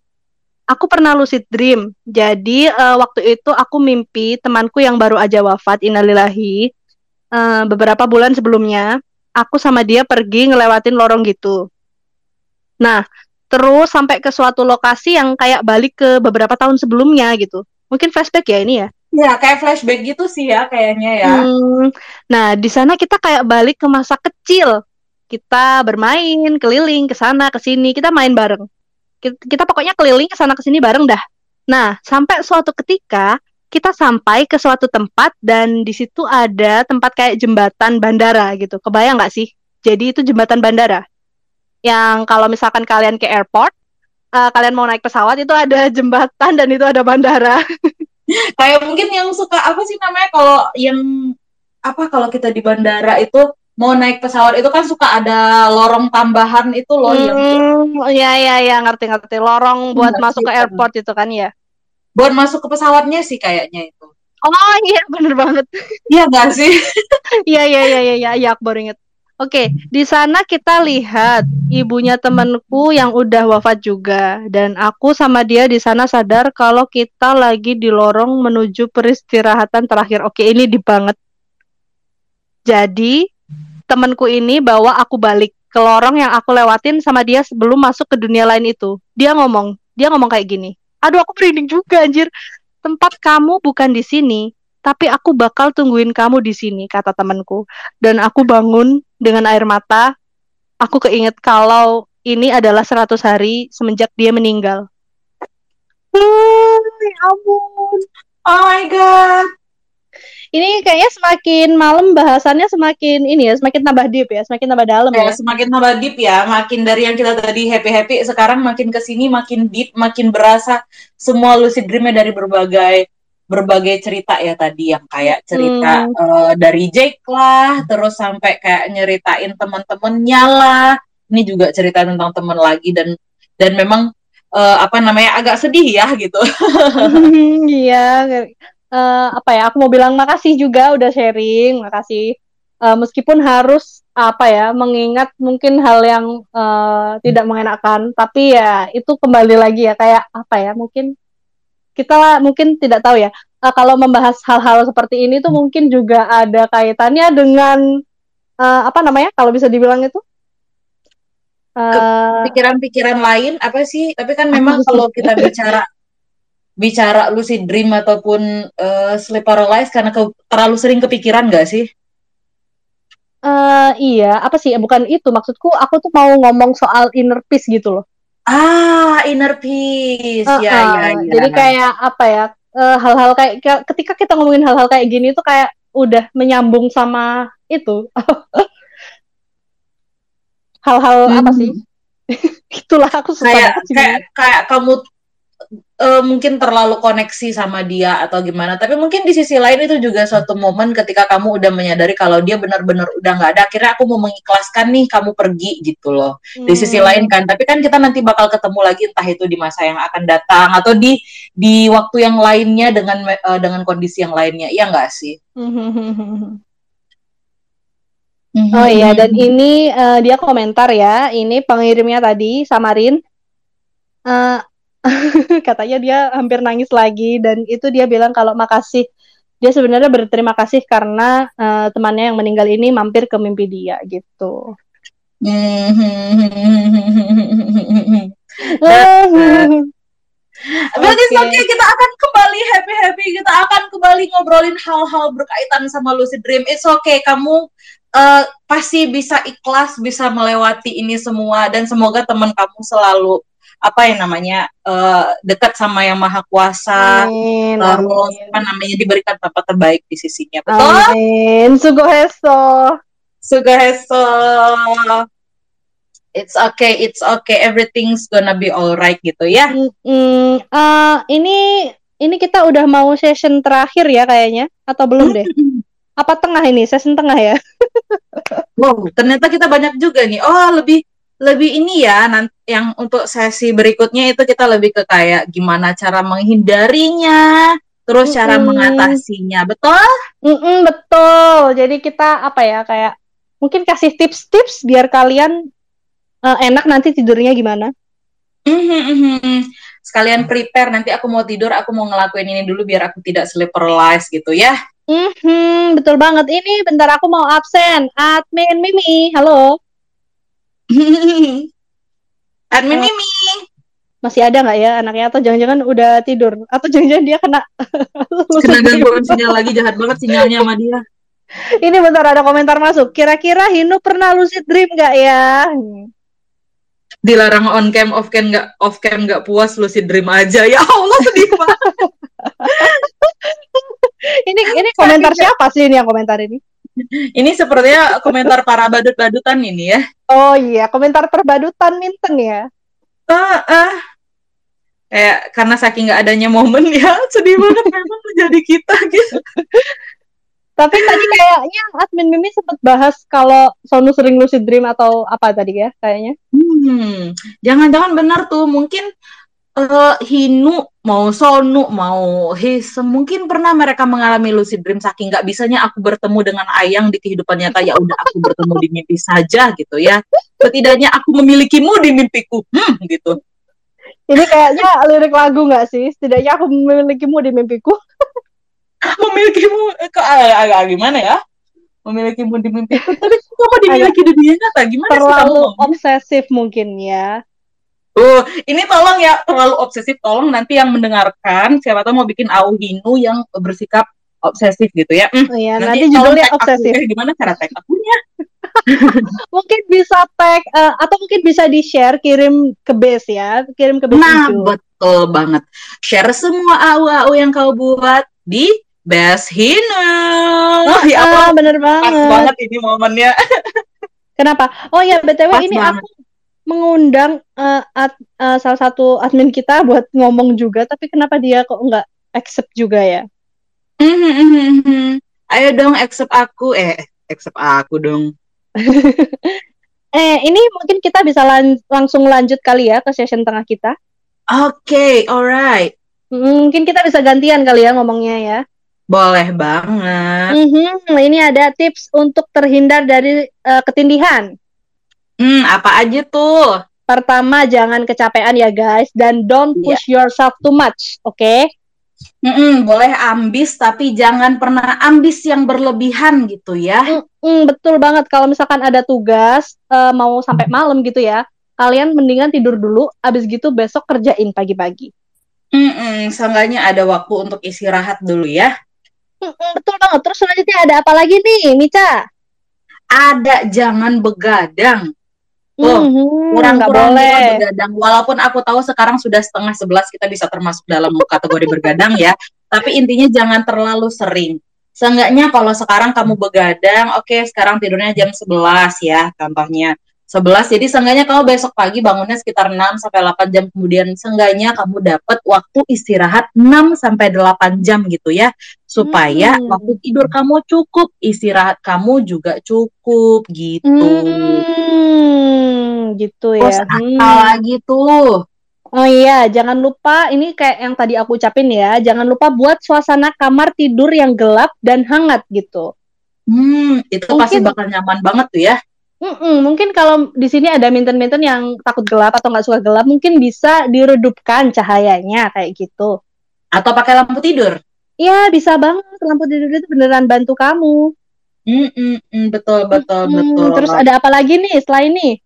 Aku pernah lucid dream. Jadi eh, waktu itu aku mimpi temanku yang baru aja wafat, innalillahi. eh, beberapa bulan sebelumnya, aku sama dia pergi ngelewatin lorong gitu. Nah, terus sampai ke suatu lokasi yang kayak balik ke beberapa tahun sebelumnya gitu. Mungkin flashback ya ini ya.
Ya, kayak flashback gitu sih ya kayaknya ya.
Hmm, nah, di sana kita kayak balik ke masa kecil. Kita bermain, keliling ke sana ke sini, kita main bareng. Kita, kita pokoknya keliling ke sana ke sini bareng dah. Nah, sampai suatu ketika kita sampai ke suatu tempat dan di situ ada tempat kayak jembatan bandara gitu. Kebayang nggak sih? Jadi itu jembatan bandara. Yang kalau misalkan kalian ke airport, eh, kalian mau naik pesawat itu ada jembatan dan itu ada bandara.
Kayak mungkin yang suka apa sih namanya kalau yang apa kalau kita di bandara itu mau naik pesawat itu kan suka ada lorong tambahan itu loh yang
Hmm, iya iya iya ngerti-ngerti. Lorong buat
Iya,
masuk ke
gitu.
airport itu kan ya.
Buat masuk ke pesawatnya sih kayaknya itu.
Oh iya bener banget.
Iya gak sih?
Iya iya iya iya iya, iya aku baru inget. Oke, di sana kita lihat ibunya temanku yang udah wafat juga dan aku sama dia di sana sadar kalau kita lagi di lorong menuju peristirahatan terakhir. Oke, ini di banget. Jadi temanku ini bawa aku balik ke lorong yang aku lewatin sama dia sebelum masuk ke dunia lain itu. Dia ngomong, dia ngomong kayak gini. Aduh aku merinding juga anjir. Tempat kamu bukan di sini tapi aku bakal tungguin kamu di sini kata temanku. Dan aku bangun dengan air mata. Aku keinget kalau ini adalah 100 hari semenjak dia meninggal. Uh, ya ampun.
Oh my god.
Ini kayaknya semakin malam bahasannya semakin ini ya semakin tambah deep ya semakin tambah dalam ya
Kayak semakin tambah deep ya, makin dari yang kita tadi happy-happy, sekarang makin ke sini makin deep, makin berasa semua lucid dreamnya dari berbagai berbagai cerita ya tadi yang kayak cerita
Hmm.
eh, dari Jake lah, terus sampai kayak nyeritain teman-temannya lah. Ini juga cerita tentang teman lagi dan dan memang eh, apa namanya agak sedih ya gitu.
Iya, eh, apa ya? Aku mau bilang makasih juga udah sharing, makasih. Eh, meskipun harus apa ya, mengingat mungkin hal yang eh, tidak mengenakan, tapi ya itu kembali lagi ya kayak apa ya? Mungkin kita mungkin tidak tahu ya. eh, kalau membahas hal-hal seperti ini tuh mungkin juga ada kaitannya dengan eh, apa namanya? Kalau bisa dibilang itu
Pikiran-pikiran lain apa sih? Tapi kan memang kalau kita bicara bicara lucid dream ataupun eh, sleep paralysis karena ke- terlalu sering kepikiran gak sih?
eh, iya, apa sih? Bukan itu maksudku. Aku tuh mau ngomong soal inner peace gitu loh.
Ah, inner peace. Ya, ya,
Heeh,
ya.
Jadi kayak apa ya? eh, hal-hal kayak ke- ketika kita ngomongin hal-hal kayak gini tuh kayak udah menyambung sama itu. Hal-hal apa
Hmm.
sih? Itulah aku susah
kayak kayak kayak kamu eh, mungkin terlalu koneksi sama dia atau gimana. Tapi mungkin di sisi lain itu juga suatu momen ketika kamu udah menyadari kalau dia benar-benar udah nggak ada. Akhirnya aku mau mengikhlaskan nih kamu pergi gitu loh. Di sisi
Hmm.
lain kan, tapi kan kita nanti bakal ketemu lagi entah itu di masa yang akan datang atau di di waktu yang lainnya dengan eh, dengan kondisi yang lainnya. Iya nggak sih?
Oh iya, dan ini eh, dia komentar ya. Ini pengirimnya tadi, Samarin. Eh, katanya dia hampir nangis lagi dan itu dia bilang kalau makasih. Dia sebenarnya berterima kasih karena eh, temannya yang meninggal ini mampir ke mimpi dia gitu.
Berarti
Oke.
oke kita akan kembali happy happy kita akan kembali ngobrolin hal-hal berkaitan sama lucid dream. It's okay kamu eh, pasti bisa ikhlas bisa melewati ini semua dan semoga teman kamu selalu apa yang namanya eh, dekat sama yang maha kuasa
Amin,
terus
amin.
apa namanya diberikan tempat terbaik di sisinya betul
Amin. Sugoheso.
Sugaheso it's okay it's okay everything's gonna be alright gitu ya
Mm, eh, ini ini kita udah mau session terakhir ya kayaknya atau belum deh? Apa tengah ini? Session tengah ya?
Wow, ternyata kita banyak juga nih. Oh, lebih lebih ini ya nanti yang untuk sesi berikutnya itu kita lebih ke kayak gimana cara menghindarinya, terus cara
Mm-mm.
mengatasinya. Betul?
Mm-mm, betul. Jadi kita apa ya kayak mungkin kasih tips-tips biar kalian eh, enak nanti tidurnya gimana?
Mhm, mhm. Sekalian prepare nanti aku mau tidur, aku mau ngelakuin ini dulu biar aku tidak sleep paralysis gitu ya.
Mhm, betul banget. Ini bentar aku mau absen. Admin Mimi, halo.
Admin
Oh.
Mimi.
Masih ada nggak ya anaknya atau jangan-jangan udah tidur atau jangan-jangan dia kena
Kena gangguan sinyal lagi jahat banget sinyalnya sama dia.
Ini bentar ada komentar masuk. Kira-kira Hinu pernah lucid dream nggak ya?
Dilarang on cam, off cam nggak off cam nggak puas lucid dream aja. Ya Allah sedih banget.
Ini ini komentar siapa sih ini yang komentar ini?
Ini sepertinya komentar para badut-badutan ini ya.
Oh iya, komentar perbadutan Minten ya.
Ah, ah. Kayak karena saking nggak adanya momen ya, sedih banget memang menjadi kita gitu.
Tapi tadi kayaknya admin Mimi sempat bahas kalau Sonu sering lucid dream atau apa tadi ya kayaknya.
Hmm, jangan-jangan benar tuh mungkin eh, Hinu mau Sonu mau Hisem mungkin pernah mereka mengalami lucid dream saking nggak bisanya aku bertemu dengan Ayang di kehidupan nyata ya udah aku bertemu di mimpi saja gitu ya. Setidaknya aku memilikimu di mimpiku. Hmm, gitu.
Ini kayaknya lirik lagu nggak sih? Setidaknya aku memilikimu di mimpiku.
memilikimu eh, ke ah, ah, gimana ya memilikimu di mimpi tapi kamu dimiliki di dunia nyata gimana sih kamu
Terlalu obsesif mungkin ya.
Uh, ini tolong ya terlalu obsesif. Tolong nanti yang mendengarkan siapa tahu mau bikin auhinu yang bersikap obsesif gitu ya. Hmm,
Oh iya,
nanti
nanti judulnya
tag aku.
obsesif.
Eh, gimana cara tag akunya?
Mungkin bisa tag eh, atau mungkin bisa di-share kirim ke base ya, kirim ke base
Nah,
hijau.
betul banget. Share semua AU-AU yang kau buat di Best Hino. ya
Ah,
Allah,
bener
pas
banget.
banget ini momennya.
Kenapa? Oh ya, BTW
Pas
ini
banget.
aku mengundang eh, ad- eh, salah satu admin kita buat ngomong juga, tapi kenapa dia kok nggak accept juga ya?
Mhm, mhm, mhm. Ayo dong accept aku. Eh, accept aku dong.
Eh, ini mungkin kita bisa lan- langsung lanjut kali ya ke session tengah kita.
Oke, alright.
Hmm, Mungkin kita bisa gantian kali ya ngomongnya ya.
Boleh banget.
Mhm, Ini ada tips untuk terhindar dari eh, ketindihan.
Hmm, apa aja tuh?
Pertama, jangan kecapean ya guys, dan don't
Iya.
push yourself too much, oke?
Mm-mm, boleh ambis, tapi jangan pernah ambis yang berlebihan gitu ya.
Mm, betul banget. Kalau misalkan ada tugas eh, mau sampai malam gitu ya, kalian mendingan tidur dulu. Abis gitu besok kerjain pagi-pagi.
Mm-mm, seenggaknya ada waktu untuk istirahat dulu ya.
Mm, betul banget. Terus selanjutnya ada apa lagi nih, Mica?
Ada jangan begadang. Oh,
Mhm,
kurang
nggak boleh.
begadang. Walaupun aku tahu sekarang sudah setengah sebelas kita bisa termasuk dalam kategori begadang ya. Tapi intinya jangan terlalu sering. Seenggaknya kalau sekarang kamu begadang, oke sekarang tidurnya jam 11 ya contohnya. 11, jadi seenggaknya kamu besok pagi bangunnya sekitar 6 sampai 8 jam kemudian seenggaknya kamu dapat waktu istirahat 6 sampai 8 jam gitu ya. Supaya
Hmm.
waktu tidur kamu cukup, istirahat kamu juga cukup gitu.
Hmm, gitu ya. Hmm.
apa lagi tuh?
Oh iya, jangan lupa ini kayak yang tadi aku ucapin ya, jangan lupa buat suasana kamar tidur yang gelap dan hangat gitu.
Hmm, itu pasti
Mungkin-
bakal nyaman banget tuh ya.
Mm-mm, mungkin kalau di sini ada minten-minten yang takut gelap atau nggak suka gelap, mungkin bisa diredupkan cahayanya kayak gitu.
Atau pakai lampu tidur.
Iya, bisa banget. Lampu tidur itu beneran bantu kamu.
Hmm, hmm, hmm, betul, betul,
Hmm,
betul.
Terus ada apa lagi nih setelah ini?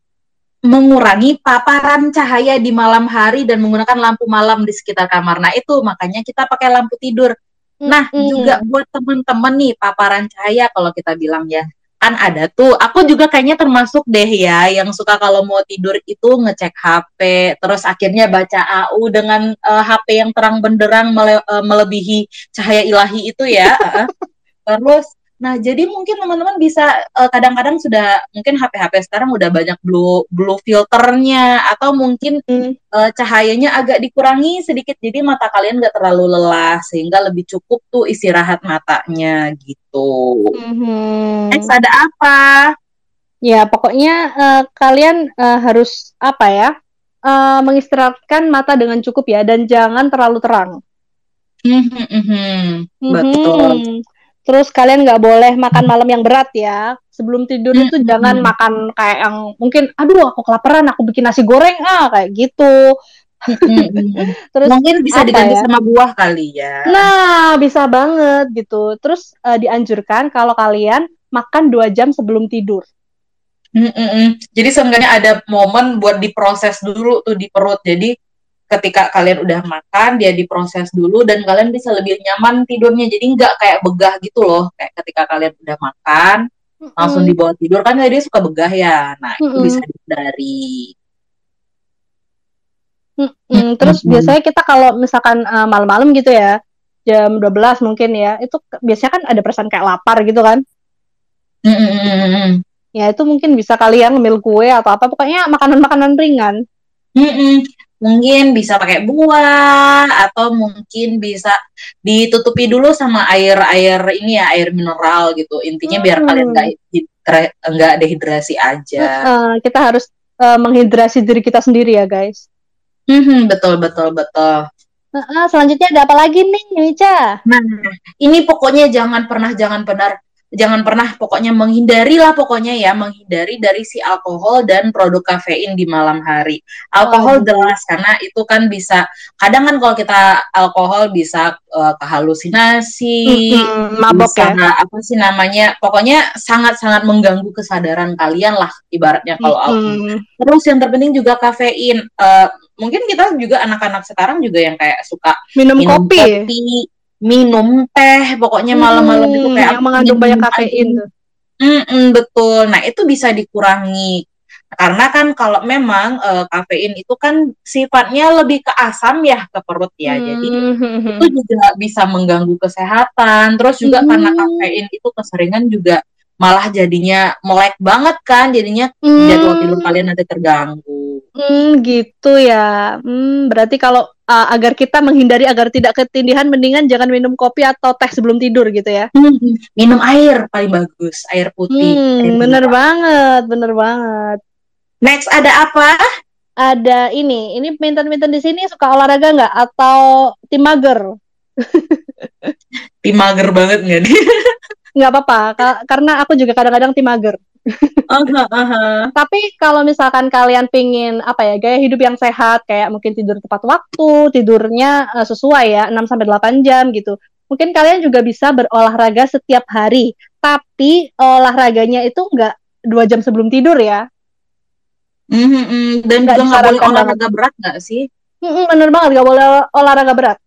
Mengurangi paparan cahaya di malam hari dan menggunakan lampu malam di sekitar kamar. Nah, itu makanya kita pakai lampu tidur. Nah,
Mm-mm.
juga buat temen-temen nih paparan cahaya kalau kita bilang ya. Kan ada tuh, aku juga kayaknya termasuk deh ya yang suka kalau mau tidur itu ngecek HP, terus akhirnya baca AU dengan eh, HP yang terang benderang mele- eh, melebihi cahaya ilahi itu ya. Heeh. terus Nah, jadi mungkin teman-teman bisa eh, kadang-kadang sudah mungkin HP-HP sekarang udah banyak blue blue filternya atau mungkin
Hmm.
eh, cahayanya agak dikurangi sedikit jadi mata kalian nggak terlalu lelah sehingga lebih cukup tuh istirahat matanya gitu.
Mhm.
Next ada apa?
Ya, pokoknya eh, kalian eh, harus apa ya? eh, mengistirahatkan mata dengan cukup ya dan jangan terlalu terang.
Mhm, mhm. Betul.
Terus kalian nggak boleh makan malam yang berat ya. Sebelum tidur itu
Mhm.
jangan makan kayak yang mungkin, aduh aku kelaparan, aku bikin nasi goreng ah kayak gitu.
Mhm.
Terus
Mungkin bisa diganti
ya?
sama buah kali ya.
Nah, bisa banget gitu. Terus eh, dianjurkan kalau kalian makan dua jam sebelum tidur.
Mm, mm, mm. Jadi seenggaknya ada momen buat diproses dulu tuh di perut. Jadi ketika kalian udah makan, dia diproses dulu dan kalian bisa lebih nyaman tidurnya. Jadi nggak kayak begah gitu loh. Kayak ketika kalian udah makan, langsung
Mm-mm.
dibawa tidur kan dia suka begah ya. Nah itu
Mm-mm.
bisa dihindari.
Mm-mm. Terus
Mm-mm.
biasanya kita kalau misalkan eh, malam-malam gitu ya, jam 12 mungkin ya, itu biasanya kan ada perasaan kayak lapar gitu kan.
Mm, mm, mm, mm, mm.
Ya itu mungkin bisa kalian ngemil kue atau apa, pokoknya makanan-makanan ringan.
Mm-mm. Mungkin bisa pakai buah atau mungkin bisa ditutupi dulu sama air-air ini ya air mineral gitu. Intinya biar
Hmm.
kalian nggak nggak dehidrasi aja.
Eh, kita harus eh, menghidrasi diri kita sendiri ya guys.
Mhm, betul betul betul.
Nah, ah, selanjutnya ada apa lagi nih, Ica?
Nah, ini pokoknya jangan pernah jangan pernah jangan pernah pokoknya menghindari lah pokoknya ya menghindari dari si alkohol dan produk kafein di malam hari. Alkohol
Oh.
jelas karena itu kan bisa kadang kan kalau kita alkohol bisa eh, kehalusinasi,
Mm-mm, mabok
bisa
ya.
apa sih namanya? Pokoknya sangat-sangat mengganggu kesadaran kalian lah ibaratnya kalau alkohol.
Mm-mm.
Terus yang terpenting juga kafein. Eh, mungkin kita juga anak-anak sekarang juga yang kayak suka
Minum,
minum
kopi.
kopi, minum teh, pokoknya malam-malam itu
Hmm,
kayak
yang mengandung banyak kafein tuh.
Mm-mm, betul. Nah, itu bisa dikurangi. Karena kan kalau memang eh, kafein itu kan sifatnya lebih ke asam ya ke perut ya. Jadi
Hmm.
itu juga bisa mengganggu kesehatan. Terus juga
Hmm.
karena kafein itu keseringan juga malah jadinya melek banget kan. Jadinya
Hmm.
jadwal tidur kalian nanti terganggu.
Hmm, gitu ya. Hmm, berarti kalau uh, agar kita menghindari agar tidak ketindihan, mendingan jangan minum kopi atau teh sebelum tidur gitu ya.
Hmm, minum air paling bagus, air putih. air
Hmm, bener
mineral.
banget, bener banget.
Next ada apa?
Ada ini, ini minten-minten di sini suka olahraga nggak atau tim mager?
Tim mager banget nggak nih?
Nggak apa-apa, ka- karena aku juga kadang-kadang tim mager.
Aha.
Tapi kalau misalkan kalian pingin apa ya gaya hidup yang sehat kayak mungkin tidur tepat waktu, tidurnya eh, sesuai ya 6 sampai 8 jam gitu. Mungkin kalian juga bisa berolahraga setiap hari, tapi olahraganya itu nggak dua jam sebelum tidur ya.
Mhm, mhm. Dan
Nggak
juga nggak boleh olahraga berat nggak sih?
Mm-mm, bener banget, nggak boleh olahraga berat.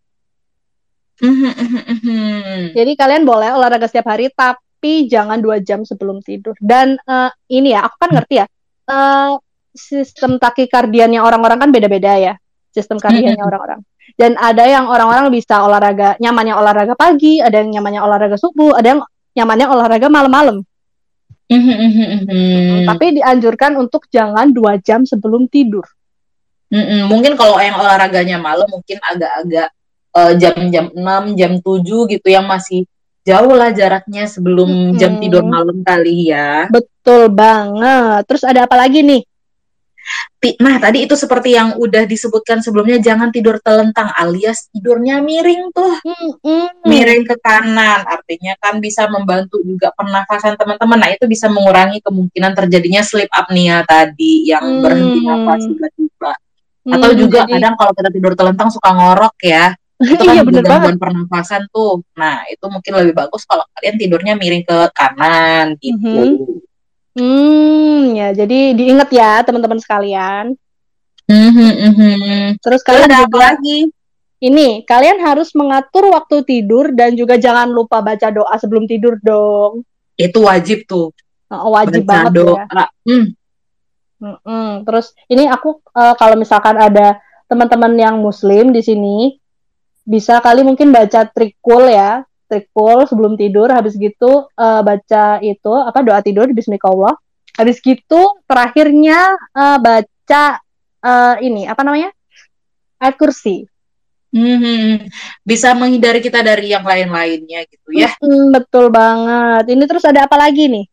Mhm, mhm, mhm.
Jadi kalian boleh olahraga setiap hari, tapi jangan dua jam sebelum tidur. Dan eh, ini ya, aku kan ngerti ya, eh, sistem takikardiannya orang-orang kan beda-beda ya, sistem kardiannya orang-orang. Dan ada yang orang-orang bisa olahraga, nyamannya olahraga pagi, ada yang nyamannya olahraga subuh, ada yang nyamannya olahraga malam-malam.
Mhm, mhm, mhm.
Tapi dianjurkan untuk jangan dua jam sebelum tidur.
Mhm, Mungkin kalau yang olahraganya malam mungkin agak-agak eh, jam-jam 6, jam 7 gitu yang masih jauh lah jaraknya sebelum jam
Mhm.
tidur malam kali ya.
Betul banget. Terus ada apa lagi nih?
Nah, tadi itu seperti yang udah disebutkan sebelumnya jangan tidur telentang alias tidurnya miring tuh.
Mm-mm.
miring ke kanan artinya kan bisa membantu juga pernafasan teman-teman nah itu bisa mengurangi kemungkinan terjadinya sleep apnea tadi yang
Hmm.
berhenti nafas tiba-tiba atau
Hmm,
juga
jadi-
kadang kalau kita tidur telentang suka ngorok ya itu kan
Iya, bener banget.
gangguan pernafasan tuh nah itu mungkin lebih bagus kalau kalian tidurnya miring ke kanan gitu
Mhm. Hmm, ya jadi diingat ya teman-teman sekalian.
Mhm, mhm.
Terus
Terus
kalian
ada apa
juga
lagi
ini, kalian harus mengatur waktu tidur dan juga jangan lupa baca doa sebelum tidur dong.
itu wajib tuh
Oh, wajib
baca
banget
doa
ya.
Hmm,
Mm-mm. Terus ini aku eh, kalau misalkan ada teman-teman yang muslim di sini bisa kali mungkin baca trikul ya, trikul sebelum tidur. Habis gitu eh, baca itu apa doa tidur Bismillah. Habis gitu terakhirnya eh, baca eh, ini apa namanya ayat kursi.
mhm. bisa menghindari kita dari yang lain-lainnya gitu ya
Mm, betul banget. Ini terus ada apa lagi nih?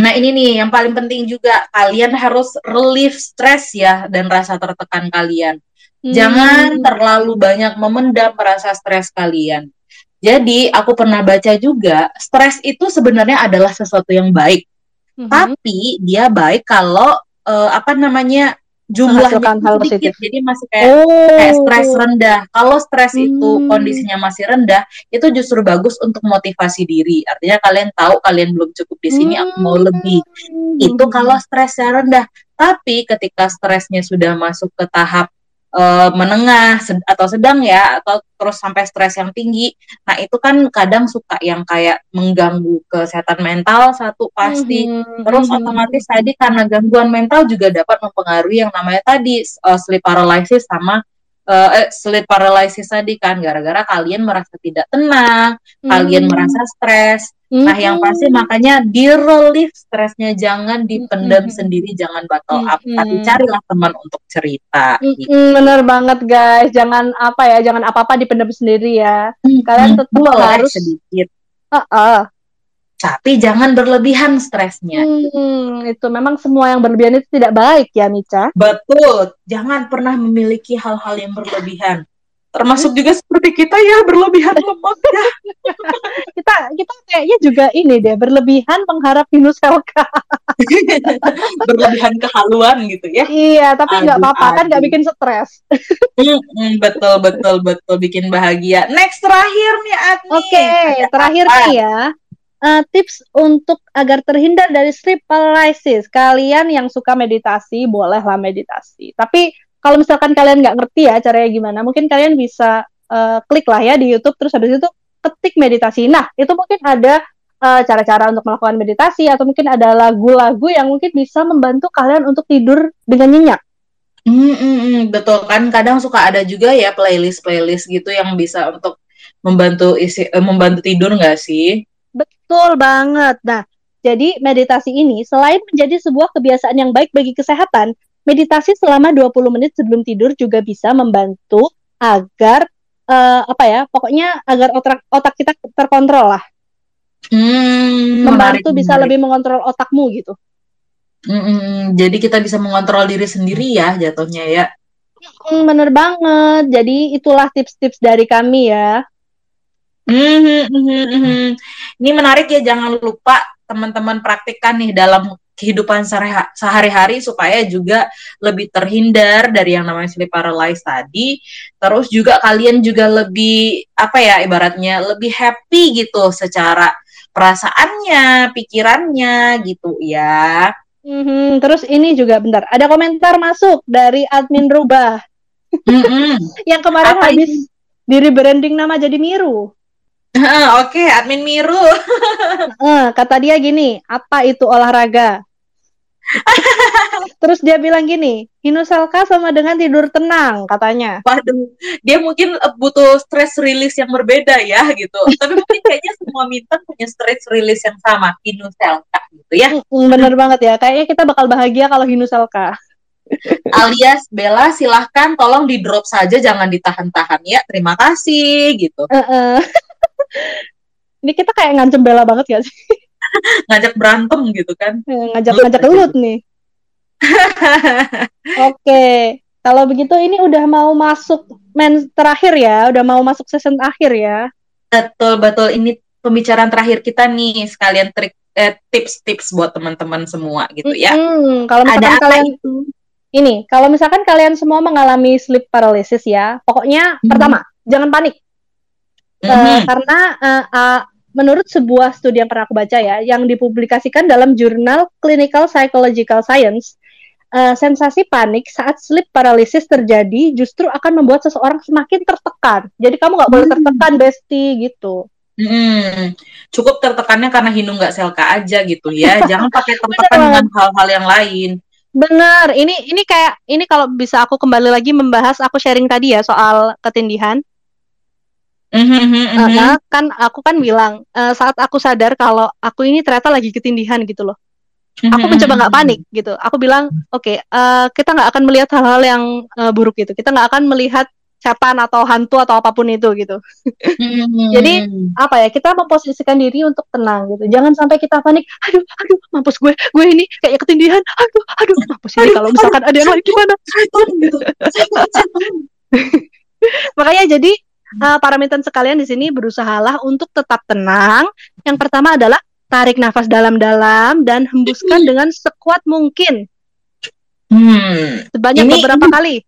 Nah ini nih yang paling penting juga kalian harus relief stres ya dan rasa tertekan kalian. Jangan
Hmm.
terlalu banyak memendam rasa stres kalian. Jadi aku pernah baca juga stres itu sebenarnya adalah sesuatu yang baik,
Mhm.
tapi dia baik kalau eh, apa namanya jumlahnya itu
hal
sedikit.
positif.
Jadi masih kayak
Oh.
kayak stres rendah. Kalau stres itu
Hmm.
kondisinya masih rendah, itu justru bagus untuk motivasi diri. Artinya kalian tahu kalian belum cukup di sini, aku mau lebih
Hmm.
itu kalau stresnya rendah. Tapi ketika stresnya sudah masuk ke tahap eh, menengah sed- atau sedang ya, atau terus sampai stres yang tinggi, nah itu kan kadang suka yang kayak mengganggu kesehatan mental satu pasti.
Mhm.
Terus
Mhm.
otomatis tadi karena gangguan mental juga dapat mempengaruhi yang namanya tadi eh, sleep paralysis sama eh, eh, sleep paralysis tadi kan gara-gara kalian merasa tidak tenang, kalian
Hmm.
merasa stres. Nah, yang pasti
Mhm.
makanya di relief stresnya jangan dipendam
Mhm.
sendiri, jangan bottle up,
Mhm.
tapi carilah teman untuk cerita. gitu.
Mm-mm, bener banget guys, jangan apa ya, jangan apa-apa dipendam sendiri ya. Kalian
Hmm,
tetap
boleh
harus-
sedikit,
Heeh.
Tapi jangan berlebihan stresnya.
Hmm, itu memang semua yang berlebihan itu tidak baik ya Mica.
Betul, jangan pernah memiliki hal-hal yang berlebihan. Termasuk juga seperti kita ya berlebihan lemak ya.
Kita kita kayaknya juga ini deh berlebihan mengharap Hinuselka.
berlebihan kehaluan gitu ya.
iya, tapi nggak apa-apa kan nggak bikin stres.
Mm-mm, betul betul betul bikin bahagia. Next terakhir nih Adni.
Oke,
Ada
terakhir nih ya. Eh, tips untuk agar terhindar dari sleep paralysis. Kalian yang suka meditasi, bolehlah meditasi. Tapi kalau misalkan kalian nggak ngerti ya caranya gimana, mungkin kalian bisa eh, klik lah ya di YouTube, terus habis itu ketik meditasi. Nah, itu mungkin ada eh, cara-cara untuk melakukan meditasi, atau mungkin ada lagu-lagu yang mungkin bisa membantu kalian untuk tidur dengan nyenyak.
Mm, betul kan kadang suka ada juga ya playlist playlist gitu yang bisa untuk membantu isi membantu tidur nggak sih?
Betul banget. Nah, jadi meditasi ini selain menjadi sebuah kebiasaan yang baik bagi kesehatan, meditasi selama 20 menit sebelum tidur juga bisa membantu agar eh, apa ya? Pokoknya agar otak otak kita terkontrol lah.
Hmm,
Membantu
menarik,
bisa
menarik.
lebih mengontrol otakmu gitu.
Mm, mm, mm. jadi kita bisa mengontrol diri sendiri ya jatuhnya ya.
Hmm, bener banget. Jadi itulah tips-tips dari kami ya.
Mhm, mhm, mhm. Ini menarik ya, jangan lupa teman-teman praktikkan nih dalam kehidupan sehari- sehari-hari supaya juga lebih terhindar dari yang namanya sleep paralysis tadi. Terus juga kalian juga lebih apa ya ibaratnya lebih happy gitu secara perasaannya, pikirannya gitu ya.
Mhm, Terus ini juga bentar, ada komentar masuk dari admin Rubah
Mm-mm.
yang kemarin
Apa
habis di rebranding nama jadi Miru.
Oke, admin Miru.
Kata dia gini, apa itu olahraga? Terus dia bilang gini, Hinusalka sama dengan tidur tenang katanya.
Waduh, dia mungkin eh, butuh stress release yang berbeda ya gitu. Tapi mungkin kayaknya semua bintang punya stress release yang sama, Hinuselka gitu ya.
Bener banget ya, kayaknya kita bakal bahagia kalau Hinusalka.
Alias Bella silahkan tolong di drop saja jangan ditahan-tahan ya. Terima kasih gitu.
Ini kita kayak ngancem Bella banget ya sih,
Ngajak berantem gitu kan.
Eh, ngajak-ngajak gelut nih. Oke, kalau begitu ini udah mau masuk men terakhir ya, udah mau masuk season akhir ya.
Betul betul ini pembicaraan terakhir kita nih sekalian trik eh, tips-tips buat teman-teman semua gitu ya.
Mm-mm, Kalau misalkan
Ada
kalian
itu?
ini, kalau misalkan kalian semua mengalami sleep paralysis ya, pokoknya
Mhm.
pertama jangan panik. Eh,
Mhm.
karena eh, eh, menurut sebuah studi yang pernah aku baca ya, yang dipublikasikan dalam jurnal Clinical Psychological Science, eh, sensasi panik saat sleep paralysis terjadi justru akan membuat seseorang semakin tertekan. Jadi kamu nggak boleh
Hmm.
tertekan, Besti, gitu.
Mm-mm. Cukup tertekannya karena Hinu nggak selka aja gitu ya. Jangan pakai tertekan dengan hal-hal yang lain.
Bener, ini ini kayak ini kalau bisa aku kembali lagi membahas aku sharing tadi ya soal ketindihan.
Mhm, mhm, mhm.
Karena kan aku kan bilang eh, saat aku sadar kalau aku ini ternyata lagi ketindihan gitu loh. Aku
Mhm,
mencoba nggak panik gitu. Aku bilang oke eh, kita nggak akan melihat hal-hal yang eh, buruk gitu. Kita nggak akan melihat setan atau hantu atau apa pun itu gitu.
mhm.
Jadi, Apa ya kita memposisikan diri untuk tenang gitu. Jangan sampai kita panik. Aduh, aduh, mampus gue, gue ini kayak ketindihan. Aduh, aduh, mampus ini kalau misalkan ada yang lain gimana?
Setan gitu.
Makanya jadi uh, para miten sekalian di sini berusahalah untuk tetap tenang. Yang pertama adalah tarik nafas dalam-dalam dan hembuskan dengan sekuat mungkin
Hmm.
sebanyak
Ini-
beberapa kali.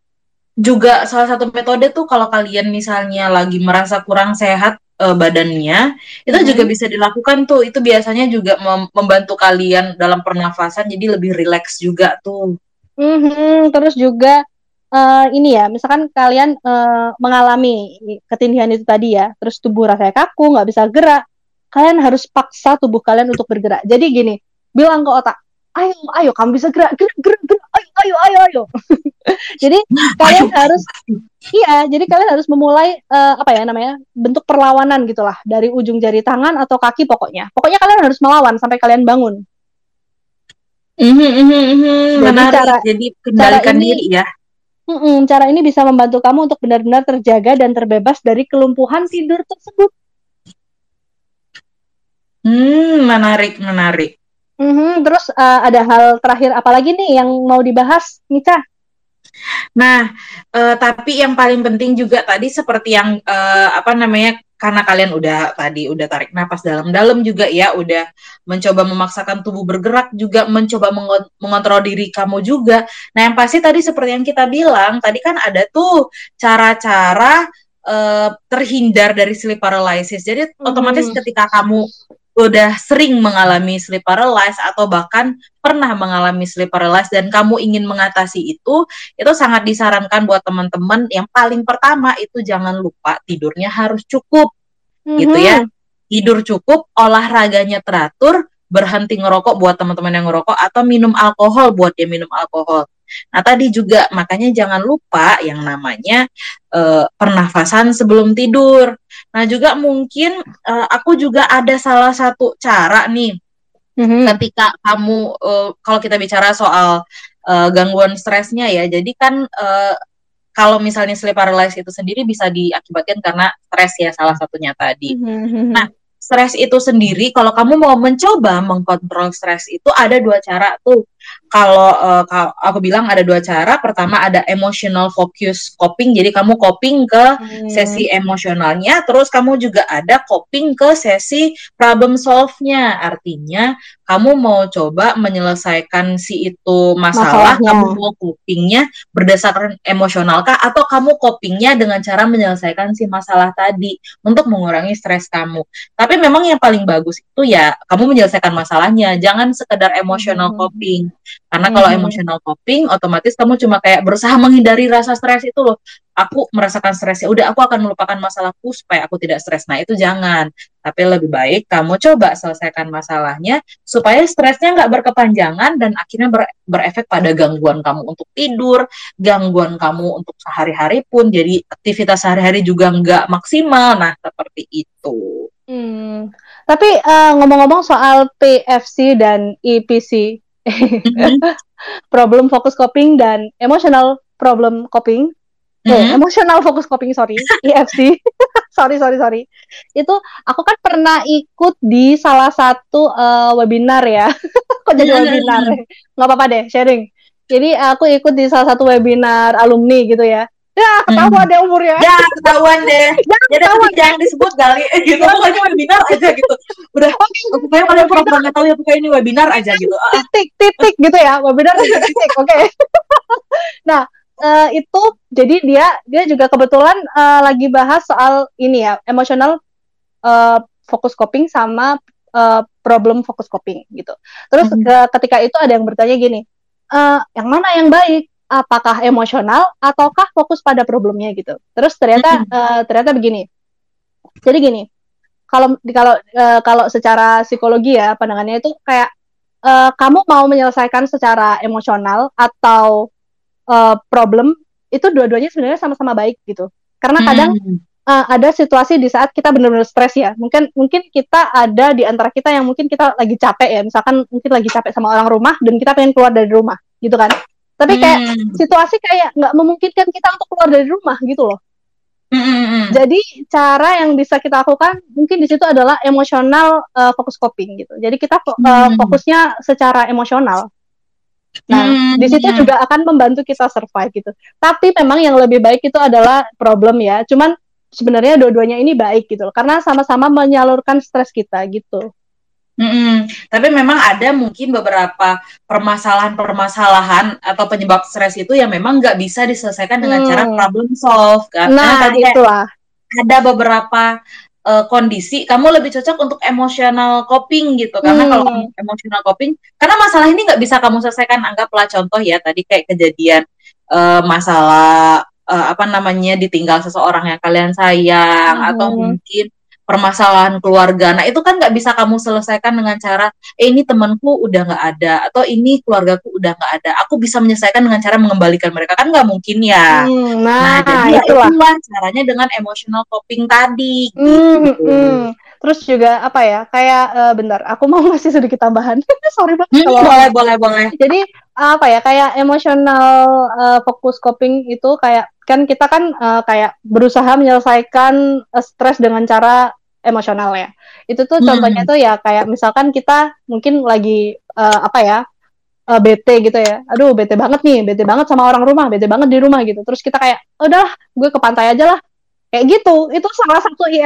juga salah satu metode tuh kalau kalian misalnya lagi merasa kurang sehat eh, badannya, itu
Mhm.
juga bisa dilakukan tuh. Itu biasanya juga mem- membantu kalian dalam pernafasan jadi lebih rileks juga tuh.
Mhm, Terus juga uh, ini ya, misalkan kalian uh, mengalami ketindihan itu tadi ya, terus tubuh rasanya kaku, nggak bisa gerak, kalian harus paksa tubuh kalian untuk bergerak. Jadi gini, bilang ke otak, ayo, ayo, kamu bisa gerak, gerak, gerak, gerak, ayo, ayo, ayo, ayo. jadi kalian harus, iya, jadi kalian harus memulai uh, apa ya namanya, bentuk perlawanan gitulah dari ujung jari tangan atau kaki pokoknya. Pokoknya kalian harus melawan sampai kalian bangun.
Mhm, mhm, mhm.
Jadi
Menarik.
cara-
jadi kendalikan
ini-
diri ya.
Mm-mm, cara ini bisa membantu kamu untuk benar-benar terjaga dan terbebas dari kelumpuhan tidur tersebut.
Hmm, menarik, menarik.
Mhm, terus uh, ada hal terakhir apa lagi nih yang mau dibahas, Nica?
Nah, eh, tapi yang paling penting juga tadi seperti yang eh, apa namanya karena kalian udah tadi udah tarik napas dalam-dalam juga ya, udah mencoba memaksakan tubuh bergerak juga mencoba mengon- mengontrol diri kamu juga. Nah, yang pasti tadi seperti yang kita bilang, tadi kan ada tuh cara-cara eh, terhindar dari sleep paralysis. Jadi otomatis
Mhm.
ketika kamu udah sering mengalami sleep paralysis atau bahkan pernah mengalami sleep paralysis dan kamu ingin mengatasi itu, itu sangat disarankan buat teman-teman yang paling pertama itu jangan lupa tidurnya harus cukup gitu ya.
Mhm.
Tidur cukup, olahraganya teratur, berhenti ngerokok buat teman-teman yang ngerokok atau minum alkohol buat dia minum alkohol. Nah, tadi juga makanya jangan lupa yang namanya eh, pernafasan sebelum tidur. Nah, juga mungkin eh, aku juga ada salah satu cara nih
Mhm.
ketika kamu eh, kalau kita bicara soal eh, gangguan stresnya ya. Jadi kan eh, kalau misalnya sleep paralysis itu sendiri bisa diakibatkan karena stres ya salah satunya tadi.
Mhm.
Nah, stres itu sendiri, kalau kamu mau mencoba mengkontrol stres itu ada dua cara tuh. Kalau ka- aku bilang ada dua cara. Pertama ada emotional focus coping, jadi kamu coping ke
Hmm.
sesi emosionalnya, terus kamu juga ada coping ke sesi problem solve-nya. Artinya kamu mau coba menyelesaikan si itu masalah,
Masalahnya.
kamu mau copingnya berdasarkan emosional kah atau kamu copingnya dengan cara menyelesaikan si masalah tadi untuk mengurangi stres kamu. Tapi memang yang paling bagus itu ya kamu menyelesaikan masalahnya, jangan sekedar emotional
Mhm.
coping. Karena kalau
Mhm.
emotional coping otomatis kamu cuma kayak berusaha menghindari rasa stres itu loh. Aku merasakan stres ya udah aku akan melupakan masalahku supaya aku tidak stres. Nah, itu jangan. Tapi lebih baik kamu coba selesaikan masalahnya supaya stresnya nggak berkepanjangan dan akhirnya ber- berefek pada gangguan kamu untuk tidur, gangguan kamu untuk sehari-hari pun jadi aktivitas sehari-hari juga nggak maksimal. Nah, seperti itu.
Hmm. Tapi eh, ngomong-ngomong soal PFC dan EPC,
Mhm.
problem focus coping dan emotional problem coping, eh,
Mhm.
emotional focus coping sorry, EFC, sorry sorry sorry, itu aku kan pernah ikut di salah satu eh, webinar ya, kok jadi
Mhm.
webinar, nggak apa-apa deh sharing. Jadi aku ikut di salah satu webinar alumni gitu ya. Ya ketawa deh umurnya.
Ya, ketahuan deh.
Jangan
Ya,
ketahuan.
jangan disebut kali. gitu. Pokoknya webinar aja gitu. Udah, pokoknya kalian pura-pura nggak tahu ya, pokoknya ini webinar aja gitu.
Titik titik gitu ya webinar titik titik oke nah eh, itu jadi dia dia juga kebetulan eh, lagi bahas soal ini ya emotional eh, focus coping sama eh, problem focus coping gitu. Terus
Mhm.
ke- ketika itu ada yang bertanya gini eh, yang mana yang baik? Apakah emosional ataukah fokus pada problemnya? Gitu. Terus ternyata
Mhm.
eh, ternyata begini. Jadi gini kalau kalau eh, kalau secara psikologi ya pandangannya itu kayak eh, kamu mau menyelesaikan secara emosional atau eh, problem itu dua-duanya sebenarnya sama-sama baik gitu karena kadang
Hmm.
eh, ada situasi di saat kita benar-benar stres ya mungkin mungkin kita ada di antara kita yang mungkin kita lagi capek ya misalkan mungkin lagi capek sama orang rumah dan kita pengen keluar dari rumah gitu kan tapi kayak
Hmm.
situasi kayak nggak memungkinkan kita untuk keluar dari rumah gitu loh
Hmm, hmm, hmm.
jadi cara yang bisa kita lakukan mungkin di situ adalah emosional uh, focus coping gitu. Jadi kita uh,
Hmm.
fokusnya secara emosional. Nah,
Hmm.
di situ juga akan membantu kita survive gitu. Tapi memang yang lebih baik itu adalah problem ya. Cuman sebenarnya dua-duanya ini baik gitu loh. Karena sama-sama menyalurkan stres kita gitu.
Mm-mm. Tapi memang ada mungkin beberapa permasalahan-permasalahan atau penyebab stres itu yang memang nggak bisa diselesaikan dengan
Hmm.
cara problem solve kan. Karena
Nah,
tadi kayak
itulah.
ada beberapa eh, kondisi kamu lebih cocok untuk emotional coping gitu karena
Hmm.
kalau kamu emotional coping karena masalah ini nggak bisa kamu selesaikan anggaplah contoh ya tadi kayak kejadian eh, masalah eh, apa namanya ditinggal seseorang yang kalian sayang
Mhm.
atau mungkin permasalahan keluarga. Nah, itu kan nggak bisa kamu selesaikan dengan cara, eh ini temanku udah nggak ada, atau ini keluargaku udah nggak ada. Aku bisa menyelesaikan dengan cara mengembalikan mereka kan nggak mungkin ya.
Hmm,
Nah,
nah,
jadi ya
itulah.
itulah caranya dengan emotional coping tadi.
Hmm,
gitu.
hmm. Terus juga apa ya? Kayak eh, bentar, aku mau ngasih sedikit tambahan. Sorry banget
Hmm,
kalau
boleh, boleh, boleh.
jadi apa ya kayak emotional uh, focus coping itu kayak kan kita kan uh, kayak berusaha menyelesaikan uh, stres dengan cara emosional ya itu tuh
Hmm.
contohnya tuh ya kayak misalkan kita mungkin lagi uh, apa ya eh, bete gitu ya. Aduh, bete banget nih, bete banget sama orang rumah, bete banget di rumah gitu. Terus kita kayak, udah, gue ke pantai aja lah. Kayak gitu. Itu salah satu E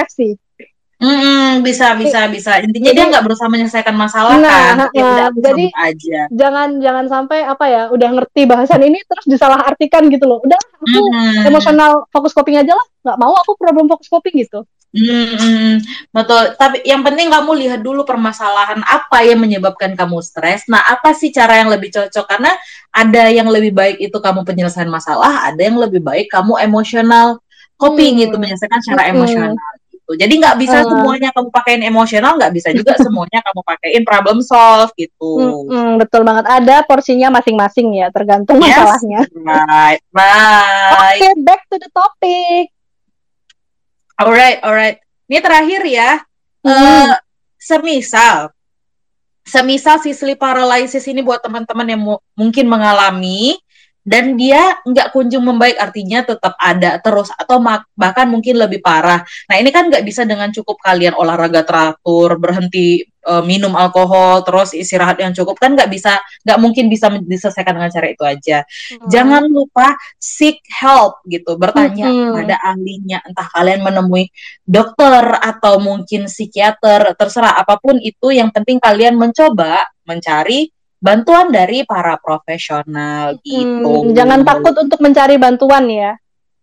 Mm-mm, bisa bisa bisa. Intinya
Jadi-
dia nggak berusaha menyelesaikan masalah
Nah,
kan.
nah,
udah aku
jadi-
aja.
Jangan jangan sampai apa ya, udah ngerti bahasan ini terus disalahartikan gitu loh. Udah, aku
Mm-mm.
emosional fokus coping aja lah. Nggak mau aku problem fokus coping gitu.
Mm-mm, betul. Tapi yang penting kamu lihat dulu permasalahan apa yang menyebabkan kamu stres. Nah, apa sih cara yang lebih cocok? Karena ada yang lebih baik itu kamu penyelesaian masalah, ada yang lebih baik kamu emosional coping
Hmm.
gitu menyelesaikan secara
Hmm.
emosional gitu. Jadi nggak bisa
Ah.
semuanya kamu pakein emosional, nggak bisa juga semuanya kamu pakein problem solve gitu.
Mm-mm, betul banget. Ada porsinya masing-masing ya, tergantung
Yes.
masalahnya.
Right, right.
Oke, back to the topic.
Alright, alright. Ini terakhir ya.
Hmm.
Eh, semisal, semisal si sleep paralysis ini buat teman-teman yang mu- mungkin mengalami dan dia nggak kunjung membaik, artinya tetap ada terus atau bahkan mungkin lebih parah. Nah ini kan nggak bisa dengan cukup kalian olahraga teratur, berhenti eh, minum alkohol, terus istirahat yang cukup kan nggak bisa, nggak mungkin bisa diselesaikan dengan cara itu aja. Jangan lupa seek help gitu, bertanya
Mm-mm.
pada ahlinya, entah kalian menemui dokter atau mungkin psikiater, terserah apa pun itu, yang penting kalian mencoba mencari bantuan dari para profesional gitu.
Hmm, jangan takut untuk mencari bantuan ya.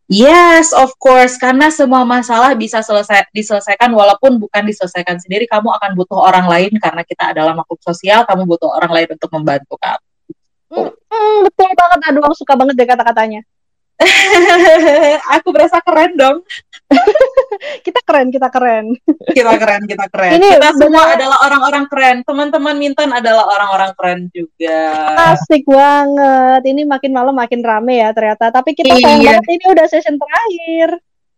Yes, of course, karena semua masalah bisa selesai diselesaikan walaupun bukan diselesaikan sendiri, kamu akan butuh orang lain karena kita adalah makhluk sosial, kamu butuh orang lain untuk membantu kamu.
Hmm, betul banget. Aduh, aku suka banget deh kata-katanya.
Aku berasa keren dong.
Kita keren, kita keren.
kita keren, kita keren.
Ini
kita semua
benar-
adalah orang-orang keren. Teman-teman Minton adalah orang-orang keren juga.
Asik banget. Ini makin malam makin rame ya ternyata. Tapi kita sayang
Iya.
banget ini udah session terakhir.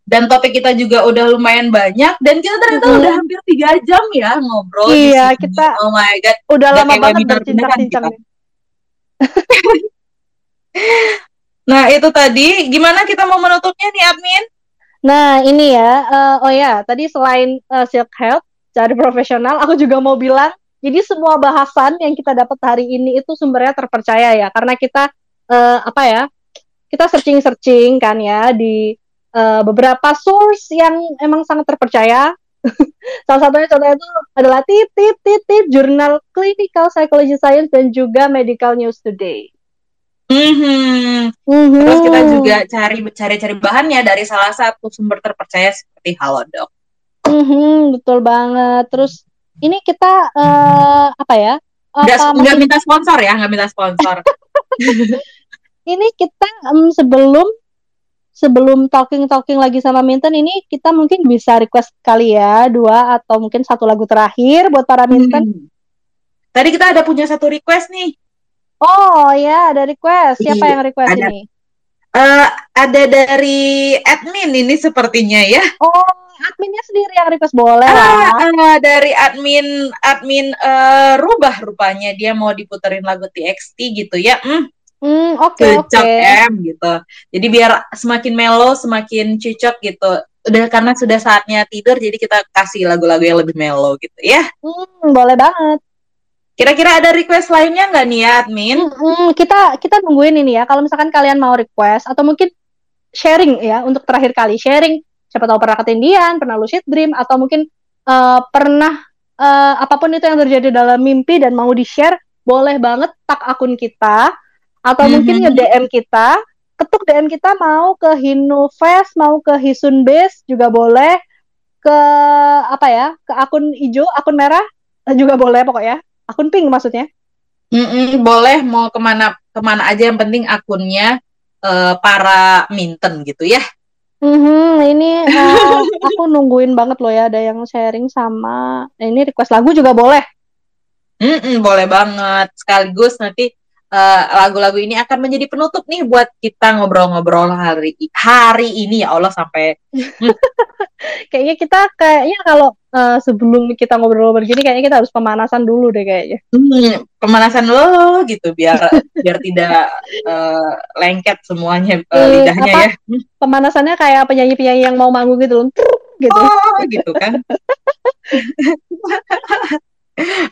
Dan topik kita juga udah lumayan banyak dan kita ternyata
Mhm.
udah hampir tiga jam ya ngobrol.
Iya,
di sini.
kita-
Oh my god.
Udah
Udah
lama banget bercincang-cincang.
Nah itu tadi gimana kita mau menutupnya nih admin?
Nah, ini ya. eh, oh ya, tadi selain eh, Silk Health, cari profesional, aku juga mau bilang, jadi semua bahasan yang kita dapat hari ini itu sumbernya terpercaya ya, karena kita eh, apa ya? Kita searching-searching kan ya di eh, beberapa source yang emang sangat terpercaya. Salah satunya contohnya itu adalah titip titip jurnal Clinical Psychology Science dan juga Medical News Today.
Mhm.
Mhm.
Terus kita juga cari cari cari bahannya dari salah satu sumber terpercaya seperti Halodoc.
Mhm, betul banget. Terus ini kita eh, apa ya?
Nggak minta sponsor ya, nggak minta sponsor.
ini kita em, sebelum sebelum talking talking lagi sama Minton ini kita mungkin bisa request kali ya dua atau mungkin satu lagu terakhir buat para Minton.
Hmm. Tadi kita ada punya satu request nih.
Oh ya ada request. Siapa
Iya,
yang request
ada.
ini?
Eh, ada dari admin ini sepertinya ya.
Oh adminnya sendiri yang request boleh
Ah,
lah.
ah, dari admin admin eh, rubah rupanya dia mau diputerin lagu TXT gitu ya. Hmm,
Hmm oke oke.
cocok M gitu. Jadi biar semakin mellow, semakin cocok gitu. Udah karena sudah saatnya tidur jadi kita kasih lagu-lagu yang lebih mellow gitu ya.
Hmm, boleh banget.
Kira-kira ada request lainnya nggak nih ya admin?
Hmm, kita kita nungguin ini ya. Kalau misalkan kalian mau request atau mungkin sharing ya untuk terakhir kali sharing. Siapa tahu pernah ketindihan, pernah lucid dream atau mungkin eh, pernah eh, apa pun itu yang terjadi dalam mimpi dan mau di share, boleh banget tag akun kita atau mungkin
Mhm.
nge DM kita. Ketuk DM kita mau ke Hinufest, mau ke Hisun Base juga boleh. Ke apa ya? Ke akun hijau, akun merah eh, juga boleh pokoknya. Akun pink maksudnya.
Mm-mm, boleh mau ke mana ke mana aja yang penting akunnya eh, para minten gitu ya.
Mhm, ini eh, aku nungguin banget loh ya ada yang sharing sama ini request lagu juga boleh.
Mm-mm, boleh banget sekaligus nanti eh, lagu-lagu ini akan menjadi penutup nih buat kita ngobrol-ngobrol hari hari ini ya Allah sampai
Kayaknya kita kayaknya kalau eh, sebelum kita ngobrol begini kayaknya kita harus pemanasan dulu deh kayaknya.
hmm, pemanasan lo gitu biar biar tidak eh, lengket semuanya Eh, lidahnya
apa?
ya.
Pemanasannya kayak penyanyi-penyanyi yang mau manggung gitu loh. Gitu.
Oh gitu kan.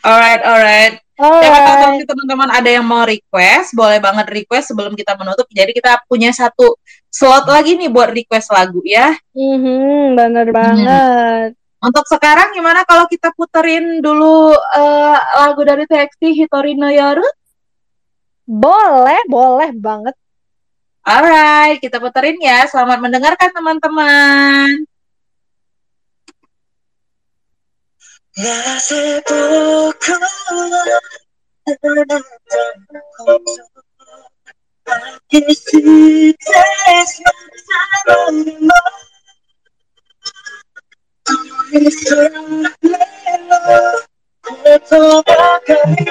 Alright, alright. Siapa tahu
Alright.
nanti teman-teman ada yang mau request, boleh banget request sebelum kita menutup. Jadi kita punya satu slot lagi nih buat request lagu ya.
Mhm, bener banget.
Untuk sekarang gimana kalau kita puterin dulu eh, lagu dari TXT Hitori no Yoru?
Boleh, boleh banget.
Alright, kita puterin ya. Selamat mendengarkan teman-teman.
なぜ僕はあなたのこと愛してしまったのにも愛されのことばかり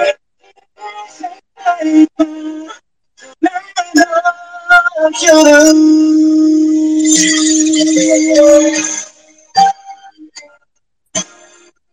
咲いた目の夜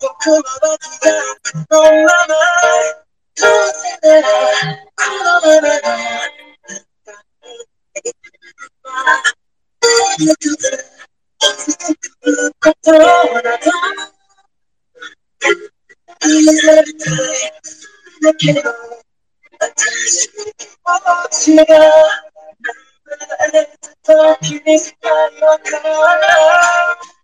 僕は間違のままどうせならこのままだ。ことなら言われたいだ。けど私の気持ちが離れた時にしかわからない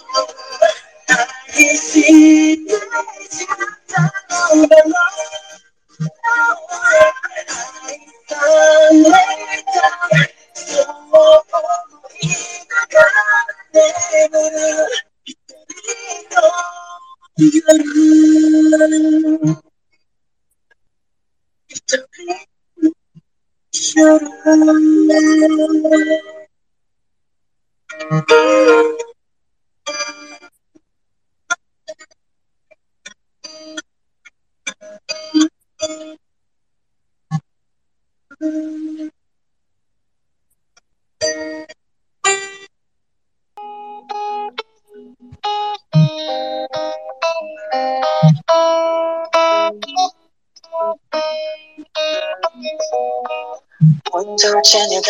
Thank you.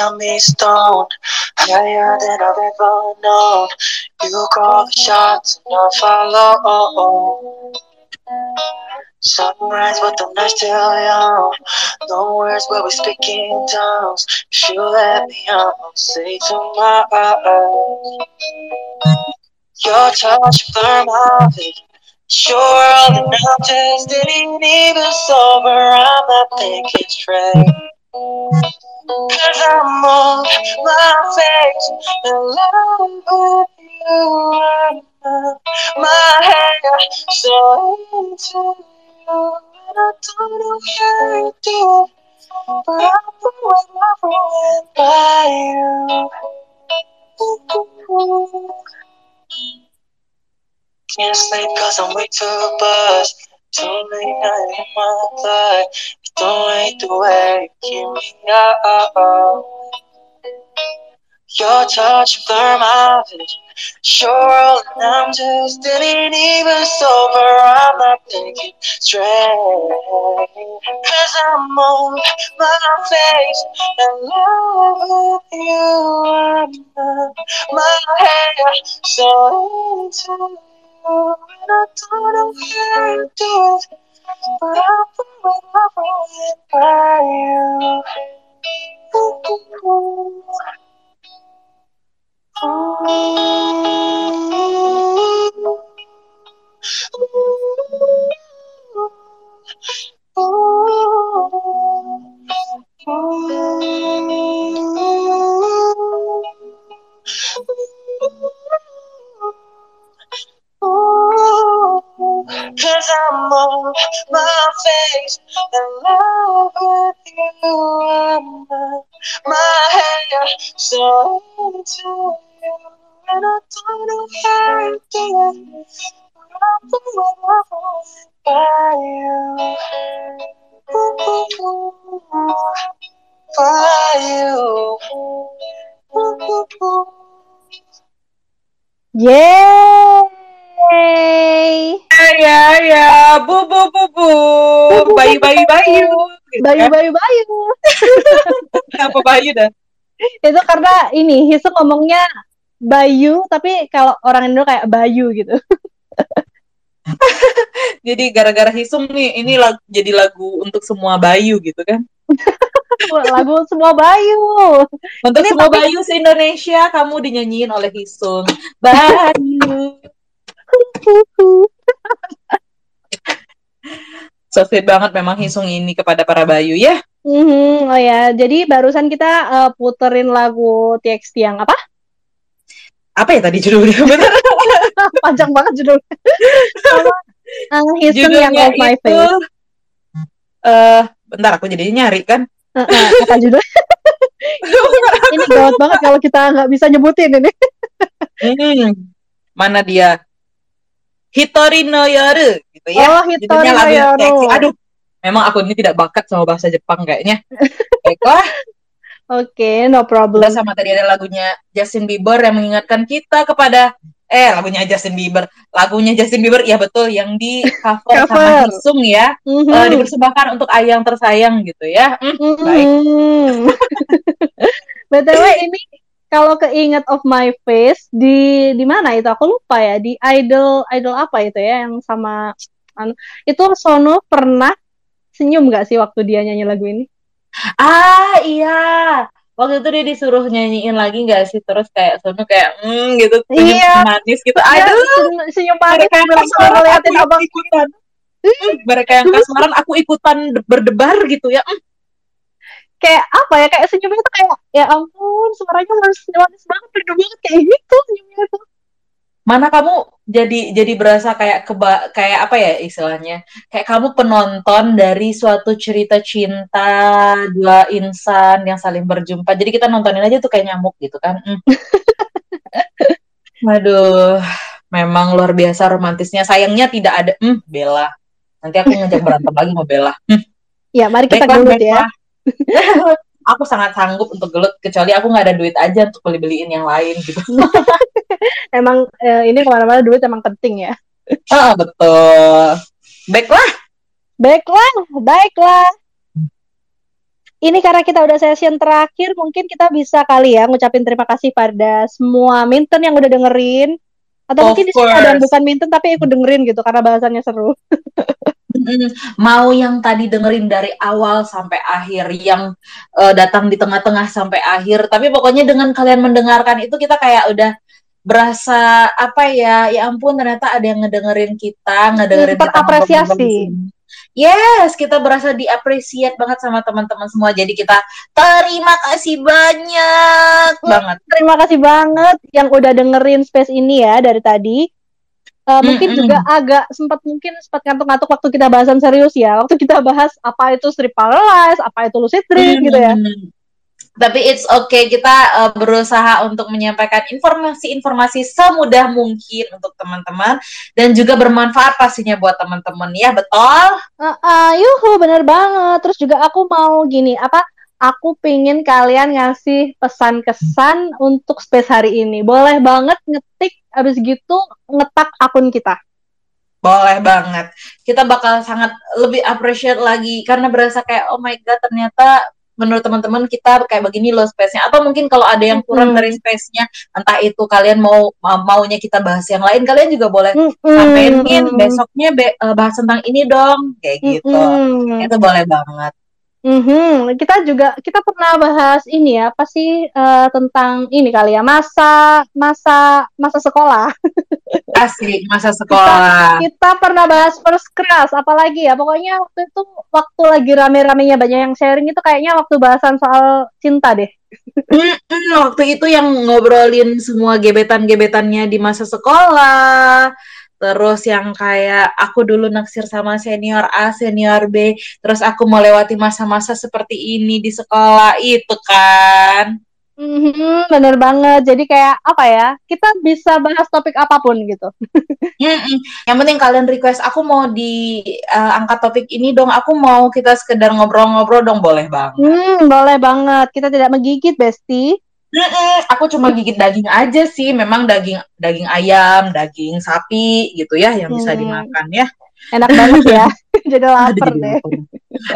Got me stoned, higher than I've ever known. You call the shots and I follow. Sunrise, but the night's still young. No words, but we speak in tongues. If you let me I'll say tomorrow. Your touch, firm of it. Sure, all the mountains didn't even sober. I'm not thinking straight. Cause I'm on my face in love with you. I'm my hair so into you. And I don't know how you do but I'm always ruined by you. Can't sleep cause I'm way too buzzed. Too late night in my blood. Don't hate the way you keep me up. Your touch blur my vision. Sure, and I'm just ain't even sober. I'm not thinking straight. Cause I'm on my face in love with you. I'm my hair so into you. And I don't know how to do it. But I'll be with my friends by you. Ooh. Ooh. Ooh. Cause I'm on my face in love with you. I'm my hair so into you. And I don't know how it. But I'm falling by you. Ooh. By you. Ooh, ooh, ooh.
Yeay.
Ya ya, bu bu bu bu, bayu bayu bayu. Gitu
Bayu,
kan.
bayu, bayu.
Kenapa bayu dah?
Itu karena ini, Hisung ngomongnya Bayu, tapi kalau orang Indo kayak Bayu gitu.
Jadi gara-gara Hisung nih, ini lagu, jadi lagu untuk semua bayu gitu kan?
Lagu semua Bayu.
Untuk
Ini
semua
tapi-
bayu se-Indonesia, kamu dinyanyiin oleh Hisung. Bayu. So sweet banget memang Hisung ini kepada para bayu ya.
Mhm, oh ya, jadi barusan kita eh, puterin lagu TXT yang apa?
Apa ya tadi judulnya? Bener.
Panjang banget judulnya. Sama eh, Hisung yang Off My
itu
Face.
eh bentar aku jadinya nyari kan.
Eh, eh, apa judulnya? ini gawat banget kalau kita nggak bisa nyebutin ini.
Hmm, mana dia? Hitori no Yoru gitu ya.
Oh, Hitori no Yoru.
seksi. Aduh, memang aku ini tidak bakat sama bahasa Jepang kayaknya. Baiklah,
Oke, no
udah
problem.
sama tadi ada lagunya Justin Bieber yang mengingatkan kita kepada eh lagunya Justin Bieber, lagunya Justin Bieber ya betul yang di cover,
Cover.
sama Hisung ya,
Mhm.
Eh, dipersembahkan untuk ayang tersayang gitu ya. Hmm, baik.
Mhm. BTW ini kalau keinget of my face di di mana itu aku lupa ya di idol idol apa itu ya yang sama anu, itu Sono pernah senyum nggak sih waktu dia nyanyi lagu ini?
Ah iya, waktu itu dia disuruh nyanyiin lagi nggak sih terus kayak Sono kayak hmm gitu senyum
Iya.
manis gitu.
Dia
Aduh,
sen- senyum manis
mereka yang
sambil
kasmaran
ngeliatin
aku
abang
ikutan. Hmm, mereka yang kasmaran aku ikutan de- berdebar gitu ya. Hmm,
kayak apa ya kayak senyumnya tuh kayak ya ampun suaranya manis manis banget merdu banget kayak gitu senyumnya tuh
Mana kamu jadi jadi berasa kayak keba kayak apa ya istilahnya? Kayak kamu penonton dari suatu cerita cinta dua insan yang saling berjumpa. Jadi kita nontonin aja tuh kayak nyamuk gitu kan. Waduh, memang luar biasa romantisnya. Sayangnya tidak ada hmm, Bella. Nanti aku ngajak berantem lagi sama Bella. Hmm,
ya mari kita
baiklah,
ya.
aku sangat sanggup untuk gelut kecuali aku nggak ada duit aja untuk beli beliin yang lain gitu.
emang eh, ini ke mana-mana duit emang penting ya
Ah, betul. Baiklah.
baiklah baiklah ini karena kita udah session terakhir mungkin kita bisa kali ya ngucapin terima kasih pada semua Minten yang udah dengerin atau
Of
mungkin di sini ada yang bukan Minten tapi ikut dengerin gitu karena bahasannya seru.
Mau yang tadi dengerin dari awal sampai akhir, yang eh, datang di tengah-tengah sampai akhir, tapi pokoknya dengan kalian mendengarkan itu kita kayak udah berasa apa ya, ya ampun ternyata ada yang ngedengerin kita, ngedengerin kita sini. Yes, kita berasa diapresiat banget sama teman-teman semua. Jadi kita terima kasih banyak banget.
terima kasih banget yang udah dengerin space ini ya dari tadi. Eh, mungkin
Mm-mm.
juga agak sempat mungkin sempat ngantuk-ngantuk waktu kita bahasan serius ya. Waktu kita bahas apa itu sleep paralysis, apa itu lucid dream gitu ya.
Tapi it's okay kita uh, berusaha untuk menyampaikan informasi-informasi semudah mungkin untuk teman-teman dan juga bermanfaat pastinya buat teman-teman ya, betul?
Uh, uh, yuhu, bener banget. Terus juga aku mau gini, apa? Aku pingin kalian ngasih pesan kesan untuk space hari ini. Boleh banget ngetik, abis gitu ngetak akun kita.
Boleh banget. Kita bakal sangat lebih appreciate lagi karena berasa kayak oh my god ternyata menurut teman-teman kita kayak begini loh space-nya atau mungkin kalau ada yang kurang
Hmm.
dari space-nya entah itu kalian mau ma- maunya kita bahas yang lain kalian juga boleh
Mm-mm.
sampein besoknya be- eh, bahas tentang ini dong kayak gitu
Mm-mm.
itu boleh banget
Mhm. Kita juga kita pernah bahas ini ya, apa sih eh, tentang ini kali ya masa masa masa sekolah.
asik masa sekolah
Kita pernah bahas first crush, apalagi ya. Pokoknya waktu itu waktu lagi rame-ramenya banyak yang sharing itu kayaknya waktu bahasan soal cinta deh.
Mm-mm, waktu itu yang ngobrolin semua gebetan-gebetannya di masa sekolah terus yang kayak aku dulu naksir sama senior A, senior B, terus aku melewati masa-masa seperti ini di sekolah itu kan.
Mhm, bener banget. Jadi kayak apa ya? Kita bisa bahas topik apa pun gitu.
Mm-mm. Yang penting kalian request aku mau di eh, angkat topik ini dong, aku mau kita sekedar ngobrol-ngobrol dong, boleh banget.
Hmm, boleh banget. Kita tidak menggigit, Besti.
Aku cuma gigit daging aja sih, memang daging daging ayam, daging sapi gitu ya yang bisa
Hmm.
dimakan ya.
Enak banget ya. Jadi
Aduh,
lapar
jadi
deh.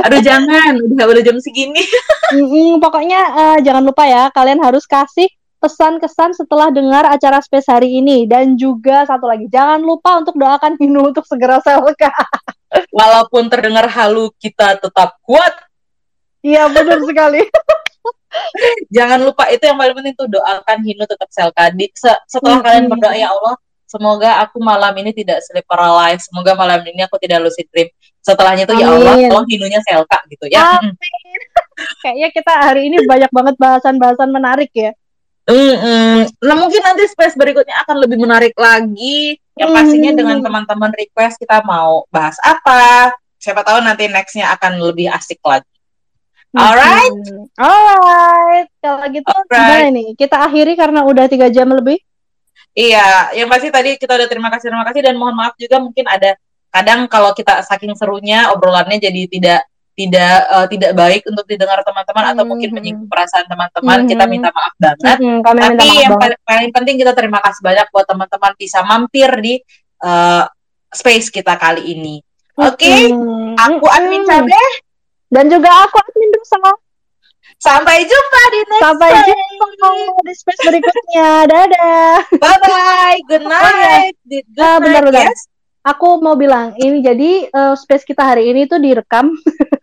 Aduh jangan, udah udah jam segini.
Mm-mm, pokoknya eh, jangan lupa ya, kalian harus kasih pesan-kesan setelah dengar acara space hari ini dan juga satu lagi jangan lupa untuk doakan Hinu untuk segera selka.
Walaupun terdengar halu, kita tetap kuat.
Iya benar sekali.
Jangan lupa itu yang paling penting tuh doakan Hinu tetap selka. Di, se- setelah
Mm-mm.
kalian berdoa ya Allah, semoga aku malam ini tidak sleep paralyzed. Semoga malam ini aku tidak lucid dream. Setelahnya tuh ya Allah,
Amin.
tolong Hinunya selka gitu ya. Mm.
Amin. Kayaknya kita hari ini banyak banget bahasan-bahasan menarik ya.
Mm-mm. Nah mungkin nanti space berikutnya akan lebih menarik lagi. Yang pastinya
Hmm.
dengan teman-teman request kita mau bahas apa. Siapa tahu nanti nextnya akan lebih asik lagi. Alright.
Alright. Kalau gitu
Alright.
gimana nih? Kita akhiri karena udah tiga jam lebih.
Iya, yang pasti tadi kita udah terima kasih terima kasih dan mohon maaf juga mungkin ada kadang kalau kita saking serunya obrolannya jadi tidak tidak eh, tidak baik untuk didengar teman-teman atau mungkin
Mhm.
menyinggung perasaan teman-teman.
Mhm.
Kita minta maaf banget.
Kami minta
Tapi
maaf
yang
banget.
paling, paling penting kita terima kasih banyak buat teman-teman bisa mampir di eh, space kita kali ini. Oke,
Mm-mm.
aku admin. Cabe.
Dan juga aku admin Dusa.
Sampai jumpa di next
Sampai
space.
jumpa di space berikutnya. Dadah.
Bye bye. Good night. Good
Ah,
night,
bentar.
yes.
Aku mau bilang, ini jadi eh, space kita hari ini tuh direkam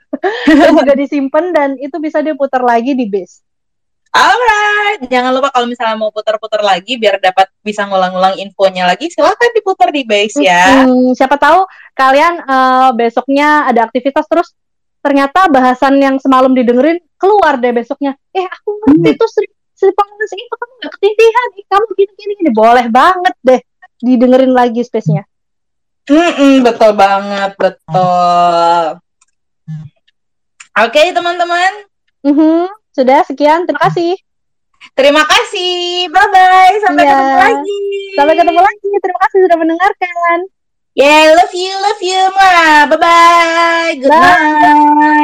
dan juga disimpan dan itu bisa diputar lagi di base.
Alright, jangan lupa kalau misalnya mau putar-putar lagi biar dapat bisa ngulang-ngulang infonya lagi, silahkan diputar di base ya.
Hmm, siapa tahu kalian eh, besoknya ada aktivitas terus ternyata bahasan yang semalam didengerin keluar deh besoknya. Eh aku ngerti tuh Sri Sri itu kamu gak ketindihan, Ih, kamu gini gini gini. Boleh banget deh didengerin lagi space-nya.
Mm-mm, betul banget, betul. Oke teman-teman,
Mhm, Sudah sekian, terima kasih.
terima kasih, bye bye, sampai
Iya.
ketemu lagi.
Sampai ketemu lagi. Terima kasih sudah mendengarkan.
Yeah, love you, love you, ma. Bye bye, good
Bye.
night.